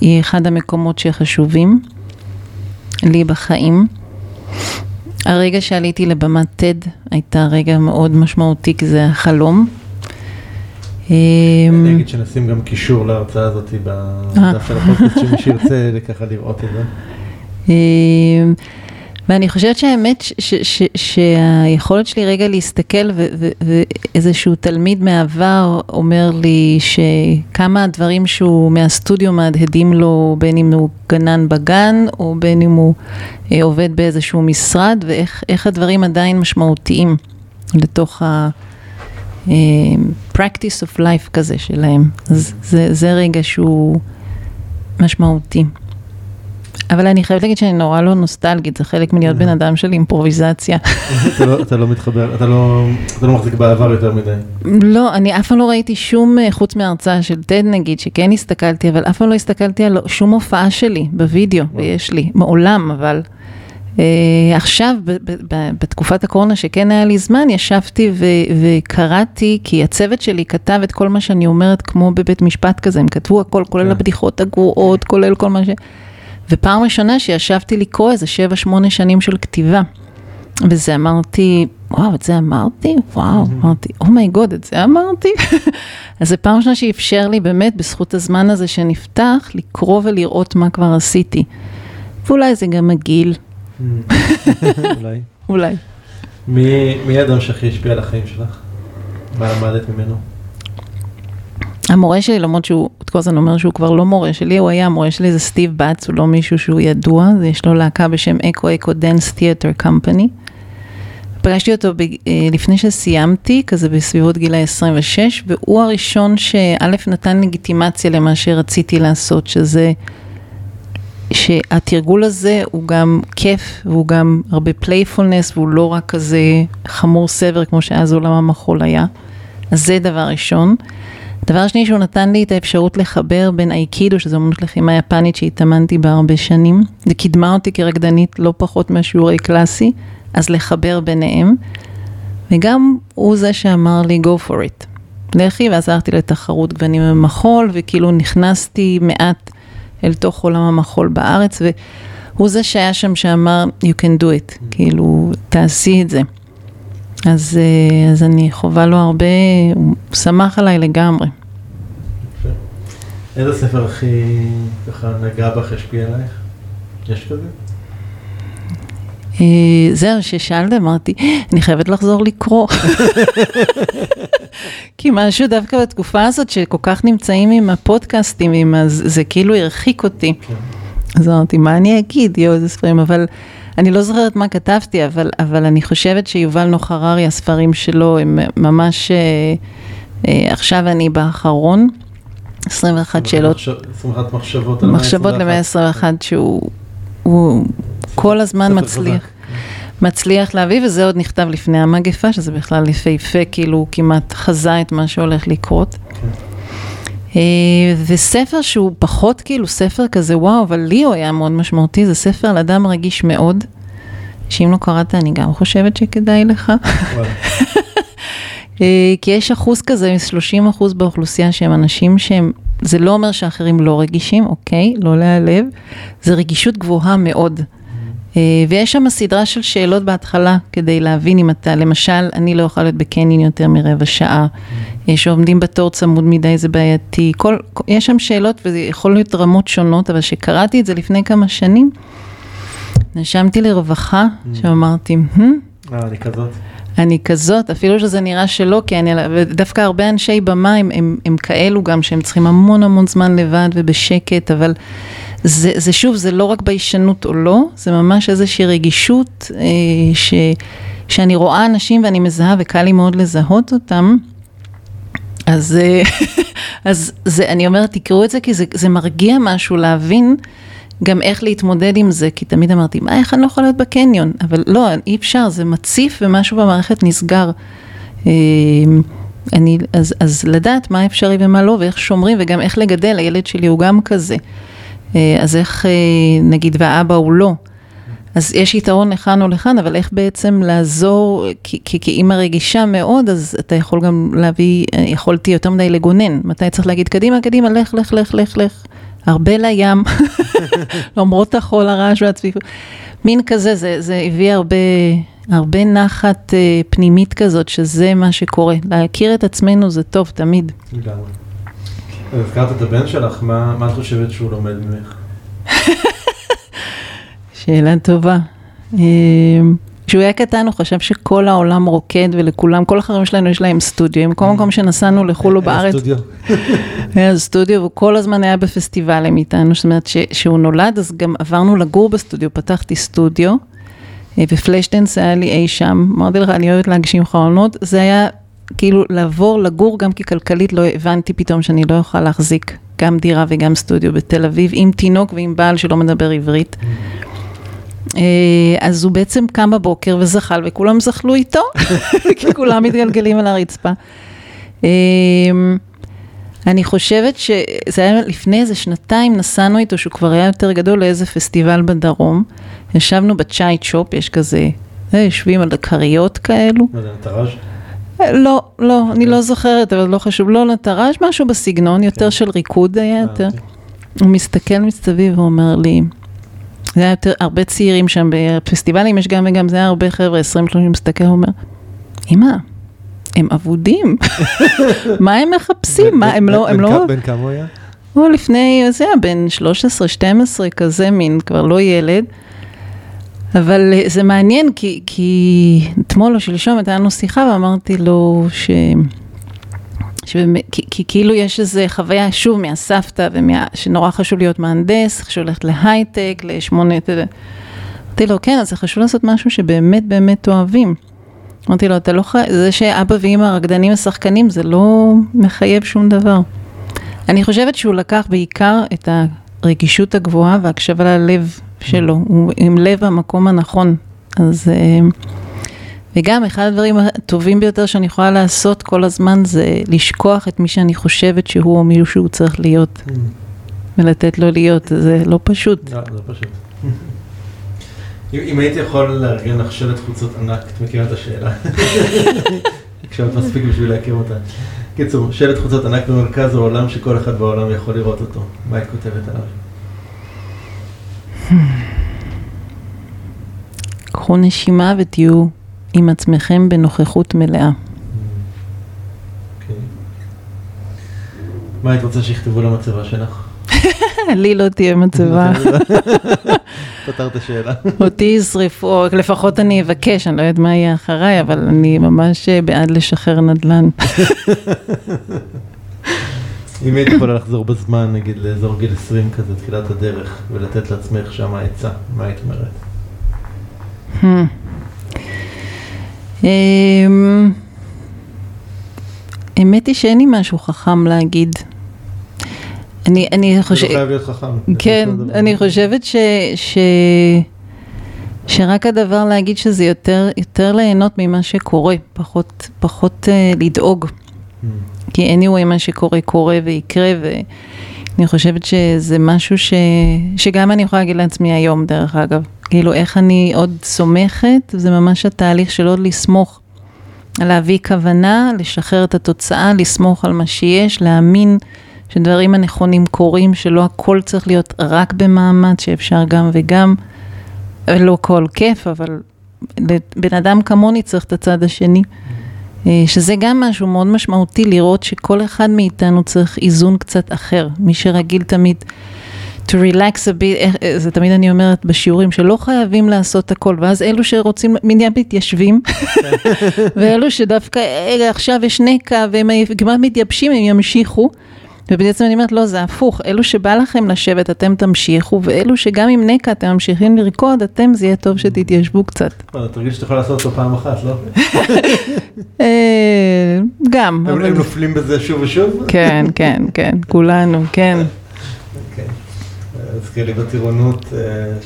היא אחד המקומות שחשובים לי בחיים. הרגע שעליתי לבמת TED הייתה רגע מאוד משמעותי, כי זה החלום. אני אמ, אגיד שנשים גם קישור להרצאה הזאת בדף של הפודקאסט, שמי שירצה ככה לראות את זה. ואני חושבת שהאמת שהיכולת שלי רגע להסתכל ואיזשהו תלמיד מהעבר אומר לי שכמה הדברים שהוא מהסטודיו מהדהדים לו בין אם הוא גנן בגן או בין אם הוא אה, עובד באיזשהו משרד ואיך הדברים עדיין משמעותיים לתוך ה... אה, practice of life כזה שלהם. אז זה, זה רגע שהוא משמעותי. אבל אני חייבת להגיד שאני נורא לא נוסטלגית, זה חלק מלהיות בן אדם של אימפרוביזציה. לא, אתה לא מתחבר, אתה לא, לא מחזיק בעבר יותר מדי. לא, אני אף פעם לא ראיתי שום, אה, חוץ מההרצאה של טד נגיד, שכן הסתכלתי, אבל אף פעם לא הסתכלתי על שום הופעה שלי בווידאו, ויש לי, מעולם, אבל... Uh, עכשיו, בתקופת הקורונה שכן היה לי זמן, ישבתי וקראתי, כי הצוות שלי כתב את כל מה שאני אומרת כמו בבית משפט כזה, הם כתבו הכל, כולל כן. הבדיחות הגרועות, כולל כל מה ש... ופעם ראשונה שישבתי לקרוא איזה שבע, שמונה שנים של כתיבה. וזה אמרתי, וואו, את זה אמרתי? וואו, אמרתי, אומייגוד, oh את זה אמרתי? אז זו פעם ראשונה שאפשר לי באמת, בזכות הזמן הזה שנפתח, לקרוא ולראות מה כבר עשיתי. ואולי זה גם הגיל. אולי. אולי. מי האדם שהכי השפיע על החיים שלך? מה למדת ממנו? המורה שלי, למרות שהוא כל הזמן אומר שהוא כבר לא מורה שלי, הוא היה המורה שלי, זה סטיב בץ, הוא לא מישהו שהוא ידוע, יש לו להקה בשם אקו אקו dance theater company. פגשתי אותו ב, אה, לפני שסיימתי, כזה בסביבות גיל ה-26, והוא הראשון שא' נתן לגיטימציה למה שרציתי לעשות, שזה שהתרגול הזה הוא גם כיף, והוא גם הרבה playfulness, והוא לא רק כזה חמור סבר כמו שאז עולם המחול היה. אז זה דבר ראשון. דבר שני שהוא נתן לי את האפשרות לחבר בין אייקידו, שזו אמנות לחימה יפנית שהתאמנתי בה הרבה שנים, וקידמה אותי כרקדנית לא פחות מהשיעורי קלאסי, אז לחבר ביניהם. וגם הוא זה שאמר לי go for it. לכי, ואז הלכתי לתחרות גוונים במחול, וכאילו נכנסתי מעט אל תוך עולם המחול בארץ, והוא זה שהיה שם שאמר you can do it, mm. כאילו תעשי את זה. אז, אה, אז אני חווה לו הרבה, הוא שמח עליי לגמרי. איזה ספר הכי ככה נגע בך, השפיע עלייך? יש כזה? אה, זהו, ששאלת, אמרתי, אני חייבת לחזור לקרוא. כי משהו דווקא בתקופה הזאת, שכל כך נמצאים עם הפודקאסטים, עם אז זה כאילו הרחיק אותי. כן. אז אמרתי, מה אני אגיד, יואו, איזה ספרים, אבל אני לא זוכרת מה כתבתי, אבל, אבל אני חושבת שיובל נוח הררי, הספרים שלו הם ממש, אה, אה, עכשיו אני באחרון, 21 שאלות. 21 מחשבות על מחשבות למאה 21, שהוא הוא כל הזמן מצליח. מצליח להביא, וזה עוד נכתב לפני המגפה, שזה בכלל יפהפה, כאילו הוא כמעט חזה את מה שהולך לקרות. כן. אה, וספר שהוא פחות כאילו ספר כזה וואו, אבל לי הוא היה מאוד משמעותי, זה ספר על אדם רגיש מאוד, שאם לא קראת אני גם חושבת שכדאי לך. אה, כי יש אחוז כזה, 30 אחוז באוכלוסייה שהם אנשים שהם, זה לא אומר שאחרים לא רגישים, אוקיי? לא להיעלב, זה רגישות גבוהה מאוד. אה, ויש שם סדרה של שאלות בהתחלה כדי להבין אם אתה, למשל, אני לא יכולה להיות בקניון יותר מרבע שעה, mm. שעומדים בתור צמוד מדי זה בעייתי, כל, יש שם שאלות וזה יכול להיות רמות שונות, אבל כשקראתי את זה לפני כמה שנים, נשמתי לרווחה, mm. שאמרתי, hmm? אה, אני כזאת. אני כזאת, אפילו שזה נראה שלא, כי אני, ודווקא הרבה אנשי במה הם, הם, הם כאלו גם, שהם צריכים המון המון זמן לבד ובשקט, אבל זה, זה שוב, זה לא רק ביישנות או לא, זה ממש איזושהי רגישות אה, ש, שאני רואה אנשים ואני מזהה וקל לי מאוד לזהות אותם. אז, אה, אז זה, אני אומרת, תקראו את זה כי זה, זה מרגיע משהו להבין גם איך להתמודד עם זה, כי תמיד אמרתי, מה, איך אני לא יכולה להיות בקניון? אבל לא, אי אפשר, זה מציף ומשהו במערכת נסגר. אה, אני, אז, אז לדעת מה אפשרי ומה לא, ואיך שומרים, וגם איך לגדל, הילד שלי הוא גם כזה. אה, אז איך, אה, נגיד, והאבא הוא לא. אז יש יתרון לכאן או לכאן, אבל איך בעצם לעזור, כי, כי, כי אימא רגישה מאוד, אז אתה יכול גם להביא, אה, יכולתי יותר מדי לגונן. מתי צריך להגיד, קדימה, קדימה, לך, לך, לך, לך, לך. הרבה לים, למרות החול, הרעש והצפיפות. מין כזה, זה, זה הביא הרבה, הרבה נחת פנימית כזאת, שזה מה שקורה. להכיר את עצמנו זה טוב, תמיד. לגמרי. הזכרת את הבן שלך, מה, את חושבת שהוא לומד ממך? שאלה טובה. אמ, כשהוא היה קטן הוא חשב שכל העולם רוקד ולכולם, כל החברים שלנו יש להם סטודיו, כל מקום שנסענו לחו"ל או בארץ. היה סטודיו. היה סטודיו, והוא כל הזמן היה בפסטיבלים איתנו, זאת אומרת כשהוא נולד אז גם עברנו לגור בסטודיו, פתחתי סטודיו, אה, ופלשדנס היה לי אי שם, אמרתי לך, אני אוהבת להגשים חלונות, זה היה כאילו לעבור לגור גם כי כלכלית לא הבנתי פתאום שאני לא יכולה להחזיק גם דירה וגם סטודיו בתל אביב, עם תינוק ועם בעל שלא מדבר עברית. אה, אז הוא בעצם קם בבוקר וזחל וכולם זחלו איתו, כי כולם מתגלגלים על הרצפה. אה, אני חושבת שזה היה לפני איזה שנתיים, נסענו איתו, שהוא כבר היה יותר גדול, לאיזה פסטיבל בדרום. ישבנו בצ'ייט שופ, יש כזה, אה, יושבים על כריות כאלו. מה זה? לא, לא, אני לא זוכרת, אבל לא חשוב, לא נטראז', משהו בסגנון, יותר כן. של ריקוד היה יותר. אוקיי. הוא מסתכל מסביב ואומר לי, זה היה יותר, הרבה צעירים שם בפסטיבלים, יש גם וגם, זה היה הרבה חבר'ה, 20-30 מסתכל, הוא אומר, אמא, הם אבודים, מה הם מחפשים? מה, הם לא, הם לא... בן כמה הוא היה? הוא לפני, זה היה בן 13-12 כזה, מין, כבר לא ילד. אבל זה מעניין, כי, כי אתמול או שלשום הייתה לנו שיחה ואמרתי לו ש... שבאמת, כי, כי כאילו יש איזו חוויה, שוב, מהסבתא, ומה, שנורא חשוב להיות מהנדס, חשוב ללכת להייטק, לשמונה, אתה יודע. אמרתי לו, כן, אז זה חשוב לעשות משהו שבאמת באמת אוהבים. אמרתי לו, אתה לא חייב, זה שאבא ואמא רקדנים ושחקנים, זה לא מחייב שום דבר. אני חושבת שהוא לקח בעיקר את הרגישות הגבוהה והקשבה ללב שלו, הוא עם לב המקום הנכון. אז... אה, וגם אחד הדברים הטובים ביותר שאני יכולה לעשות כל הזמן זה לשכוח את מי שאני חושבת שהוא או מישהו שהוא צריך להיות. Mm. ולתת לו להיות, זה לא פשוט. לא, זה פשוט. אם הייתי יכול לארגן לך שלט חוצות ענק, את מכירה את השאלה? כשאת מספיק בשביל להכיר אותה. קיצור, שלט חוצות ענק במרכז העולם שכל אחד בעולם יכול לראות אותו. מה היית כותבת עליו? קחו נשימה ותהיו עם עצמכם בנוכחות מלאה. אוקיי. מה היית רוצה שיכתבו למצבה שלך? לי לא תהיה מצבה. פתרת שאלה. אותי ישרפו, לפחות אני אבקש, אני לא יודעת מה יהיה אחריי, אבל אני ממש בעד לשחרר נדל"ן. אם היית יכולה לחזור בזמן, נגיד לאזור גיל 20 כזה, תחילת הדרך, ולתת לעצמך שם עצה, מה היית אומרת? Hmm. אמ, האמת היא שאין לי משהו חכם להגיד. אני, אני חושבת... זה לא חייב להיות חכם. כן, אני חושבת ש... ש... שרק הדבר להגיד שזה יותר, יותר ליהנות ממה שקורה, פחות, פחות uh, לדאוג. Mm. כי anyway מה שקורה קורה ויקרה, ואני חושבת שזה משהו ש... שגם אני יכולה להגיד לעצמי היום, דרך אגב. כאילו, איך אני עוד סומכת, זה ממש התהליך של עוד לסמוך. להביא כוונה, לשחרר את התוצאה, לסמוך על מה שיש, להאמין שדברים הנכונים קורים, שלא הכל צריך להיות רק במאמץ, שאפשר גם וגם. לא כל כיף, אבל בן אדם כמוני צריך את הצד השני. אה, שזה גם משהו מאוד משמעותי, לראות שכל אחד מאיתנו צריך איזון קצת אחר. מי שרגיל תמיד to relax a bit, אה, זה תמיד אני אומרת בשיעורים, שלא חייבים לעשות הכל, ואז אלו שרוצים מיד מתיישבים, ואלו שדווקא עכשיו יש נקע והם כמעט מתייבשים, הם ימשיכו. ובעצם אני אומרת, לא, זה הפוך, אלו שבא לכם לשבת, אתם תמשיכו, ואלו שגם עם נקע אתם ממשיכים לרקוד, אתם, זה יהיה טוב שתתיישבו קצת. אתה תרגיש שאתה יכול לעשות אותו פעם אחת, לא? אה, גם. הם נופלים בזה שוב ושוב? כן, כן, כן, כולנו, כן. הזכיר לי בטירונות אה,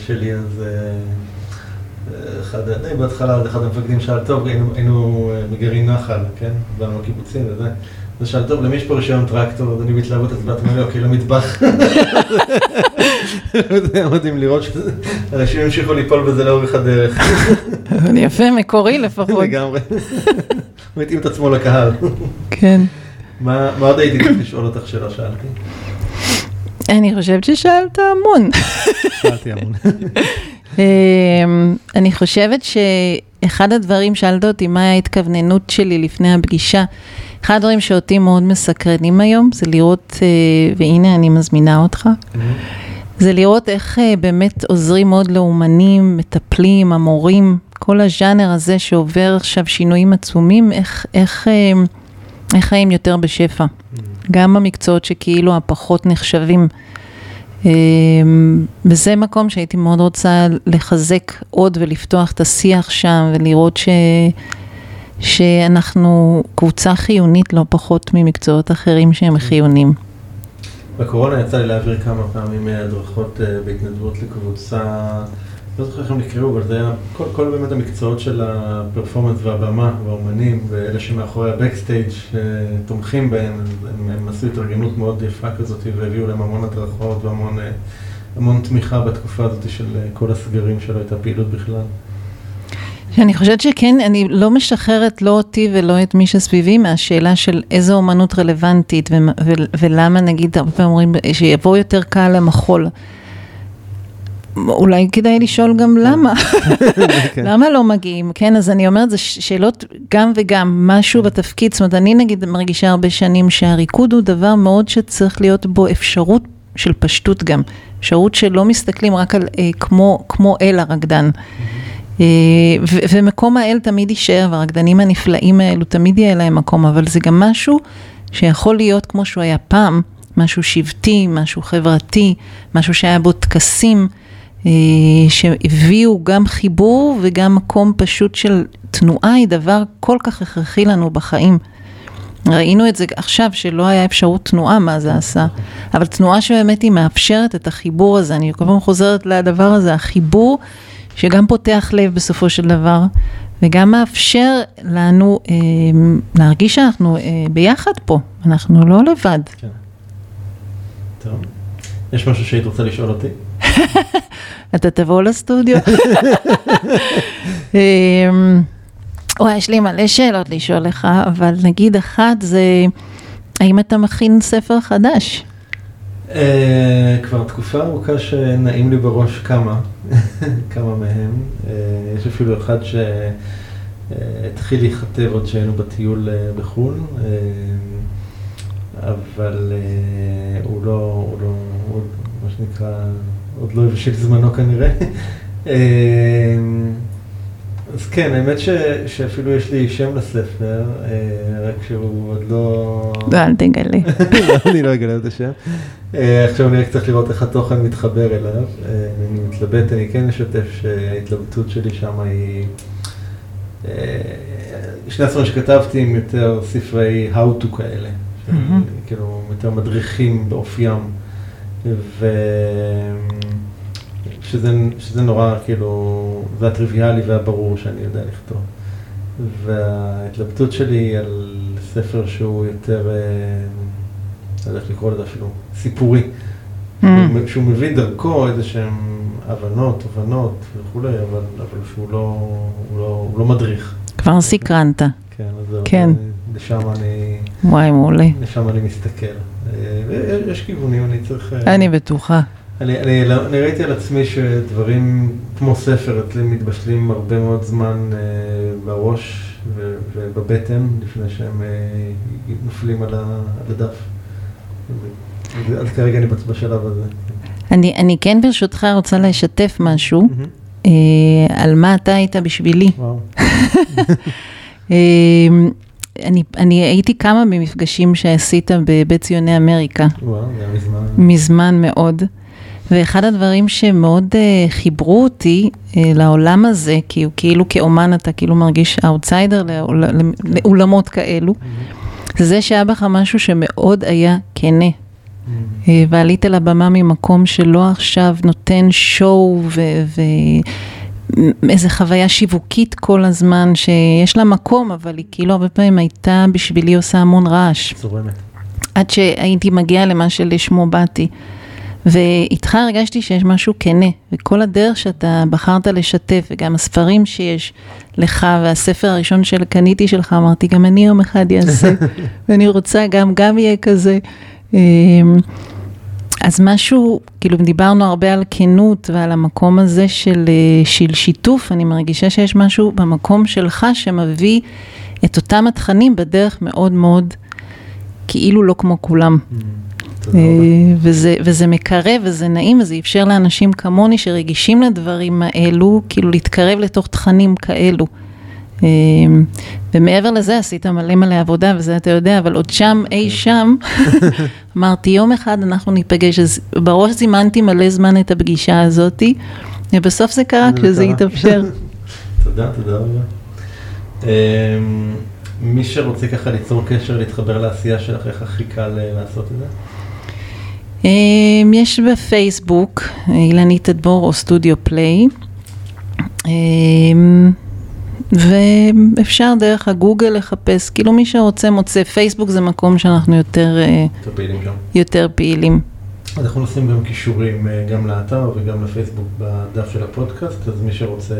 שלי, אז אה, אחד, בהתחלה, אחד המפקדים שאל, טוב, היינו מגרעין נחל, כן? באנו בקיבוצים וזה. אז שאל, טוב, למי יש פה רישיון טרקטור? אז אני בהתלהבות הצבעת ממנו, אוקיי, למטבח. זה היה מדהים לראות שאנשים המשיכו ליפול בזה לאורך הדרך. יפה, מקורי לפחות. לגמרי. הוא התאים את עצמו לקהל. כן. מה עוד הייתי צריך לשאול אותך שלא שאלתי? אני חושבת ששאלת המון. שאלתי המון. אמ, אני חושבת שאחד הדברים, שאלת אותי מה ההתכווננות שלי לפני הפגישה, אחד הדברים שאותי מאוד מסקרנים היום זה לראות, אה, והנה אני מזמינה אותך, mm-hmm. זה לראות איך אה, באמת עוזרים מאוד לאומנים, מטפלים, המורים, כל הז'אנר הזה שעובר עכשיו שינויים עצומים, איך, איך, אה, איך חיים יותר בשפע. Mm-hmm. גם במקצועות שכאילו הפחות נחשבים. וזה מקום שהייתי מאוד רוצה לחזק עוד ולפתוח את השיח שם ולראות ש... שאנחנו קבוצה חיונית לא פחות ממקצועות אחרים שהם חיוניים. בקורונה יצא לי להעביר כמה פעמים הדרכות אה, בהתנדבות לקבוצה, לא זוכר איך הם נקראו, אבל זה היה כל, כל באמת המקצועות של הפרפורמנס והבמה והאומנים ואלה שמאחורי הבקסטייג' שתומכים בהם, הם, הם עשו התארגנות מאוד יפה כזאת והביאו להם המון הדרכות והמון המון תמיכה בתקופה הזאת של אה, כל הסגרים שלא הייתה פעילות בכלל. אני חושבת שכן, אני לא משחררת לא אותי ולא את מי שסביבי מהשאלה של איזו אומנות רלוונטית ולמה נגיד הרבה פעמים אומרים שיבוא יותר קל למחול. אולי כדאי לשאול גם למה, כן. למה לא מגיעים, כן, אז אני אומרת, זה שאלות גם וגם, משהו בתפקיד, זאת אומרת, אני נגיד מרגישה הרבה שנים שהריקוד הוא דבר מאוד שצריך להיות בו אפשרות של פשטות גם, אפשרות שלא מסתכלים רק על אה, כמו, כמו אל הרקדן. אה, ומקום האל תמיד יישאר, והרקדנים הנפלאים האלו תמיד יהיה להם מקום, אבל זה גם משהו שיכול להיות כמו שהוא היה פעם, משהו שבטי, משהו חברתי, משהו שהיה בו טקסים, אה, שהביאו גם חיבור וגם מקום פשוט של תנועה, היא דבר כל כך הכרחי לנו בחיים. ראינו את זה עכשיו, שלא היה אפשרות תנועה, מה זה עשה. אבל תנועה שבאמת היא מאפשרת את החיבור הזה, אני כל פעם חוזרת לדבר הזה, החיבור שגם פותח לב בסופו של דבר, וגם מאפשר לנו אה, להרגיש שאנחנו אה, ביחד פה, אנחנו לא לבד. כן. טוב. יש משהו שהיית רוצה לשאול אותי? אתה תבוא לסטודיו. אמ, וואי, יש לי מלא שאלות לשאול לך, אבל נגיד אחת זה, האם אתה מכין ספר חדש? אה, כבר תקופה ארוכה שנעים לי בראש כמה, כמה מהם. אה, יש אפילו אחד שהתחיל להיכתב עוד שהיינו בטיול אה, בחו"ל, אבל הוא לא, הוא לא, הוא, מה שנקרא, עוד לא הבשיל זמנו כנראה. אז כן, האמת ש, שאפילו יש לי שם לספר, אה, רק שהוא עוד לא... לא, אל תגלה. לא, אני לא אגלה את השם. אה, עכשיו אני רק צריך לראות איך התוכן מתחבר אליו. אה, אני מתלבט, אני כן אשתף שההתלבטות שלי שם היא... שני הספרים שכתבתי הם יותר ספרי how to כאלה, כאילו יותר מדריכים באופיים. ו... שזה, שזה נורא, כאילו, זה הטריוויאלי והברור שאני יודע לכתוב. וההתלבטות שלי על ספר שהוא יותר, אה, לא יודע איך לקרוא לזה אפילו, סיפורי. Mm. שהוא מביא דרכו איזה שהם הבנות, תובנות וכולי, אבל, אבל שהוא לא, הוא לא, הוא לא מדריך. כבר סקרנת. כן, אז כן. לשם אני... וואי, מעולה. לשם אני מסתכל. אה, יש כיוונים, אני צריך... אה, אני בטוחה. אני, אני, אני ראיתי על עצמי שדברים כמו ספר אצלי מתבשלים הרבה מאוד זמן אה, בראש ו, ובבטן לפני שהם אה, נופלים על, הדף. אז כרגע אני בשלב הזה. אני, אני כן ברשותך רוצה לשתף משהו. אה, על מה אתה היית בשבילי. אה, אני, אני הייתי כמה במפגשים שעשית בבית ציוני אמריקה. וואו, זה היה מזמן. מזמן מאוד. ואחד הדברים שמאוד uh, חיברו אותי uh, לעולם הזה, כי הוא כאילו כאומן אתה כאילו מרגיש אאוטסיידר לאול, לאולמות כאלו, mm-hmm. זה שהיה בך משהו שמאוד היה כנה. Mm-hmm. Uh, ועלית לבמה ממקום שלא עכשיו נותן שואו ואיזה חוויה שיווקית כל הזמן, שיש לה מקום, אבל היא כאילו הרבה פעמים הייתה בשבילי עושה המון רעש. צורמת. עד שהייתי מגיעה למה שלשמו באתי. ואיתך הרגשתי שיש משהו כנה, וכל הדרך שאתה בחרת לשתף, וגם הספרים שיש לך, והספר הראשון שקניתי שלך, אמרתי, גם אני יום אחד אעשה, ואני רוצה גם, גם יהיה כזה. אמ, אז משהו, כאילו דיברנו הרבה על כנות ועל המקום הזה של, אה, של שיתוף, אני מרגישה שיש משהו במקום שלך שמביא את אותם התכנים בדרך מאוד מאוד, כאילו לא כמו כולם. Mm. אה, וזה, וזה מקרב וזה נעים, וזה אפשר לאנשים כמוני שרגישים לדברים האלו, כאילו להתקרב לתוך תכנים כאלו. אה, ומעבר לזה עשית מלא מלא עבודה, וזה אתה יודע, אבל עוד שם, אי כן. שם, אמרתי, יום אחד אנחנו ניפגש, אז בראש זימנתי מלא זמן את הפגישה הזאתי, ובסוף זה קרה כשזה התאפשר. תודה, תודה רבה. אמ, מי שרוצה ככה ליצור קשר, להתחבר לעשייה שלך, איך הכי קל אה, לעשות את זה? אמ, יש בפייסבוק, אילנית תדבור או סטודיו פליי, אמ, ואפשר דרך הגוגל לחפש, כאילו מי שרוצה מוצא, פייסבוק זה מקום שאנחנו יותר, אה, יותר פעילים שם. יותר פעילים. אז אנחנו נשים גם קישורים אה, גם לאתר וגם לפייסבוק בדף של הפודקאסט, אז מי שרוצה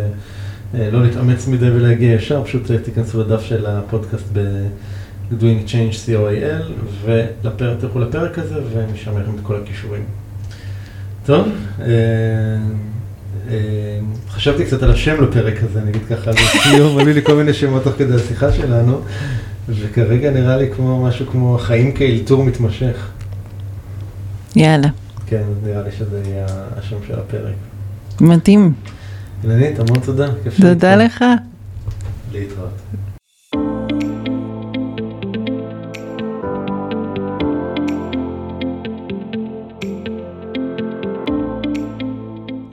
אה, לא להתאמץ מדי ולהגיע ישר, פשוט תיכנסו לדף של הפודקאסט ב... doing change co.il, ותלכו לפרק הזה, ומשם לכם את כל הכישורים. טוב, אה, אה, חשבתי קצת על השם לפרק הזה, נגיד ככה, לסיום, עלו לי כל מיני שמות תוך כדי השיחה שלנו, וכרגע נראה לי כמו משהו כמו חיים כאלתור מתמשך. יאללה. כן, נראה לי שזה יהיה השם של הפרק. מתאים. אילנית, המון תודה. תודה לך. להתראות.